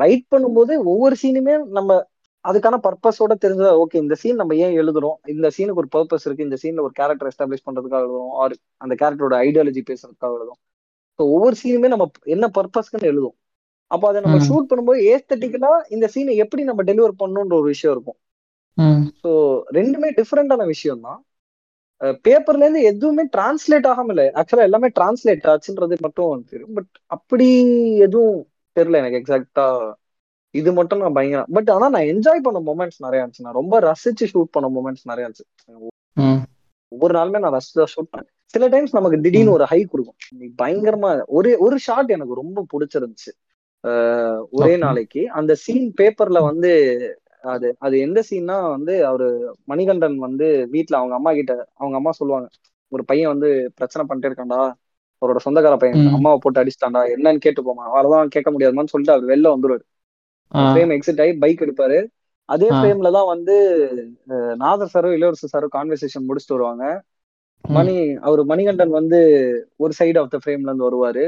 write பண்ணும்போது ஒவ்வொரு சீனுமே நம்ம அதுக்கான பர்பஸோட தெரிஞ்சதா ஓகே இந்த சீன் நம்ம ஏன் எழுதுறோம்? இந்த சீனுக்கு ஒரு பர்பஸ் இருக்கு. இந்த சீன்ல ஒரு கேரக்டர் எஸ்டாப்ளிஷ் பண்றதுக்காக எழுதுறோம். ஆர் அந்த கேரக்டரோட ஐடியாலஜி பேசுறதுக்காக எழுதும் ஸோ ஒவ்வொரு சீனுமே நம்ம என்ன பர்பஸ்க்குன்னு எழுதும் அப்போ அதை நம்ம ஷூட் பண்ணும்போது ஏஸ்தட்டிக்கலா இந்த சீனை எப்படி நம்ம டெலிவர் பண்ணணுன்ற ஒரு விஷயம் இருக்கும். ஸோ ரெண்டுமே டிஃப்ரெண்டான விஷயம் தான் பேப்பர்ல இருந்து எதுவுமே டிரான்ஸ்லேட் ஆகாம இல்லை. ஆக்சுவலா எல்லாமே டிரான்ஸ்லேட் ஆச்சுன்றது மட்டும் தெரியும் பட் அப்படி எதுவும் தெரியல எனக்கு எக்ஸாக்டா இது மட்டும் நான் பயங்கரம் பட் ஆனா நான் என்ஜாய் பண்ண மூமெண்ட்ஸ் நிறைய இருந்துச்சு. நான் ரொம்ப ரசிச்சு ஷூட் பண்ண மூமெண்ட்ஸ் நிறைய இருந்துச்சு. ஒவ்வொரு நாளுமே நான் ரசிச்சு ஷூட் பண்ணேன். சில டைம்ஸ் நமக்கு திடீர்னு ஒரு ஹை கொடுக்கும். பயங்கரமா ஒரே ஒரு ஷாட் எனக்கு ரொம்ப பிடிச்சிருந்துச்சு. ஒரே நாளைக்கு. அந்த சீன் பேப்பர்ல வந்து அது அது எந்த சீன்னா வந்து அவரு மணிகண்டன் வந்து வீட்டுல அவங்க அம்மா கிட்ட அவங்க அம்மா சொல்லுவாங்க ஒரு பையன் வந்து பிரச்சனை பண்ணிட்டே இருக்காண்டா அவரோட சொந்தக்கார பையன் அம்மாவை போட்டு அடிச்சிட்டாண்டா என்னன்னு கேட்டு போமா அவர்தான் கேட்க முடியாதுமான்னு சொல்லிட்டு அவர் வெளில வந்துருவாரு. ஃப்ரேம் எக்ஸிட் ஆகி பைக் எடுப்பாரு. அதே ஃப்ரேம்ல தான் வந்து நாதர் சாரோ இளவரசு சாரோ கான்வர்சேஷன் முடிச்சுட்டு வருவாங்க. மணி அவர் மணிகண்டன் வந்து ஒரு சைடு ஆஃப் த ஃப்ரேம்ல இருந்து வருவாரு.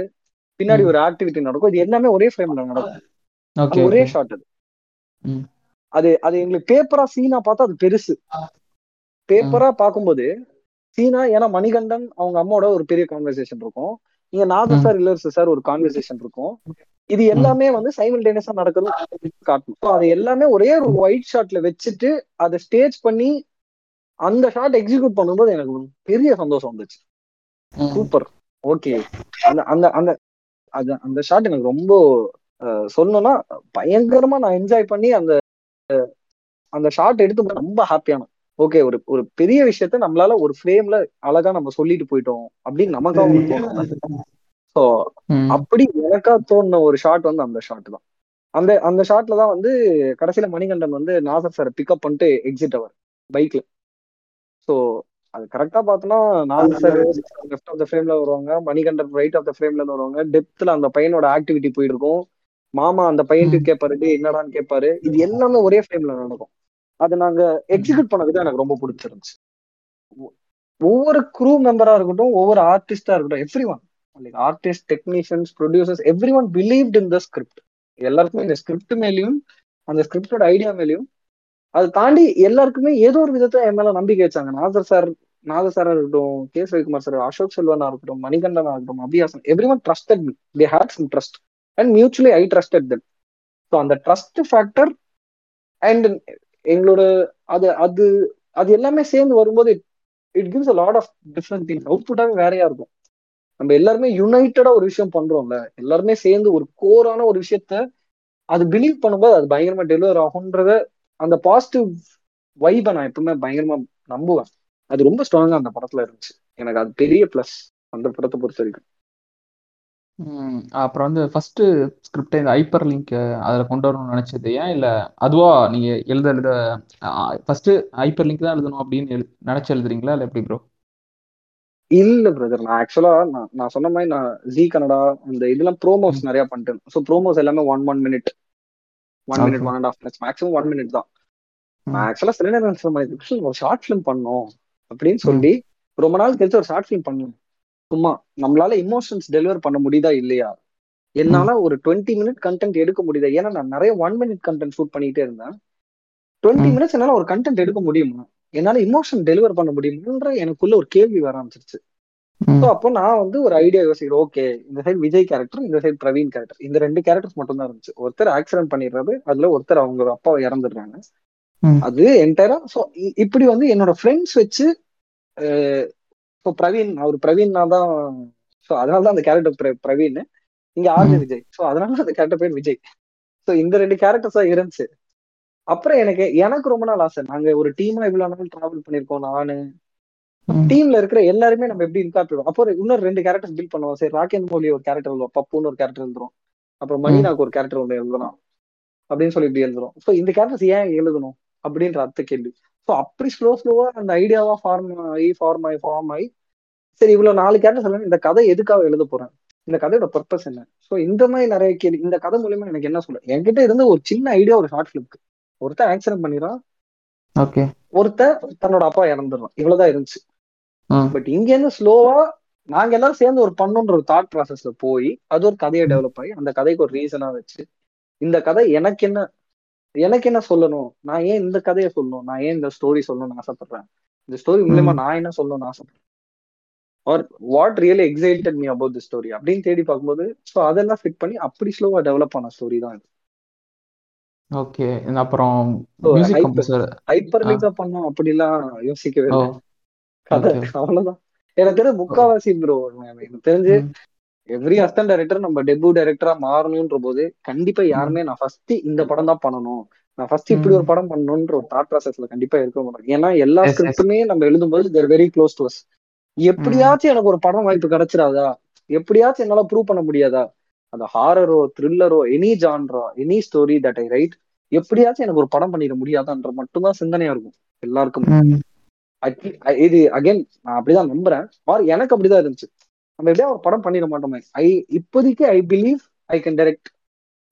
பின்னாடி ஒரு ஆக்டிவிட்டி நடக்கும். இது எல்லாமே ஒரே ஃப்ரேம்ல நடக்கும். ஒரே ஷாட் அது. அது அது எங்களுக்கு பேப்பரா சீனா பார்த்தா அது பெருசு. பேப்பரா பார்க்கும்போது சீனா ஏன்னா மணிகண்டன் அவங்க அம்மாவோட ஒரு பெரிய கான்வர்சேஷன் இருக்கும். இங்க நாதர் சார் இளவரசு சார் ஒரு கான்வர்சேஷன் இருக்கும். இது எல்லாமே வந்து சைமல்டேனியஸா நடக்கிறது காட்டணும் அது எல்லாமே ஒரே ஒரு ஒயிட் ஷாட்ல வச்சுட்டு அதை ஸ்டேஜ் பண்ணி அந்த ஷாட் எக்ஸிக்யூட் பண்ணும்போது எனக்கு பெரிய சந்தோஷம் வந்துச்சு. சூப்பர் ஓகே அந்த அந்த அந்த அது அந்த ஷாட் எனக்கு ரொம்ப சொல்லணும்னா பயங்கரமா நான் என்ஜாய் பண்ணி அந்த அந்த ஷாட் எடுத்து ரொம்ப ஹாப்பியான ஓகே ஒரு ஒரு பெரிய விஷயத்த நம்மளால ஒரு ஃப்ரேம்ல அழகா நம்ம சொல்லிட்டு போயிட்டோம் அப்படின்னு நமக்காக தோணும் ஸோ அப்படி எனக்கா தோணுன ஒரு ஷாட் வந்து அந்த ஷாட் தான். அந்த அந்த ஷாட்ல தான் வந்து கடைசியில மணிகண்டன் வந்து நாசர் சாரை பிக்கப் பண்ணிட்டு எக்ஸிட் அவர் பைக்ல ஸோ அது கரெக்டா பார்த்தோம்னா லெஃப்ட் ஆஃப் த ஃப்ரேம்ல வருவாங்க. மணிகண்டன் ரைட் ஆஃப் த ஃப்ரேம்ல வருவாங்க. டெப்த்ல அந்த பையனோட ஆக்டிவிட்டி போயிருக்கும் மாமா அந்த பையனுக்கு கேட்பாரு என்னடான்னு கேட்பாரு இது எல்லாமே ஒரே ஃப்ரேம்ல நடக்கும். அதை நாங்க எக்ஸிக்யூட் பண்ணதுக்கு எனக்கு ரொம்ப பிடிச்சிருந்துச்சு. ஒவ்வொரு குரூ மெம்பரா இருக்கட்டும் ஒவ்வொரு ஆர்டிஸ்டா இருக்கட்டும் every one like artist technicians producers every one believed in the script எல்லாருக்குமே இந்த ஸ்கிரிப்ட் மேலேயும் அந்த ஸ்கிரிப்டோட ஐடியா மேலேயும் அதை தாண்டி எல்லாருக்குமே ஏதோ ஒரு விதத்தை என் மேல நம்பிக்கை வச்சாங்க. நாசர் சார் நாக சாரா இருக்கட்டும் கே. ரவிக்குமார் சார் அசோக் செல்வனா இருக்கட்டும் மணிகண்டனா இருக்கட்டும் Abhiyasan every one trusted me they had some trust and mutually I trusted them so அந்த ட்ரஸ்ட் ஃபேக்டர் அண்ட் எங்களோட அது அது அது எல்லாமே சேர்ந்து வரும்போது it gives a lot of different things அவுட்புட்டாவே வேறையா இருக்கும். நம்ம எல்லாருமே யுனைட்டடா ஒரு விஷயம் பண்றோம்ல. எல்லாருமே சேர்ந்து ஒரு கோரான ஒரு விஷயத்த அது பிலீவ் பண்ணும்போது அது பயங்கரமா டெலிவர் ஆகும்ன்றத அந்த பாசிட்டிவ் வைபை நான் எப்பவுமே பயங்கரமா நம்புவேன். அது ரொம்ப ஸ்ட்ராங்கா அந்த படத்துல இருந்துச்சு. எனக்கு அது பெரிய பிளஸ் அந்த படத்தை பொறுத்த வரைக்கும். அப்புறம் வந்து ஃபர்ஸ்ட் ஸ்கிரிப்டை இந்த ஹைப்பர் லிங்க் அதில் கொண்டு வரணும்னு நினைச்சது ஏன் இல்லை? அதுவா நீங்க எழுத எழுத ஃபர்ஸ்ட் ஹைப்பர் லிங்க் தான் எழுதணும் அப்படின்னு நினைச்சு எழுதுறீங்களா இல்லை எப்படி ப்ரோ இல்ல பிரதர் நான் ஆக்சுவலா நான் நான் சொன்ன மாதிரி நான் ஜி கனடா இந்த இதெல்லாம் ப்ரோமோஸ் நிறைய பண்ணிட்டேன் ஸோ ப்ரோமோஸ் எல்லாமே one one minute one minute one and half minutes maximum one minute தான். நான் ஆக்சுவலா சில நேரம் ஒரு ஷார்ட் ஃபிலிம் பண்ணோம் அப்படின்னு சொல்லி ரொம்ப நாள் கழிச்சு ஒரு ஷார்ட் ஃபிலிம் பண்ணணும். சும்மா நம்மளால இமோஷன்ஸ் டெலிவர் பண்ண முடியுதா இல்லையா? என்னால ஒரு டுவெண்ட்டி மினிட் கண்டென்ட் எடுக்க முடியுதா? ஏன்னா நான் நிறைய ஒன் மினிட் கண்டென்ட் ஷூட் பண்ணிட்டே இருந்தேன். டுவெண்ட்டி மினிட்ஸ் என்னால ஒரு கண்டென்ட் எடுக்க முடியுமா? என்னால இமோஷன் டெலிவர் பண்ண முடியுமான்ற எனக்குள்ள ஒரு கேள்வி வர ஆரம்பிச்சிருச்சு. ஸோ அப்போ நான் வந்து ஒரு ஐடியா யோசிக்கிறேன். ஓகே இந்த சைடு விஜய் கேரக்டர் இந்த சைடு பிரவீன் கேரக்டர் இந்த ரெண்டு கேரக்டர்ஸ் மட்டும் தான் இருந்துச்சு. ஒருத்தர் ஆக்சிடென்ட் பண்ணிடுறது அதுல ஒருத்தர் அவங்க அப்பா இறந்துடுறாங்க. அது என்டையரா ஸோ இப்படி வந்து என்னோட ஃப்ரெண்ட்ஸ் வச்சு இப்போ பிரவீன் அவர் பிரவீன் தான் ஸோ அதனால தான் அந்த கேரக்டர் பிரவீன் இங்க ஆர்ஜே விஜய். ஸோ அதனால அந்த கேரக்டர் பேர் விஜய். ஸோ இந்த ரெண்டு கேரக்டர்ஸ் தான் இருந்துச்சு. அப்புறம் எனக்கு எனக்கு ரொம்ப நாள் ஆசை. நாங்க ஒரு டீமா இவ்வளவு நாள் டிராவல் பண்ணிருக்கோம் நானு. டீம்ல இருக்கிற எல்லாருமே நம்ம எப்படி இன்கார்ட் அப்போ இன்னொரு ரெண்டு கேரக்டர்ஸ் பில்ட் பண்ணுவோம். சரி ராக்கெட் மோலி ஒரு கேரக்டர் எழுதுவோம். பப்புன்னு ஒரு கேரக்டர் எழுதுறோம். அப்புறம் மணினாக்கு ஒரு கேரக்டர் ஒன்று எழுதலாம் அப்படின்னு சொல்லி இப்படி எழுதுறோம். ஸோ இந்த கேரக்டர்ஸ் ஏன் எழுதணும்? அப்படின்ற அர்த்த கேள்வி. ஸோ அப்படி ஸ்லோ ஸ்லோவா அந்த ஐடியாவா ஃபார்ம் ஆகி ஃபார்ம் ஆகி ஃபார்ம் ஆகி சரி இவ்வளவு நாலு கேரக்டர் சொல்லுங்க இந்த கதை எதுக்காக எழுத போறேன்? இந்த கதையோட பர்பஸ் என்ன? ஸோ இந்த மாதிரி நிறைய கேள்வி இந்த கதை மூலியமா எனக்கு என்ன சொல்ல? என்கிட்ட இருந்து ஒரு சின்ன ஐடியா ஒரு ஷார்ட் ஃபிலிம்க்கு ஒருத்தன் ஆக்சிடென்ட் பண்ணிடுறான். ஓகே ஒருத்தன் தன்னோட அப்பா இறந்துடுறான். இவ்வளவுதான் இருந்துச்சு. பட் இங்க இருந்து ஸ்லோவா நாங்க எல்லாரும் சேர்ந்து ஒரு பண்ணுன்ற ஒரு தாட் ப்ராசஸ்ல போய் அது ஒரு கதையை டெவலப் ஆகி அந்த கதைக்கு ஒரு ரீசனா வச்சு இந்த கதை எனக்கு என்ன எனக்கு என்ன சொல்லணும்? நான் ஏன் இந்த கதையை சொல்லணும்? நான் ஏன் இந்த ஸ்டோரி சொல்லணும்னு ஆசைப்படுறேன்? இந்த ஸ்டோரி மூலயமா நான் என்ன சொல்லணும்னு ஆசைப்படுறேன்? Or what really excited me about the story அப்படின்னு தேடி பார்க்கும்போது ஸோ அதெல்லாம் ஃபிட் பண்ணி அப்படி ஸ்லோவா டெவலப் ஆன ஸ்டோரி தான் இது. ஓகே அப்புறம் ஹைப்பர் லிங்கா பண்ணோம் அப்படிலாம் யோசிக்கவே இல்லை. கதை அவ்வளவுதான். எனக்கு தெரிஞ்ச முக்காவாசி ப்ரோ எனக்கு தெரிஞ்சு எவ்ரி அஸ்டன் டைரக்டர் நம்ம டெபு டைரக்டரா மாறணும்ன்ற போது கண்டிப்பா யாருமே நான் ஃபர்ஸ்ட் இந்த படம் தான் பண்ணணும். நான் ஃபர்ஸ்ட் இப்படி ஒரு படம் பண்ணணும்ன்ற ஒரு தாட் ப்ராசஸ்ல கண்டிப்பா இருக்க மாட்டோம். ஏன்னா எல்லா ஸ்கிரிப்டுமே நம்ம எழுதும்போது they're very close to us எப்படியாச்சும் எனக்கு ஒரு படம் வாய்ப்பு கிடைச்சிடாதா? எப்படியாச்சும் என்னால ப்ரூவ் பண்ண முடியாதா? அந்த ஹாரரோ த்ரில்லரோ any genre any story that I write எப்படியாச்சும் எனக்கு ஒரு படம் பண்ணிட முடியாதான்ற மட்டும்தான் சிந்தனையா இருக்கும் எல்லாருக்கும். இது அகைன் நான் அப்படிதான் நம்புறேன். ஆர் எனக்கு அப்படிதான் இருந்துச்சு. நம்ம எப்படியா ஒரு படம் பண்ணிட மாட்டோமே. ஐ இப்போதைக்கு I believe I can direct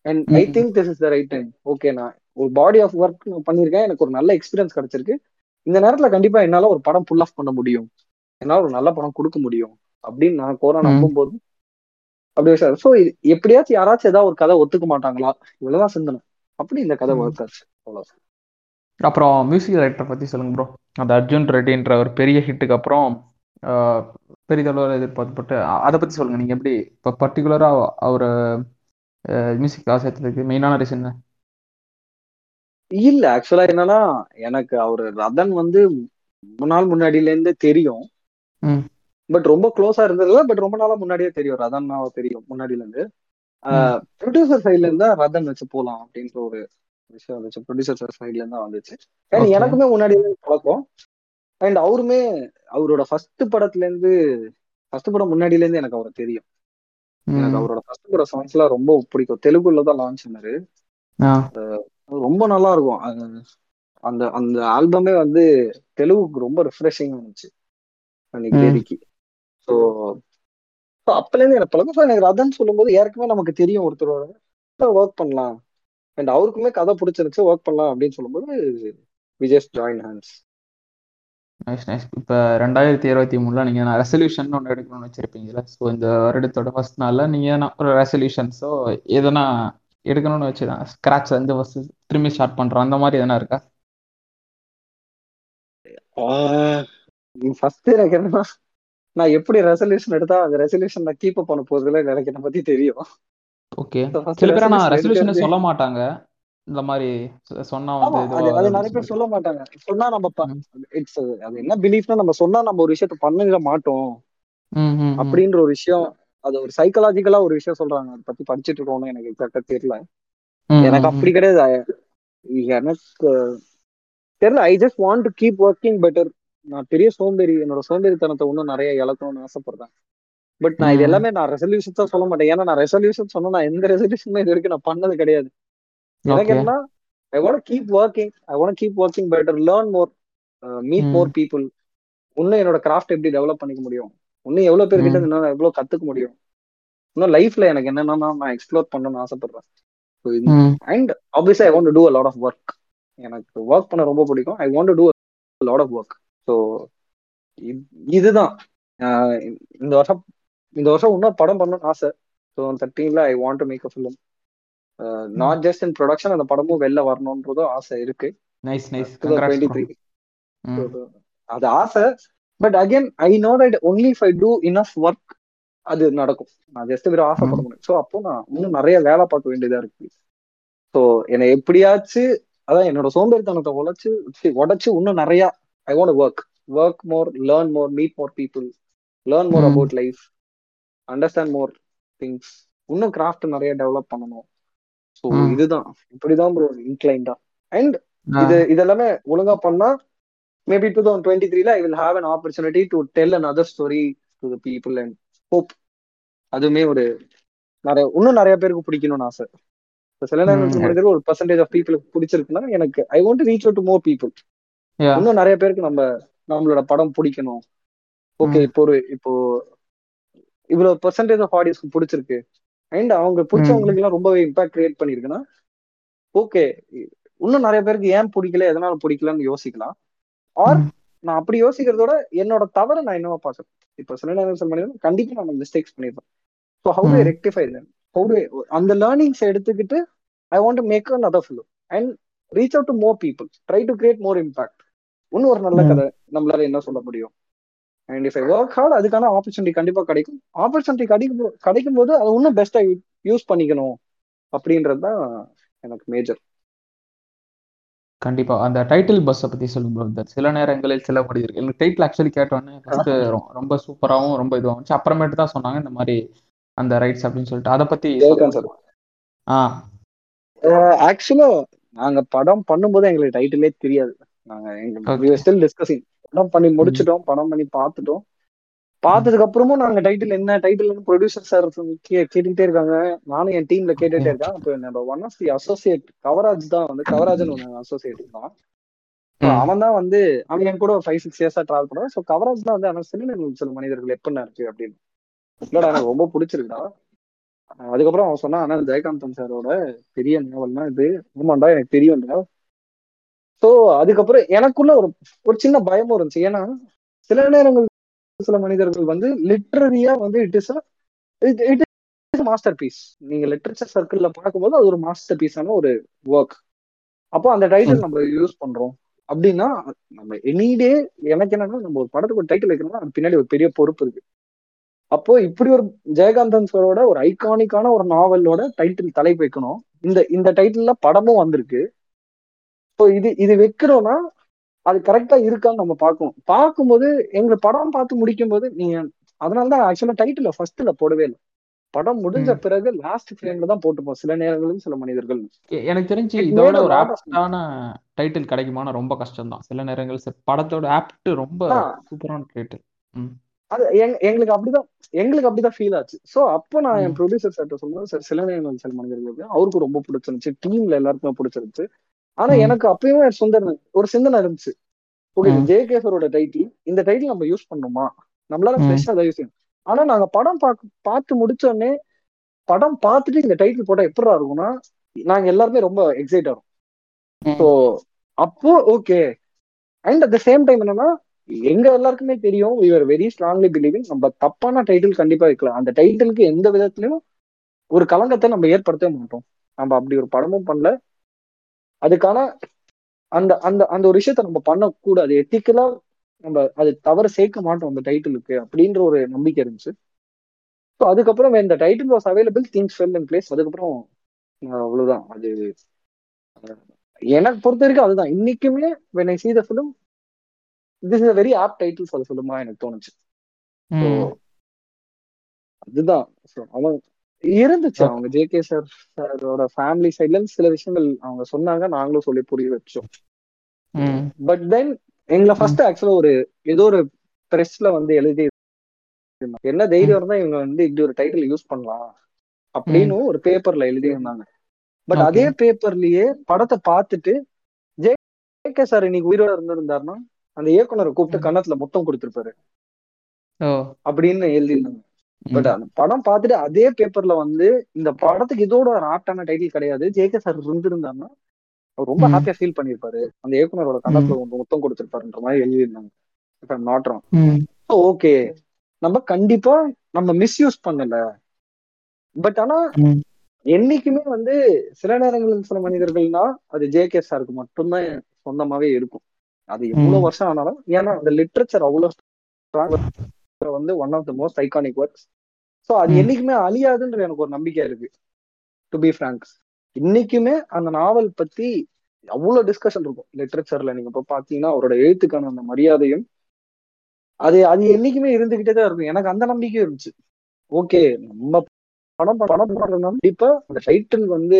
and I think this is the right time okay நான் ஒரு பாடி ஆஃப் ஒர்க் நான் பண்ணிருக்கேன் எனக்கு ஒரு நல்ல எக்ஸ்பீரியன்ஸ் கிடைச்சிருக்கு. இந்த நேரத்துல கண்டிப்பா என்னால ஒரு படம் புல் ஆஃப் பண்ண முடியும். என்னால ஒரு நல்ல படம் கொடுக்க முடியும். அப்படின்னு நான் கோரா நம்பும் போது அப்படி சார். ஸோ எப்படியாச்சும் யாராச்சும் ஏதாவது ஒரு கதை ஒத்துக்க மாட்டாங்களா? இவ்வளவுதான் சிந்தனை. அப்படி இந்த கதை ஒர்க் ஆச்சு அவ்வளவு அப்புறம் மியூசிக் டைரக்டர் பத்தி சொல்லுங்க ப்ரோ அந்த அர்ஜுன் ரெட்டின்ற ஒரு பெரிய ஹிட்டுக்கு அப்புறம் பெரிதளவில் எதிர்பார்க்கப்பட்டு அதை பத்தி சொல்லுங்க. நீங்க எப்படி இப்போ பர்டிகுலரா அவர் மியூசிக் சேர்த்ததுக்கு மெயினான ரீசன் இல்ல ஆக்சுவலா என்னன்னா எனக்கு அவரு ரதன் வந்து ரொம்ப நாள் முன்னாடில இருந்தே தெரியும் பட் ரொம்ப க்ளோஸா இருந்ததுல பட் ரொம்ப நாளா முன்னாடியே தெரியும். ரதன் தெரியும் முன்னாடில இருந்து ப்ரொடியூசர் சைட்ல இருந்தா ரதன் வச்சு போலாம் அப்படின்ற ஒரு விஷயம் வந்துச்சு. ப்ரொடியூசர் சைட்ல இருந்தா வந்துச்சு எனக்குமே முன்னாடி பழக்கம். அண்ட் அவருமே அவரோட ஃபர்ஸ்ட் படத்துல இருந்து ஃபர்ஸ்ட் படம் முன்னாடில இருந்து எனக்கு அவரை தெரியும். எனக்கு அவரோட ஃபர்ஸ்ட் படம் சாங்ஸ் எல்லாம் ரொம்ப பிடிக்கும். தெலுங்குல தான் லான்ச் பண்ணாரு. ரொம்ப நல்லா இருக்கும். அந்த அந்த ஆல்பமே வந்து தெலுங்குக்கு ரொம்ப ரிஃப்ரெஷிங்கா இருந்துச்சு. அன்னைக்கு தேதிக்கு ஸோ அப்பல இருந்து எனக்கு பழக்கம். எனக்கு ரதன் சொல்லும்போது ஏற்கனவே நமக்கு தெரியும் ஒருத்தரோட. ஒர்க் பண்ணலாம். அண்ட் அவருக்குமே கதை பிடிச்சிருந்துச்சு ஒர்க் பண்ணலாம் அப்படின்னு சொல்லும்போது Vijay join hands nice nice இப்போ ரெண்டாயிரத்தி இருபத்தி மூணுல நீங்கள் நான் ரெசல்யூஷன் ஒன்று எடுக்கணும்னு வச்சிருப்பீங்களா ஸோ இந்த வருடத்தோட ஃபர்ஸ்ட் நாளில் நீங்கள் ஒரு ரெசல்யூஷன் ஸோ எதனா எடுக்கணும்னு வச்சு தான் ஸ்க்ராட்ச் வந்து ஃபர்ஸ்ட் திரும்பி ஸ்டார்ட் பண்ணுறோம் அந்த மாதிரி எதனா இருக்கா? ஃபர்ஸ்ட் எனக்கு என்னன்னா நான் எப்படி ரெசல்யூஷன் எடுத்தா அந்த ரெசல்யூஷன் நான் கீப் அப் பண்ண போறதுல எனக்கு என்ன பத்தி தெரியும். ஓகே சில பேர் நான் ரெசல்யூஷன் சொல்ல மாட்டாங்க. இந்த மாதிரி சொன்னா வந்து அது நிறைய பேர் சொல்ல மாட்டாங்க. சொன்னா நம்ம இட்ஸ் அது என்ன பிலீஃப்னா நம்ம சொன்னா நம்ம ஒரு விஷயத்த பண்ணிட மாட்டோம். அப்படின்ற ஒரு விஷயம் அது ஒரு சைக்கலாஜிக்கலா ஒரு விஷயம் சொல்றாங்க. அதை பத்தி படிச்சுட்டு இருக்கோம்னு எனக்கு எக்ஸாக்டா தெரியல. எனக்கு அப்படி கிடையாது. எனக்கு தெரியல. I just want to keep working better நான் பெரிய சோம்பேறி என்னோட சோம்பேறித்தனத்தை இன்னும் நிறைய இழக்கணும்னு ஆசைப்படுறேன். பட் நான் இது எல்லாமே நான் ரெசல்யூஷன் தான் சொல்ல மாட்டேன். ஏன்னா நான் ரெசல்யூஷன் சொன்னா நான் எந்த ரெசல்யூஷனுமே இது வரைக்கும் நான் பண்ணது கிடையாது. எனக்கு என்ன I want keep working I want keep working better learn more meet more people இன்னும் என்னோட கிராஃப்ட் எப்படி டெவலப் பண்ணிக்க முடியும்? இன்னும் எவ்வளவு பேர் கிட்ட நான் எவ்வளவு கத்துக்க முடியும்? இன்னும் லைஃப்ல எனக்கு என்னன்னா நான் எக்ஸ்ப்ளோர் பண்ணணும்னு ஆசைப்படுறேன். And obviously I want to a lot of work எனக்கு ஒர்க் பண்ண ரொம்ப பிடிக்கும். I want to lot of work so இதுதான். இந்த வருஷம் இந்த வருஷம் இன்னும் படம் பண்ணணும்னு ஆசை. So தேர்ட்டீன்ல I want to make a film not just in production அந்த படமும் வெளில வரணும்ன்றதும் ஆசை இருக்கு. நைஸ் நைஸ் டுவெண்ட்டி த்ரீ அது ஆசை. But again I know that only if I do enough work அது நடக்கும். நான் ஜஸ்ட் வெறும் ஆசைப்பட முடியும் ஸோ அப்போ நான் இன்னும் நிறைய வேலை பார்க்க வேண்டியதா இருக்கு. ஸோ என்னை எப்படியாச்சு அதான் என்னோட சோம்பேறித்தனத்தை உழைச்சு உடைச்சு இன்னும் நிறைய I want work work more learn more meet more people learn more about life understand more things இன்னும் கிராஃப்ட் நிறைய டெவலப் பண்ணணும். ஸோ இதுதான் இப்படிதான் ப்ரோ இன்க்ளைண்டா அண்ட். இது இதெல்லாமே ஒழுங்கா பண்ணா மேபி டூ தௌசண்ட் டுவெண்ட்டி த்ரீல I will have an opportunity to tell another story to the people and hope அதுவுமே ஒரு நிறைய இன்னும் நிறைய பேருக்கு பிடிக்கணும்னு ஆசை இப்ப சில ம். நேரங்கள் மனிதர் ஒரு பர்சன்டேஜ் ஆஃப் பீப்புளுக்கு பிடிச்சிருக்குன்னா எனக்கு I want reach out to more people. இன்னும் நிறைய பேருக்கு நம்ம நம்மளோட படம் பிடிக்கணும் ஓகே. இப்போ ஒரு இப்போ இவ்வளவு பர்சன்டேஜ் ஆஃப் ஆடியன்ஸ்க்கு பிடிச்சிருக்கு அண்ட் அவங்க பிடிச்சவங்களுக்கு எல்லாம் ரொம்பவே இம்பாக்ட் கிரியேட் பண்ணிருக்குன்னா ஓகே இன்னும் நிறைய பேருக்கு ஏன் பிடிக்கல எதனால பிடிக்கலன்னு யோசிக்கலாம். ஆர். நான் அப்படி யோசிக்கிறதோட என்னோட தவறை நான் என்னவா பாக்குறேன் இப்போ சில நேரம் பண்ணி கண்டிப்பா நான் mistakes பண்ணிருப்பேன் so how to. Rectify how to அந்த லேர்னிங்ஸ் எடுத்துக்கிட்டு I want to make another film and reach out to more people try to create more impact இன்னும் ஒரு நல்ல. கதை. நம்மளால என்ன சொல்ல முடியும்? And if I work hard அதுக்கான ஆப்பர்ச்சுனிட்டி கண்டிப்பா கிடைக்கும். ஆப்பர்ச்சுனிட்டி கிடைக்கும் கிடைக்கும் போது அதை இன்னும் பெஸ்டா யூஸ் பண்ணிக்கணும் அப்படின்றது தான் எனக்கு மேஜர் கண்டிப்பா. அந்த டைட்டில் பஸ்ஸை பத்தி. இந்த சில நேரங்களில் சில மனிதர்கள் எனக்கு டைட்டில் ஆக்சுவலி கேட்டோன்னே ஃபர்ஸ்ட் ரொம்ப சூப்பராகவும் ரொம்ப இதுவாக இருந்துச்சு. அப்புறமேட்டு தான் சொன்னாங்க இந்த மாதிரி அந்த ரைட்ஸ் அப்படின்னு சொல்லிட்டு. அதை பத்தி ஆ. ஆக்சுவலா நாங்க படம் பண்ணும்போது எங்களுக்கு டைட்டிலே தெரியாது. நாங்க ஸ்டில் டிஸ்கசிங் படம் பண்ணி முடிச்சிட்டோம் படம் பண்ணி பார்த்துட்டோம் பார்த்ததுக்கு அப்புறமும் நாங்க டைட்டில் என்ன டைட்டில் ப்ரொடியூசர் சார் கேட்டுட்டே இருக்காங்க. நானும் என் டீம்ல கேட்டுட்டே இருக்கேன். அப்போ என்னோட one of the associate Kavaraj தான் வந்து கவராஜன் ஒன்று அசோசியேட் தான் So ம். அவன் தான் வந்து அவன் என் கூட ஒரு ஃபைவ் சிக்ஸ் இயர்ஸா டிராவல் பண்ணுவான். ஸோ கவராஜ் தான் வந்து அவன் சில சில மனிதர்கள் எப்படின்னா இருக்கு அப்படின்னு. இல்லடா எனக்கு ரொம்ப பிடிச்சிருக்குடா. அஹ் அதுக்கப்புறம் அவன் சொன்னான் ஆனா ஜெயகாந்தன் சாரோட பெரிய நாவல்னா இது. ஆமாண்டா எனக்கு தெரியும்டா. ஸோ அதுக்கப்புறம் எனக்குள்ள ஒரு ஒரு சின்ன பயமும் இருந்துச்சு. ஏன்னா சில நேரங்கள் சில மனிதர்கள் வந்து லிட்ரரியா வந்து it is it is masterpiece நீங்க லிட்ரேச்சர் சர்க்கிள்ல பார்க்கும்போது அது ஒரு மாஸ்டர் பீஸான ஒரு ஒர்க் அப்போ அந்த டைட்டில் நம்ம யூஸ் பண்றோம். அப்படின்னா நம்ம எனிடே எனக்கு என்னன்னா நம்ம ஒரு படத்துக்கு ஒரு டைட்டில் வைக்கணும்னா அது பின்னாடி ஒரு பெரிய பொறுப்பு இருக்கு. அப்போ இப்படி ஒரு ஜெயகாந்தன் சாரோட ஒரு ஐகானிக்கான ஒரு நாவலோட டைட்டில் தலைப்பு வைக்கணும். இந்த இந்த டைட்டில்ல படமும் வந்திருக்கு. ஸோ இது இது வைக்கிறோம்னா அது கரெக்டா இருக்கான்னு நம்ம பார்க்கணும். பார்க்கும்போது எங்க படம் பார்த்து முடிக்கும் போது நீங்க அதனாலதான் ஆக்சுவலா டைட்டில் ஃபர்ஸ்ட்ல போடவே இல்லை. படம் முடிஞ்ச. பிறகு லாஸ்ட் ஃப்ரேம்ல தான் போட்டுப்போம். சில நேரங்களில் சில மனிதர்கள். எனக்கு தெரிஞ்சு இதோட ஒரு ஆப்டான டைட்டில் கிடைக்குமானா ரொம்ப கஷ்டம் தான் சில நேரங்கள் படத்தோட ஆப்ட் ரொம்ப. சூப்பரான டைட்டில் அது எங்க- எங்களுக்கு அப்படிதான் எங்களுக்கு அப்படிதான் ஃபீல் ஆச்சு. சோ அப்போ நான் என். ப்ரொடியூசர் சார்ட்ட சொல்லும்போது சார் சில நேரங்கள் சில மனிதர்களுக்கு அவருக்கு ரொம்ப பிடிச்சிருந்துச்சு. டீம்ல எல்லாருக்குமே பிடிச்சிருந்துச்சு. ஆனா. எனக்கு அப்பயுமே ஒரு சுந்தர் ஒரு சிந்தனை இருந்துச்சு ஓகே. ஜே கேசரோட டைட்டில் இந்த டைட்டில் நம்ம யூஸ் பண்ணணுமா நம்மளால. ஃப்ரெஷ்ஷா யூஸ் பண்ணணும் ஆனா நாங்க படம் பார்க்க பார்த்து முடிச்ச உடனே படம் பார்த்துட்டு இந்த டைட்டில் போட்டா எப்படிடா இருக்கும்னா நாங்க எல்லாருமே ரொம்ப எக்ஸைட் ஆகும். ஸோ அப்போ okay and at the same time என்னன்னா எங்க எல்லாருக்குமே தெரியும் were வெரி ஸ்ட்ராங்லி பிலீவிங் நம்ம தப்பான டைட்டில் கண்டிப்பா வைக்கலாம் அந்த டைட்டிலுக்கு எந்த விதத்துலயும் ஒரு கலங்கத்தை நம்ம ஏற்படுத்தவே மாட்டோம் நம்ம அப்படி ஒரு படமும் பண்ணல அதுக்கான அந்த அந்த அந்த ஒரு விஷயத்த நம்ம பண்ணக்கூடாது. எத்திக்கலா நம்ம அது தவறு சேர்க்க மாட்டோம் அந்த டைட்டிலுக்கு அப்படின்ற ஒரு நம்பிக்கை இருந்துச்சு. ஸோ அதுக்கப்புறம் இந்த title was available things fell in place அதுக்கப்புறம் அவ்வளவுதான். அது எனக்கு பொறுத்த வரைக்கும் அதுதான். இன்னைக்குமே when I see the film this is a very apt title for the film எனக்கு தோணுச்சு. அதுதான். அவன் இருந்துச்சு. அவங்க ஜே கே சார் சாரோட ஃபேமிலி சைட்ல இருந்து சில விஷயங்கள் அவங்க சொன்னாங்க நாங்களும் சொல்லி புரிய வச்சோம். பட் தென் எங்களை ஃபர்ஸ்ட் ஆக்சுவலா ஒரு ஏதோ ஒரு பிரஸ்ல வந்து எழுதி இருந்தாங்க. என்ன தைரியம் இருந்தா இவங்க வந்து இப்படி ஒரு டைட்டில் யூஸ் பண்ணலாம் அப்படின்னு ஒரு பேப்பர்ல எழுதி இருந்தாங்க பட். அதே பேப்பர்லயே படத்தை பார்த்துட்டு ஜே கே சார் இன்னைக்கு உயிரோட இருந்திருந்தாருன்னா அந்த இயக்குனரை கூப்பிட்டு. கன்னத்துல மொத்தம் கொடுத்திருப்பாரு அப்படின்னு எழுதியிருந்தாங்க ம். பட் அந்த படம் பார்த்துட்டு அதே பேப்பர்ல வந்து இந்த படத்துக்கு இதோட ஒரு ஆப்டான டைட்டில் கிடையாது. ஜேகே சார் இருந்திருந்தாருன்னா அவர் ரொம்ப. ஹாப்பியா ஃபீல் பண்ணிருப்பாரு அந்த இயக்குனரோட ஒரு முத்தம் கொடுத்திருப்பாருன்ற மாதிரி எழுதியிருந்தாங்க. Not wrong hmm. ஓகே நம்ம கண்டிப்பா நம்ம மிஸ்யூஸ் பண்ணல. பட் ஆனா. என்னைக்குமே வந்து சில நேரங்களில் சில மனிதர்கள்னா அது ஜேகே சாருக்கு மட்டும்தான் சொந்தமாவே இருக்கும். அது எவ்வளவு. வருஷம் ஆனாலும் ஏன்னா அந்த லிட்ரேச்சர் அவ்வளவு strong வந்து one of the most iconic works so அது ம். என்னைக்குமே அழியாதுன்ற எனக்கு ஒரு நம்பிக்கை இருக்கு. டு பி ஃப்ராங்க் இன்னைக்குமே அந்த நாவல் பத்தி அவ்வளவு டிஸ்கஷன் இருக்கும். லிட்ரேச்சர்ல நீங்க இப்ப பாத்தீங்கன்னா அவரோட எழுத்துக்கான அந்த மரியாதையும் அது அது என்னைக்குமே இருந்துகிட்டே தான் இருக்கும். எனக்கு அந்த நம்பிக்கையும் இருந்துச்சு. ஓகே நம்ம படம் படம் பண்றதுனால கண்டிப்பா அந்த டைட்டில் வந்து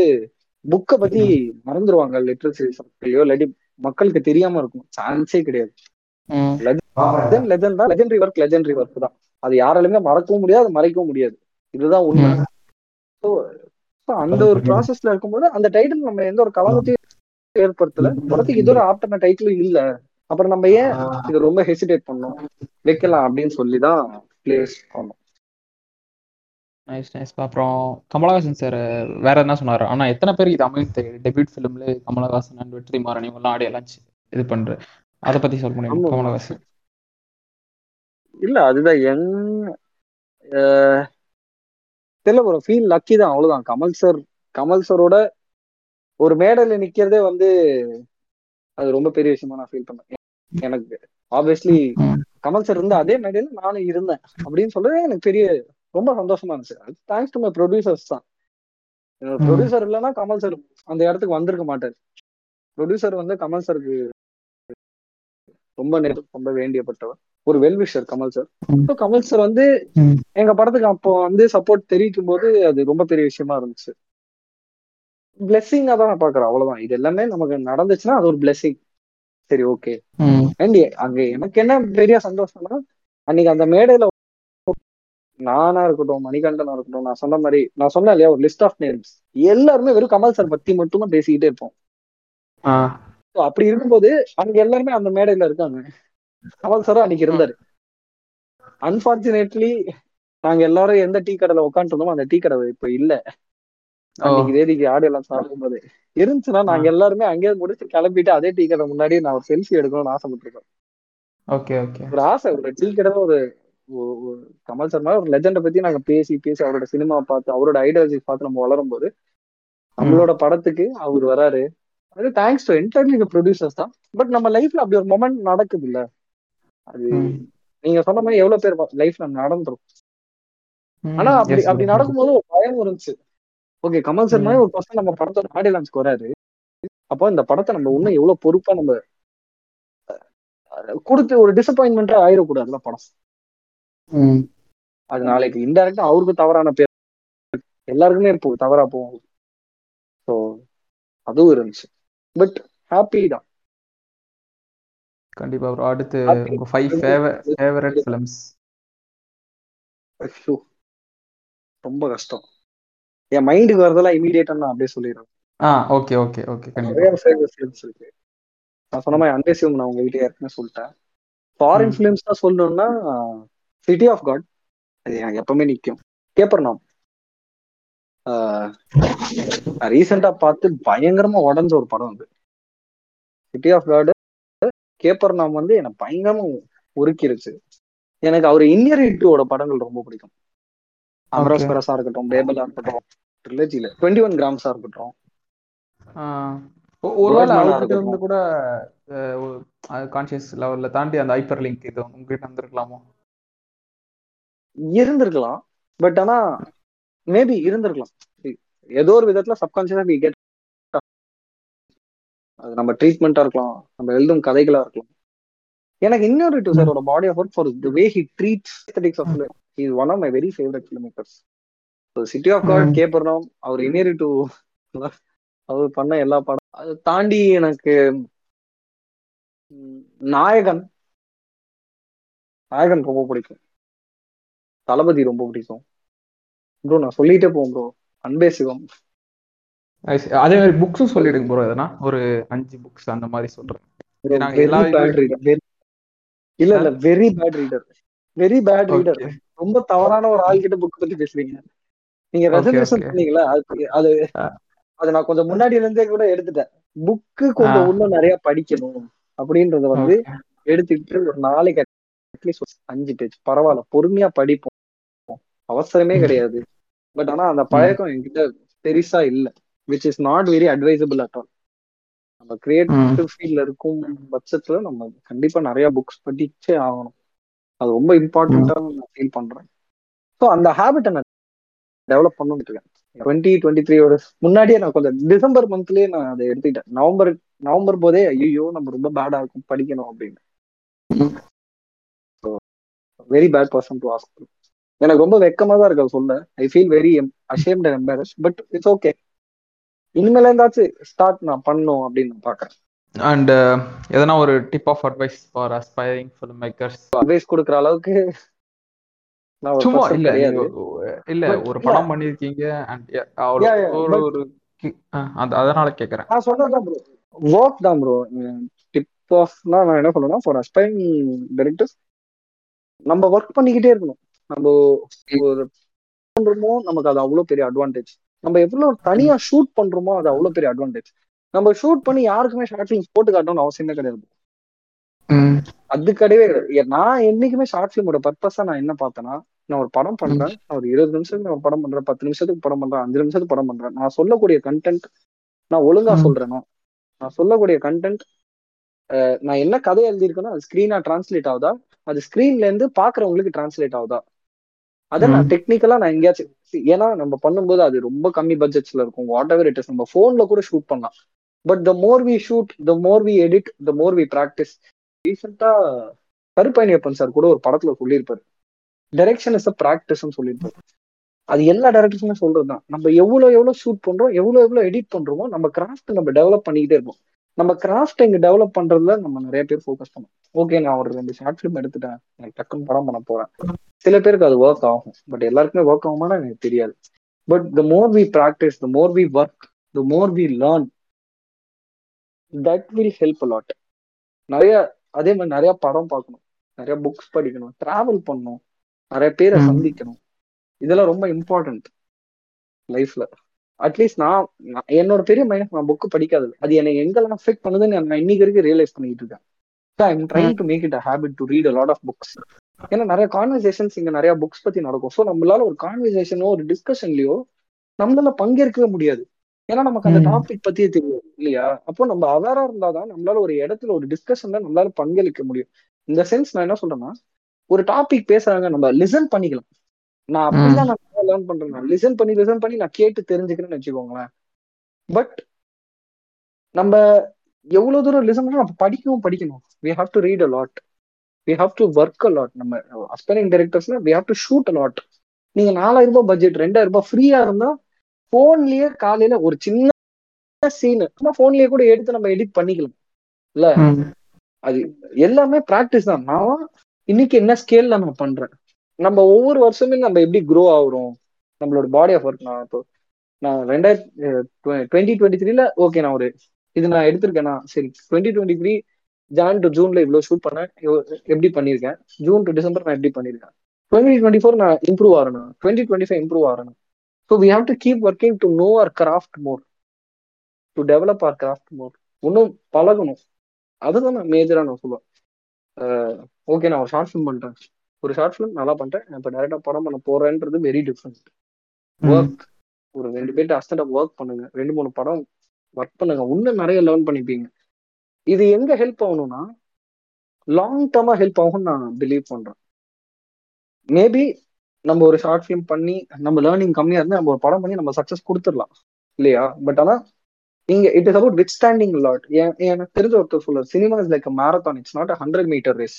புக்கை பத்தி மறந்துருவாங்க. லிட்ரேச்சர் இல்லாட்டி மக்களுக்கு தெரியாம இருக்கும். சான்ஸே கிடையாது. லெஜண்ட் லெஜண்ட் தான். லெஜெண்டரி ஒர்க் லெஜெண்டரி ஒர்க் தான். அது யாராலுமே மறக்கவும் முடியாது மறைக்கவும் முடியாது. இதுதான் உண்மை. ஸோ அந்த ஒரு ப்ராசஸ்ல இருக்கும்போது அந்த டைட்டில் நம்ம எந்த ஒரு கலகத்தையும் ஏற்படுத்தல. படத்துக்கு இது ஒரு ஆப்டர்ன டைட்டிலும் இல்ல. அப்புறம் நம்ம ஏன் இது ரொம்ப ஹெசிடேட் பண்ணோம்? வைக்கலாம் அப்படின்னு சொல்லி தான் பிளேஸ் பண்ணோம். நைஸ் நைஸ் அப்புறம் கமலஹாசன் சார் வேற என்ன சொன்னாரு? ஆனா எத்தனை பேருக்கு இது அமைத்து டெபியூட் ஃபிலிம்ல கமலஹாசன் அண்ட் வெற்றி மாறன் இவங்கெல்லாம் ஆடி எல்லாம் இது பண்ற அதை பத்தி சொல்ல முடியும் கமலஹாசன். இல்ல அதுதான் எங் தெரியல ஒரு ஃபீல் லக்கி தான் அவ்வளவுதான். கமல் சார் கமல் சாரோட ஒரு மேடையில நிக்கிறதே வந்து அது ரொம்ப பெரிய விஷயமா நான் ஃபீல் பண்ணேன். எனக்கு ஆப்வியஸ்லி கமல் சார் இருந்த அதே மேடையில நானும் இருந்தேன் அப்படின்னு சொல்றது எனக்கு பெரிய ரொம்ப சந்தோஷமா இருந்துச்சு. அது தேங்க்ஸ் டு மை ப்ரொடியூசர்ஸ் தான். என்னோட ப்ரொடியூசர் இல்லைன்னா கமல் சார் அந்த இடத்துக்கு வந்திருக்க மாட்டார். ப்ரொடியூசர் வந்து கமல் சாருக்கு ரொம்ப ரொம்ப வேண்டியப்பட்டவர். ஒரு wellwisher Kamal sir. Kamal sir வந்து எங்க படத்துக்கு அப்போ வந்து சப்போர்ட் தெரிவிக்கும் போது அது ரொம்ப பெரிய விஷயமா இருந்துச்சு. பிளெஸிங்கா தான் நான் பாக்குறேன் அவ்வளவுதான். இது எல்லாமே நமக்கு நடந்துச்சுன்னா அது ஒரு பிளெஸிங் சரி ஓகே அண்ட் அங்க எனக்கு என்ன பெரிய சந்தோஷம்னா அன்னைக்கு அந்த மேடையில நானா இருக்கட்டும் மணிகண்டனா இருக்கட்டும் நான் சொன்ன மாதிரி நான் சொன்னேன் இல்லையா ஒரு லிஸ்ட் ஆஃப் நேம்ஸ் எல்லாருமே வெறும் கமல் சார் பத்தி மட்டும் தான் பேசிக்கிட்டே இருப்போம். அப்படி இருக்கும்போது அங்க எல்லாருமே அந்த மேடையில இருக்காங்க. கமல் சாரும் அன்னைக்கு இருந்தாரு. அன்பார்ச்சுனேட்லி நாங்க எல்லாரும் எந்த டீ கடையில உட்காந்துருந்தோமோ அந்த டீ கடை இப்ப இல்ல. அன்னைக்கு தேதிக்கு ஆடு எல்லாம் சாப்பிடும்போது. இருந்துச்சுன்னா நாங்க எல்லாருமே அங்கேயே முடிச்சு கிளம்பிட்டு அதே டீ கடை முன்னாடி நான் ஒரு செல்ஃபி எடுக்கணும்னு ஆசைப்பட்டிருக்கேன் ஓகே ஓகே. ஒரு ஆசை ஒரு டீ கடை ஒரு கமல் சர்மா ஒரு லெஜண்டை பத்தி நாங்க பேசி பேசி அவரோட சினிமா பார்த்து அவரோட ஐடியாலஜி பார்த்து நம்ம வளரும் போது நம்மளோட படத்துக்கு அவர் வராரு. அது தேங்க்ஸ் டு என்டையர்லி ப்ரொடியூசர்ஸ் தான். பட் நம்ம லைஃப்ல அப்படி ஒரு மொமெண்ட் நடக்குது இல்ல அது நீங்க சொன்ன மாதிரி எவ்வளவு பேர் லைஃப்ல நடந்துரும். ஆனா அப்படி அப்படி நடக்கும்போது ஒரு பயம் இருந்துச்சு. ஓகே கமல் சார் மாதிரி ஒரு பர்சன் நம்ம படத்தோட ஆடியோ லான்ச்க்கு வராரு அப்போ இந்த படத்தை நம்ம இன்னும் எவ்வளவு பொறுப்பா நம்ம கொடுத்து ஒரு டிசப்பாயின்மெண்டா ஆயிடக்கூடாதுல படம். அது நாளைக்கு இன்டெரக்டா அவருக்கு தவறான பேர் எல்லாருக்குமே இப்போ தவறா போகும். ஸோ அதுவும் இருந்துச்சு. பட் ஹாப்பி தான். கண்டிப்பா ப்ரோ அடுத்து உங்க ஃபைவ் ஃபேவரட் ஃபிலிம்ஸ் ஐயோ ரொம்ப கஷ்டம். என் மைண்டுக்கு வரதெல்லாம் இமீடியட்டா நான் அப்படியே சொல்லிடுறேன். ஆ ஓகே ஓகே ஓகே நிறைய ஃபேவரட் ஃபிலிம்ஸ் இருக்கு. நான் சொன்ன மாதிரி அன்பேசியம் நான் உங்க வீட்டுல ஏற்கனவே சொல்லிட்டேன். ஃபாரின் ஃபிலிம்ஸ் தான் சொல்லணும்னா சிட்டி ஆஃப் காட் அது எப்பவுமே நிற்கும் கேப்பர் நாம் ரீசெண்டா பார்த்து பயங்கரமா உடஞ்ச ஒரு படம் அது. சிட்டி ஆஃப் காட் கேப்பர் நாம் வந்து எனக்கு பயங்கரமா உருக்கிருச்சு. எனக்கு அவர் இந்தியன் டூவோட படங்கள் ரொம்ப பிடிக்கும். அமராஸ் பரஸா இருக்கட்டும் பேபலா இருக்கட்டும் ட்ரிலஜில டுவெண்ட்டி ஒன் கிராம்ஸா இருக்கட்டும். ஒருவேளை அவர்கிட்ட இருந்து கூட கான்சியஸ் லெவல்ல தாண்டி அந்த ஹைப்பர் லிங்க் இது உங்ககிட்ட வந்திருக்கலாமோ இருந்திருக்கலாம் பட் ஆனா மேபி இருந்திருக்கலாம். ஏதோ ஒரு விதத்துல சப்கான்சியஸா வி கெட் அது நம்ம ட்ரீட்மெண்டா இருக்கலாம். நம்ம எழுதும் கதைகளா இருக்கலாம். எனக்கு இன்னொரு டூ சாரோட body of work for the way he treats aesthetics of is one of my very favourite film makers City of God Capernaum our Inarritu அவர் பண்ண எல்லா படம். அதை தாண்டி எனக்கு நாயகன். நாயகன் ரொம்ப பிடிக்கும். தளபதி ரொம்ப பிடிக்கும். ப்ரோ நான் சொல்லிட்டே போவோம் ப்ரோ அன்பே சிவம். அதே மாதிரி புக்ஸும் சொல்லிடுங்க ப்ரோ எதனா? ஒரு அஞ்சு புக்ஸ் அந்த மாதிரி சொல்றேன். இல்ல இல்ல very bad reader very bad reader ரொம்ப தவறான ஒரு ஆள் கிட்ட புக் பத்தி பேசுறீங்க. நீங்க ரெசல்யூஷன் பண்ணீங்களா அது அது நான் கொஞ்சம் முன்னாடி இருந்தே கூட எடுத்துட்டேன். புக்கு கொஞ்சம் இன்னும் நிறைய படிக்கணும் அப்படின்றத வந்து எடுத்துக்கிட்டு ஒரு நாளைக்கு அட்லீஸ்ட் அஞ்சு பேஜ் பரவாயில்ல பொறுமையா படிப்போம். அவசரமே கிடையாது. பட் ஆனா அந்த பழக்கம் என்கிட்ட பெருசா இல்ல. Which is not very advisable at all நம்ம கிரியேட்டிவ் ஃபீல்ட்ல இருக்கும் பட்சத்துல நம்ம கண்டிப்பா நிறைய புக்ஸ் படிச்சே ஆகணும். அது ரொம்ப இம்பார்ட்டண்டா நான் ஃபீல் பண்றேன். ஸோ அந்த ஹேபிட்டை நான் டெவலப் பண்ணிட்டு இருக்கேன் டுவெண்ட்டி டுவெண்ட்டி த்ரீயோட முன்னாடியே நான் கொஞ்சம் டிசம்பர் மந்த்லயே நான் அதை எடுத்துக்கிட்டேன். நவம்பர் நவம்பர் போதே ஐயோ நம்ம ரொம்ப பேடா இருக்கும் படிக்கணும் அப்படின்னு. Very bad person to ask எனக்கு ரொம்ப வெக்கமா தான் இருக்கு சொல்ல. I feel very ashamed and embarrass but it's okay இனிமேல இருந்தாச்சும் ஸ்டார்ட் நான் பண்ணும் அப்படின்னு நான் பாக்குறேன் அண்ட் எதனா ஒரு tip of advice for aspiring film makers advice கொடுக்குற அளவுக்கு சும்மா இல்ல இல்ல ஒரு படம் பண்ணிருக்கீங்க அண்ட் yeah, ஒரு அதனால கேக்குறேன். நான் சொன்னதான் ப்ரோ ஒர்க் தான் ப்ரோ டிப் ஆஃப்னா நான் என்ன சொல்லுவேன்னா ஃபார் அஸ்பைரிங் டைரக்டர்ஸ் நம்ம ஒர்க் பண்ணிக்கிட்டே இருக்கணும். நம்ம ஒரு பண்றோமோ நமக்கு அது அவ்வளவு பெரிய அட்வான்டேஜ் நம்ம எவ்வளவு தனியா ஷூட் பண்றோமோ அது அவ்வளவு பெரிய அட்வான்டேஜ் நம்ம ஷூட் பண்ணி யாருக்குமே ஷார்ட் ஃபிலிம்ஸ் போட்டு காட்டணும்னு அவசியமே கிடையாது. அது கிடையவே கிடையாது நான் என்னைக்குமே ஷார்ட் ஃபிலிமோட பர்பஸா நான் என்ன பார்த்தேன்னா நான் ஒரு படம் பண்றேன் நான் ஒரு இருபது நிமிஷத்துக்கு நான் படம் பண்றேன் பத்து நிமிஷத்துக்கு படம் பண்றேன் அஞ்சு நிமிஷத்துக்கு படம் பண்றேன். நான் சொல்லக்கூடிய கண்டென்ட் நான் ஒழுங்கா ம். சொல்றேன்னா நான் சொல்லக்கூடிய கண்டென்ட் நான் என்ன கதை எழுதியிருக்கேனோ அது ஸ்கிரீனா டிரான்ஸ்லேட் ஆகுதா? அது ஸ்கிரீன்ல இருந்து பாக்குறவங்களுக்கு டிரான்ஸ்லேட் ஆகுதா? அதை நான். டெக்னிக்கலா நான் எங்கேயாச்சும் ஏன்னா நம்ம பண்ணும்போது அது ரொம்ப கம்மி பட்ஜெட்ஸ்ல இருக்கும். வாட் எவர் இட் இஸ் நம்ம போன்ல கூட ஷூட் பண்ணலாம். But the more we shoot the more we edit the more we practice ரீசெண்டா கருப்பயணியப்பன் சார் கூட ஒரு படத்துல சொல்லியிருப்பாரு. டைரக்ஷன் இஸ் அ ப்ராக்டிஸ்னு சொல்லியிருப்பாரு. அது எல்லா டைரக்டர்ஸுமே சொல்றதுதான். நம்ம எவ்வளவு எவ்வளவு ஷூட் பண்றோம் எவ்வளவு எவ்வளவு எடிட் பண்றோமோ நம்ம கிராஃப்ட் நம்ம டெவலப் பண்ணிக்கிட்டே இருப்போம். நம்ம கிராஃப்ட் இங்க டெவலப் பண்றதுல நம்ம நிறைய பேர் ஃபோக்கஸ் பண்ணோம். ஓகே நான் ஒரு ரெண்டு ஷார்ட் ஃபிலிம் எடுத்துட்டேன். எனக்கு டக்குன்னு படம் பண்ண போறேன். சில பேருக்கு அது ஒர்க் ஆகும். பட் எல்லாருக்குமே ஒர்க் ஆகுமான்னு எனக்கு தெரியாது. But the more we practice the more we work the more we learn that will help lot நிறைய அதே மாதிரி நிறைய படம் பார்க்கணும். நிறைய புக்ஸ் படிக்கணும். டிராவல் பண்ணணும். நிறைய பேரை. சந்திக்கணும். இதெல்லாம் ரொம்ப இம்பார்ட்டன்ட் லைஃப்ல அட்லீஸ்ட் நான் என்னோட பெரிய மைனஸ் நான் புக் படிக்காதது. அது என்னை எங்கெல்லாம் அஃபெக்ட் பண்ணுதுன்னு நான் இன்னைக்கு வரைக்கும் ரியலைஸ் பண்ணிட்டு இருக்கேன். I'm trying to make it a habit to read a lot of books ஏன்னா நிறைய கான்வர்சேஷன்ஸ் இங்க நிறைய புக்ஸ் பத்தி நடக்கும். ஸோ நம்மளால ஒரு கான்வர்சேஷனோ ஒரு டிஸ்கஷன்லயோ நம்மளால பங்கேற்கவே முடியாது. ஏன்னா நமக்கு அந்த. டாபிக் பத்தியே தெரியும் இல்லையா? அப்போ நம்ம அவேரா இருந்தாதான் நம்மளால ஒரு இடத்துல ஒரு டிஸ்கஷன்ல நம்மளால பங்களிக்க முடியும். இந்த சென்ஸ் நான் என்ன சொல்றேன்னா ஒரு டாபிக் பேசுறாங்க நம்ம லிசன் பண்ணிக்கலாம். நான் அப்படிதான் நான் லேர்ன் பண்றேன். நான் லிசன் பண்ணி லிசன் பண்ணி நான் கேட்டு தெரிஞ்சுக்கிறேன்னு வச்சுக்கோங்களேன். பட் நம்ம எவ்வளவு தூரம் லிசன் பண்ணா நம்ம படிக்கவும் படிக்கணும். We have to read a lot we have to work a lot நம்ம aspiring டைரக்டர்ஸ்னா we have to shoot a lot நீங்க நாலாயிரம் ரூபாய் பட்ஜெட் ரெண்டாயிரம் ரூபாய் ஃப்ரீயா இருந்தா போன்லயே காலையில ஒரு சின்ன சீன் சும்மா போன்லயே கூட எடுத்து நம்ம எடிட் பண்ணிக்கலாம். இல்ல. அது எல்லாமே பிராக்டிஸ் தான். நான் இன்னைக்கு என்ன ஸ்கேல்ல நான் பண்றேன்? நம்ம ஒவ்வொரு வருஷமே நம்ம எப்படி க்ரோ ஆகுறோம்? நம்மளோட பாடி ஆஃப் ஒர்க் நான் இப்போ நான் ரெண்டாயிரத்தி டுவெண்ட்டி டுவெண்ட்டி த்ரீல ஓகே நான் ஒரு இது நான் எடுத்திருக்கேனா? சரி twenty twenty three Jan to ஜூன்ல இவ்வளோ ஷூட் பண்ணேன். எப்படி பண்ணியிருக்கேன்? ஜூன் டு டிசம்பர் நான் எப்படி பண்ணியிருக்கேன்? டுவெண்ட்டி டுவெண்ட்டி ஃபோர் நான் இம்ப்ரூவ் ஆகணும் டுவெண்ட்டி டுவெண்ட்டி ஃபைவ் இம்ப்ரூவ் ஆகணும். So we have to keep working to know our craft more to develop our craft more இன்னும் பழகணும். அதுதான் நான் மேஜரா நான் சொல்லுவேன். ஓகே நான் ஒரு ஷார்ட் ஃபிலிம் பண்ணிட்டேன். ஒரு ஷார்ட் ஃபிலிம் நல்லா பண்ணிட்டேன் இப்போ டேரக்டா படம் பண்ண போறேன்றது வெரி டிஃப்ரெண்ட். ஒர்க் ஒரு ரெண்டு பேர்ட்ட அஸ்டண்டா ஒர்க் பண்ணுங்க. ரெண்டு மூணு படம் ஒர்க் பண்ணுங்க. இன்னும் நிறைய லேர்ன் பண்ணிப்பீங்க. இது எங்க ஹெல்ப் ஆகணும்னா லாங் டேர்மா ஹெல்ப் ஆகும்னு நான் பிலீவ் பண்றேன். மேபி நம்ம ஒரு ஷார்ட் ஃபிலிம் பண்ணி நம்ம லேர்னிங் கம்மியா இருந்தா நம்ம ஒரு படம் பண்ணி நம்ம சக்சஸ் கொடுத்துடலாம். இல்லையா? பட் ஆனா நீங்க it is about withstanding lot எனக்கு தெரிஞ்ச ஒருத்தர் சொல்ல cinema is like marathon it's not hundred metre race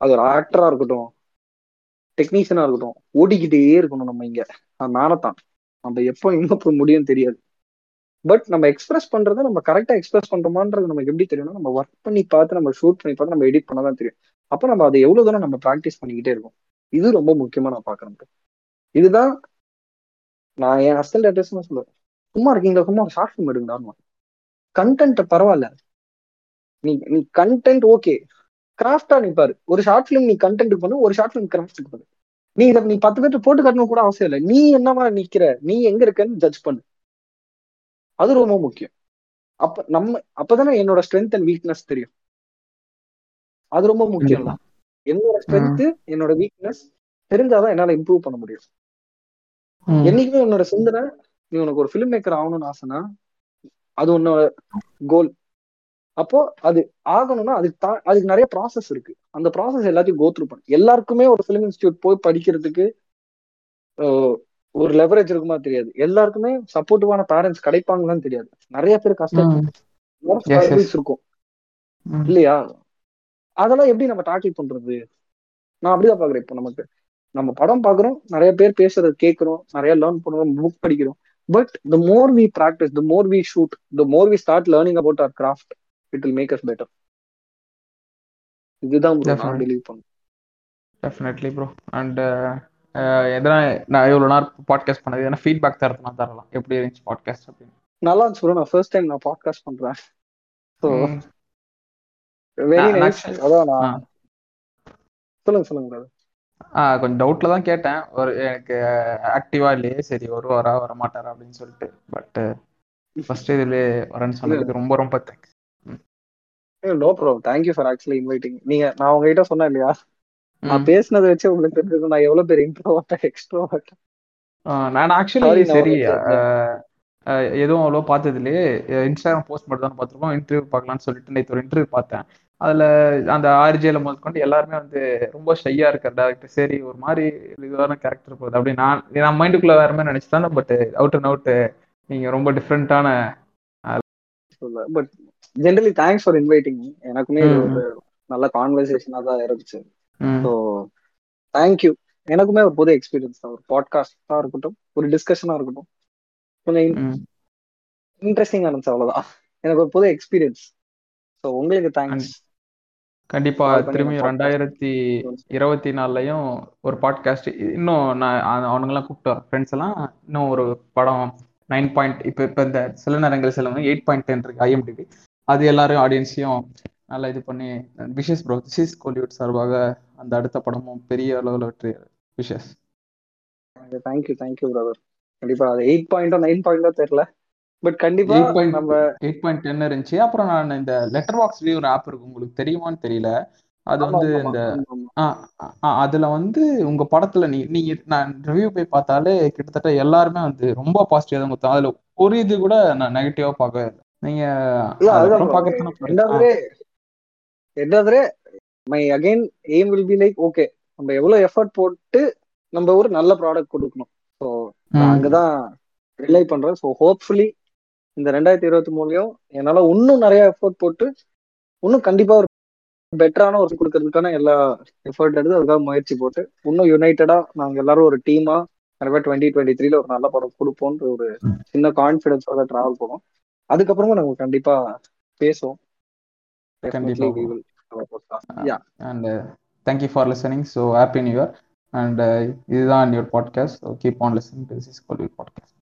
அது ஒரு ஆக்டரா இருக்கட்டும் டெக்னீஷியனா இருக்கட்டும் ஓடிக்கிட்டே இருக்கணும் நம்ம இங்க. மேரத்தான் நம்ம எப்போ எங்க போய் முடியும்னு தெரியாது. பட் நம்ம எக்ஸ்பிரஸ் பண்றதை நம்ம கரெக்டா எக்ஸ்பிரஸ் பண்றோமான்றது நமக்கு எப்படி தெரியும்னா நம்ம ஒர்க் பண்ணி பார்த்து நம்ம ஷூட் பண்ணி பார்த்து நம்ம எடிட் பண்ணதான் தெரியும். அப்போ நம்ம அதை எவ்வளவு தூரம் நம்ம ப்ராக்டிஸ் பண்ணிக்கிட்டே இருக்கோம். இது ரொம்ப முக்கியமா நான் பாக்குறேன் இதுதான் நான் என் அசல் அட்ரஸ் சொல்லுவேன். சும்மா இருக்கீங்களா? சும்மா ஒரு ஷார்ட் ஃபிலிம் எடுங்கடா கண்டென்ட் பரவாயில்ல. நீ நீ கண்டென்ட் ஓகே கிராஃப்டா நீ பாரு ஒரு ஷார்ட் ஃபிலிம் நீ கண்டென்ட் பண்ணு ஒரு ஷார்ட் ஃபிலிம் கிராஃப்ட் பண்ணு. நீ இதை நீ பத்து பேர்த்து போட்டு காட்டணும் கூட அவசியம் இல்லை. நீ என்னவா நிக்கிற நீ எங்க இருக்கன்னு ஜட்ஜ் பண்ணு. அது ரொம்ப முக்கியம். அப்ப நம்ம அப்பதானே என்னோட ஸ்ட்ரென்த் அண்ட் வீக்னஸ் தெரியும். அது ரொம்ப முக்கியம். கண்டிப்பா. என்னோட ஸ்ட்ரென்த் என்னோட வீக்னஸ் தெரிஞ்சாதான் என்னால இம்ப்ரூவ் பண்ண முடியும். என்னைக்குமே உன்னோட சிந்தனை நீ உனக்கு ஒரு ஃபிலிம் மேக்கர் ஆகணும்னு ஆசைனா அது உன்னோட கோல் அப்போ அது ஆகணும்னா அதுக்கு தா- அதுக்கு நிறைய ப்ராசஸ் இருக்கு. அந்த ப்ராசஸ் எல்லாத்தையும் கோ த்ரூ பண்ணு. எல்லாருக்குமே ஒரு ஃபிலிம் இன்ஸ்டியூட் போய் படிக்கிறதுக்கு ஒரு லெவரேஜ் இருக்குமா தெரியாது. எல்லாருக்குமே சப்போர்ட்டிவான பேரண்ட்ஸ் கிடைப்பாங்களான்னு தெரியாது. நிறைய பேர் கஷ்டம். இருக்கும். இல்லையா? அதெல்லாம் எப்படி நம்ம டாக்கிள் பண்றது? நான் அப்படிதான் பாக்குறேன் இப்போ நமக்கு. நம்ம படம் பாக்குறோம் நிறைய பேர் பேசுறது கேட்கிறோம் நிறைய லேர்ன் பண்றோம் புக் படிக்கிறோம். But the more we practice the more we shoot the more we start learning about our craft it will make us better இதுதான் bro நான். பிலீவ் பண்ணேன் டெஃபினெட்லி ப்ரோ அண்ட் எதனா நான் இவ்வளோ நேரம் பாட்காஸ்ட் பண்ணது ஏன்னா ஃபீட்பேக் தரதுனா தரலாம். எப்படி இருந்துச்சு பாட்காஸ்ட் அப்படின்னு. நல்லா இருந்துச்சு ப்ரோ நான் ஃபர்ஸ்ட் டைம் நான் பாட்காஸ்ட் பண்றேன். ஸோ. வெரி நைஸ் அதான். நான் சொல்லுங்க சொல்லுங்க brother. ஆ கொஞ்சம் டவுட்ல தான் கேட்டேன். ஒரு எனக்கு ஆக்டிவா இல்லையே சரி வருவாரா வர மாட்டாரா அப்படின்னு சொல்லிட்டு. பட் ஃபர்ஸ்ட் இதுல வரேன்னு சொன்னதுக்கு ரொம்ப ரொம்ப thanks no problem thank you for actually inviting நீங்க நான் உங்ககிட்ட சொன்னேன் இல்லையா? நான் பேசினதை வச்சு உங்களுக்கு தெரிஞ்சிருக்கும் நான் எவ்வளவு பேர் இன்ட்ரோவர்ட்டா எக்ஸ்ட்ரோவர்ட்டா நான் ஆக்சுவலி சரி எதுவும் அவ்வளோ பார்த்தது இல்லையே இன்ஸ்டாகிராம் போஸ்ட் மட்டும் தான் பார்த்துருக்கோம் இன்டர்வியூ பார்க்கலாம்னு சொல்லிட்டு நேற்று ஒரு இன்டர்வியூ பார்த்தேன். அதுல அந்த ஆர்ஜேல முதற்கொண்டு எல்லாருமே வந்து ரொம்ப ஷையா இருக்கார். டேரக்டர் சரி ஒரு மாதிரி இதுவான கேரக்டர் போகுது. அப்படி நான் நான் மைண்டுக்குள்ள வேற மாதிரி நினைச்சுதான் பட் அவுட் அண்ட் அவுட் நீங்க ரொம்ப டிஃப்ரெண்டான but generally thanks for inviting எனக்குமே ஒரு நல்ல கான்வர்சேஷனா தான் இருந்துச்சு. ஸோ தேங்க்யூ எனக்குமே ஒரு புது எக்ஸ்பீரியன்ஸ் தான். ஒரு பாட்காஸ்டா இருக்கட்டும் ஒரு டிஸ்கஷனா இருக்கட்டும். கொஞ்சம் இன்ட்ரெஸ்டிங்கா இருந்துச்சு அவ்வளவுதான். எனக்கு ஒரு புது எக்ஸ்பீரியன்ஸ் ஸோ உங்களுக்கு தேங்க்ஸ் கண்டிப்பா திரும்பி ரெண்டாயிரத்தி இருபத்தி நாலுலயும் ஒரு பாட்காஸ்ட் இன்னும் நான் அவ- அவனுங்கெல்லாம் கூப்பிட்டு வரேன் ஃப்ரெண்ட்ஸ் எல்லாம் இன்னும் ஒரு படம் நைன் பாயிண்ட் இப்போ இப்போ இந்த சில நேரங்கள் சில எயிட் பாயிண்ட் டென் இருக்கு ஐஎம்டிபி அது எல்லாரும் ஆடியன்ஸையும் நல்லா இது பண்ணி விஷஸ் ப்ரோ சிஸ் கோலிவுட் சார்பாக அந்த அடுத்த படமும் பெரிய அளவில் வெற்றி. விஷஸ் தேங்க்யூ தேங்க்யூ பிரதர் கண்டிப்பா அது எயிட் பாயிண்டோ நைன் பாயிண்டோ தெரியல. பட் கண்டிப்பா எயிட் பாயிண்ட் நம்ம எயிட் பாயிண்ட் டென் இருந்துச்சு. அப்புறம் நான் இந்த லெட்டர் பாக்ஸ் ஒரு ஆப் இருக்கு. உங்களுக்கு தெரியுமான்னு தெரியல. அது வந்து இந்த அதுல வந்து உங்க படத்துல நீ நீங்க நான் ரிவ்யூ போய் பார்த்தாலே கிட்டத்தட்ட எல்லாருமே வந்து ரொம்ப பாசிட்டிவா தான் கொடுத்தாங்க. அதுல ஒரு இது கூட நான் நெகட்டிவா பார்க்கவே இல்லை. நீங்க. ரெண்டாவது my again aim will be like okay நம்ம எவ்வளவு எஃபர்ட் போட்டு நம்ம ஒரு நல்ல ப்ராடக்ட் கொடுக்கணும். ஸோ அங்கதான் ரிலை பண்றேன். ஸோ ஹோப்ஃபுல்லி இந்த ரெண்டாயிரத்தி இருபத்தி மூணுலயும் என்னால இன்னும் நிறைய எஃபர்ட் போட்டு இன்னும் கண்டிப்பா ஒரு பெட்டரான ஒரு கொடுக்கறதுக்கான எல்லா எஃபர்ட் எடுத்து அதுக்காக முயற்சி போட்டு இன்னும் யுனைடடா நாங்க எல்லாரும் ஒரு டீமா கண்டிப்பா டுவெண்ட்டி டுவெண்ட்டி த்ரீல ஒரு நல்ல படம் கொடுப்போம்ன்ற ஒரு சின்ன கான்ஃபிடன்ஸோட டிராவல் போனோம் அதுக்கப்புறமா நம்ம கண்டிப்பா பேசுவோம் கண்டிப்பா uh, you for listening so happy new year and uh, இதுதான் on listening to this is called your podcast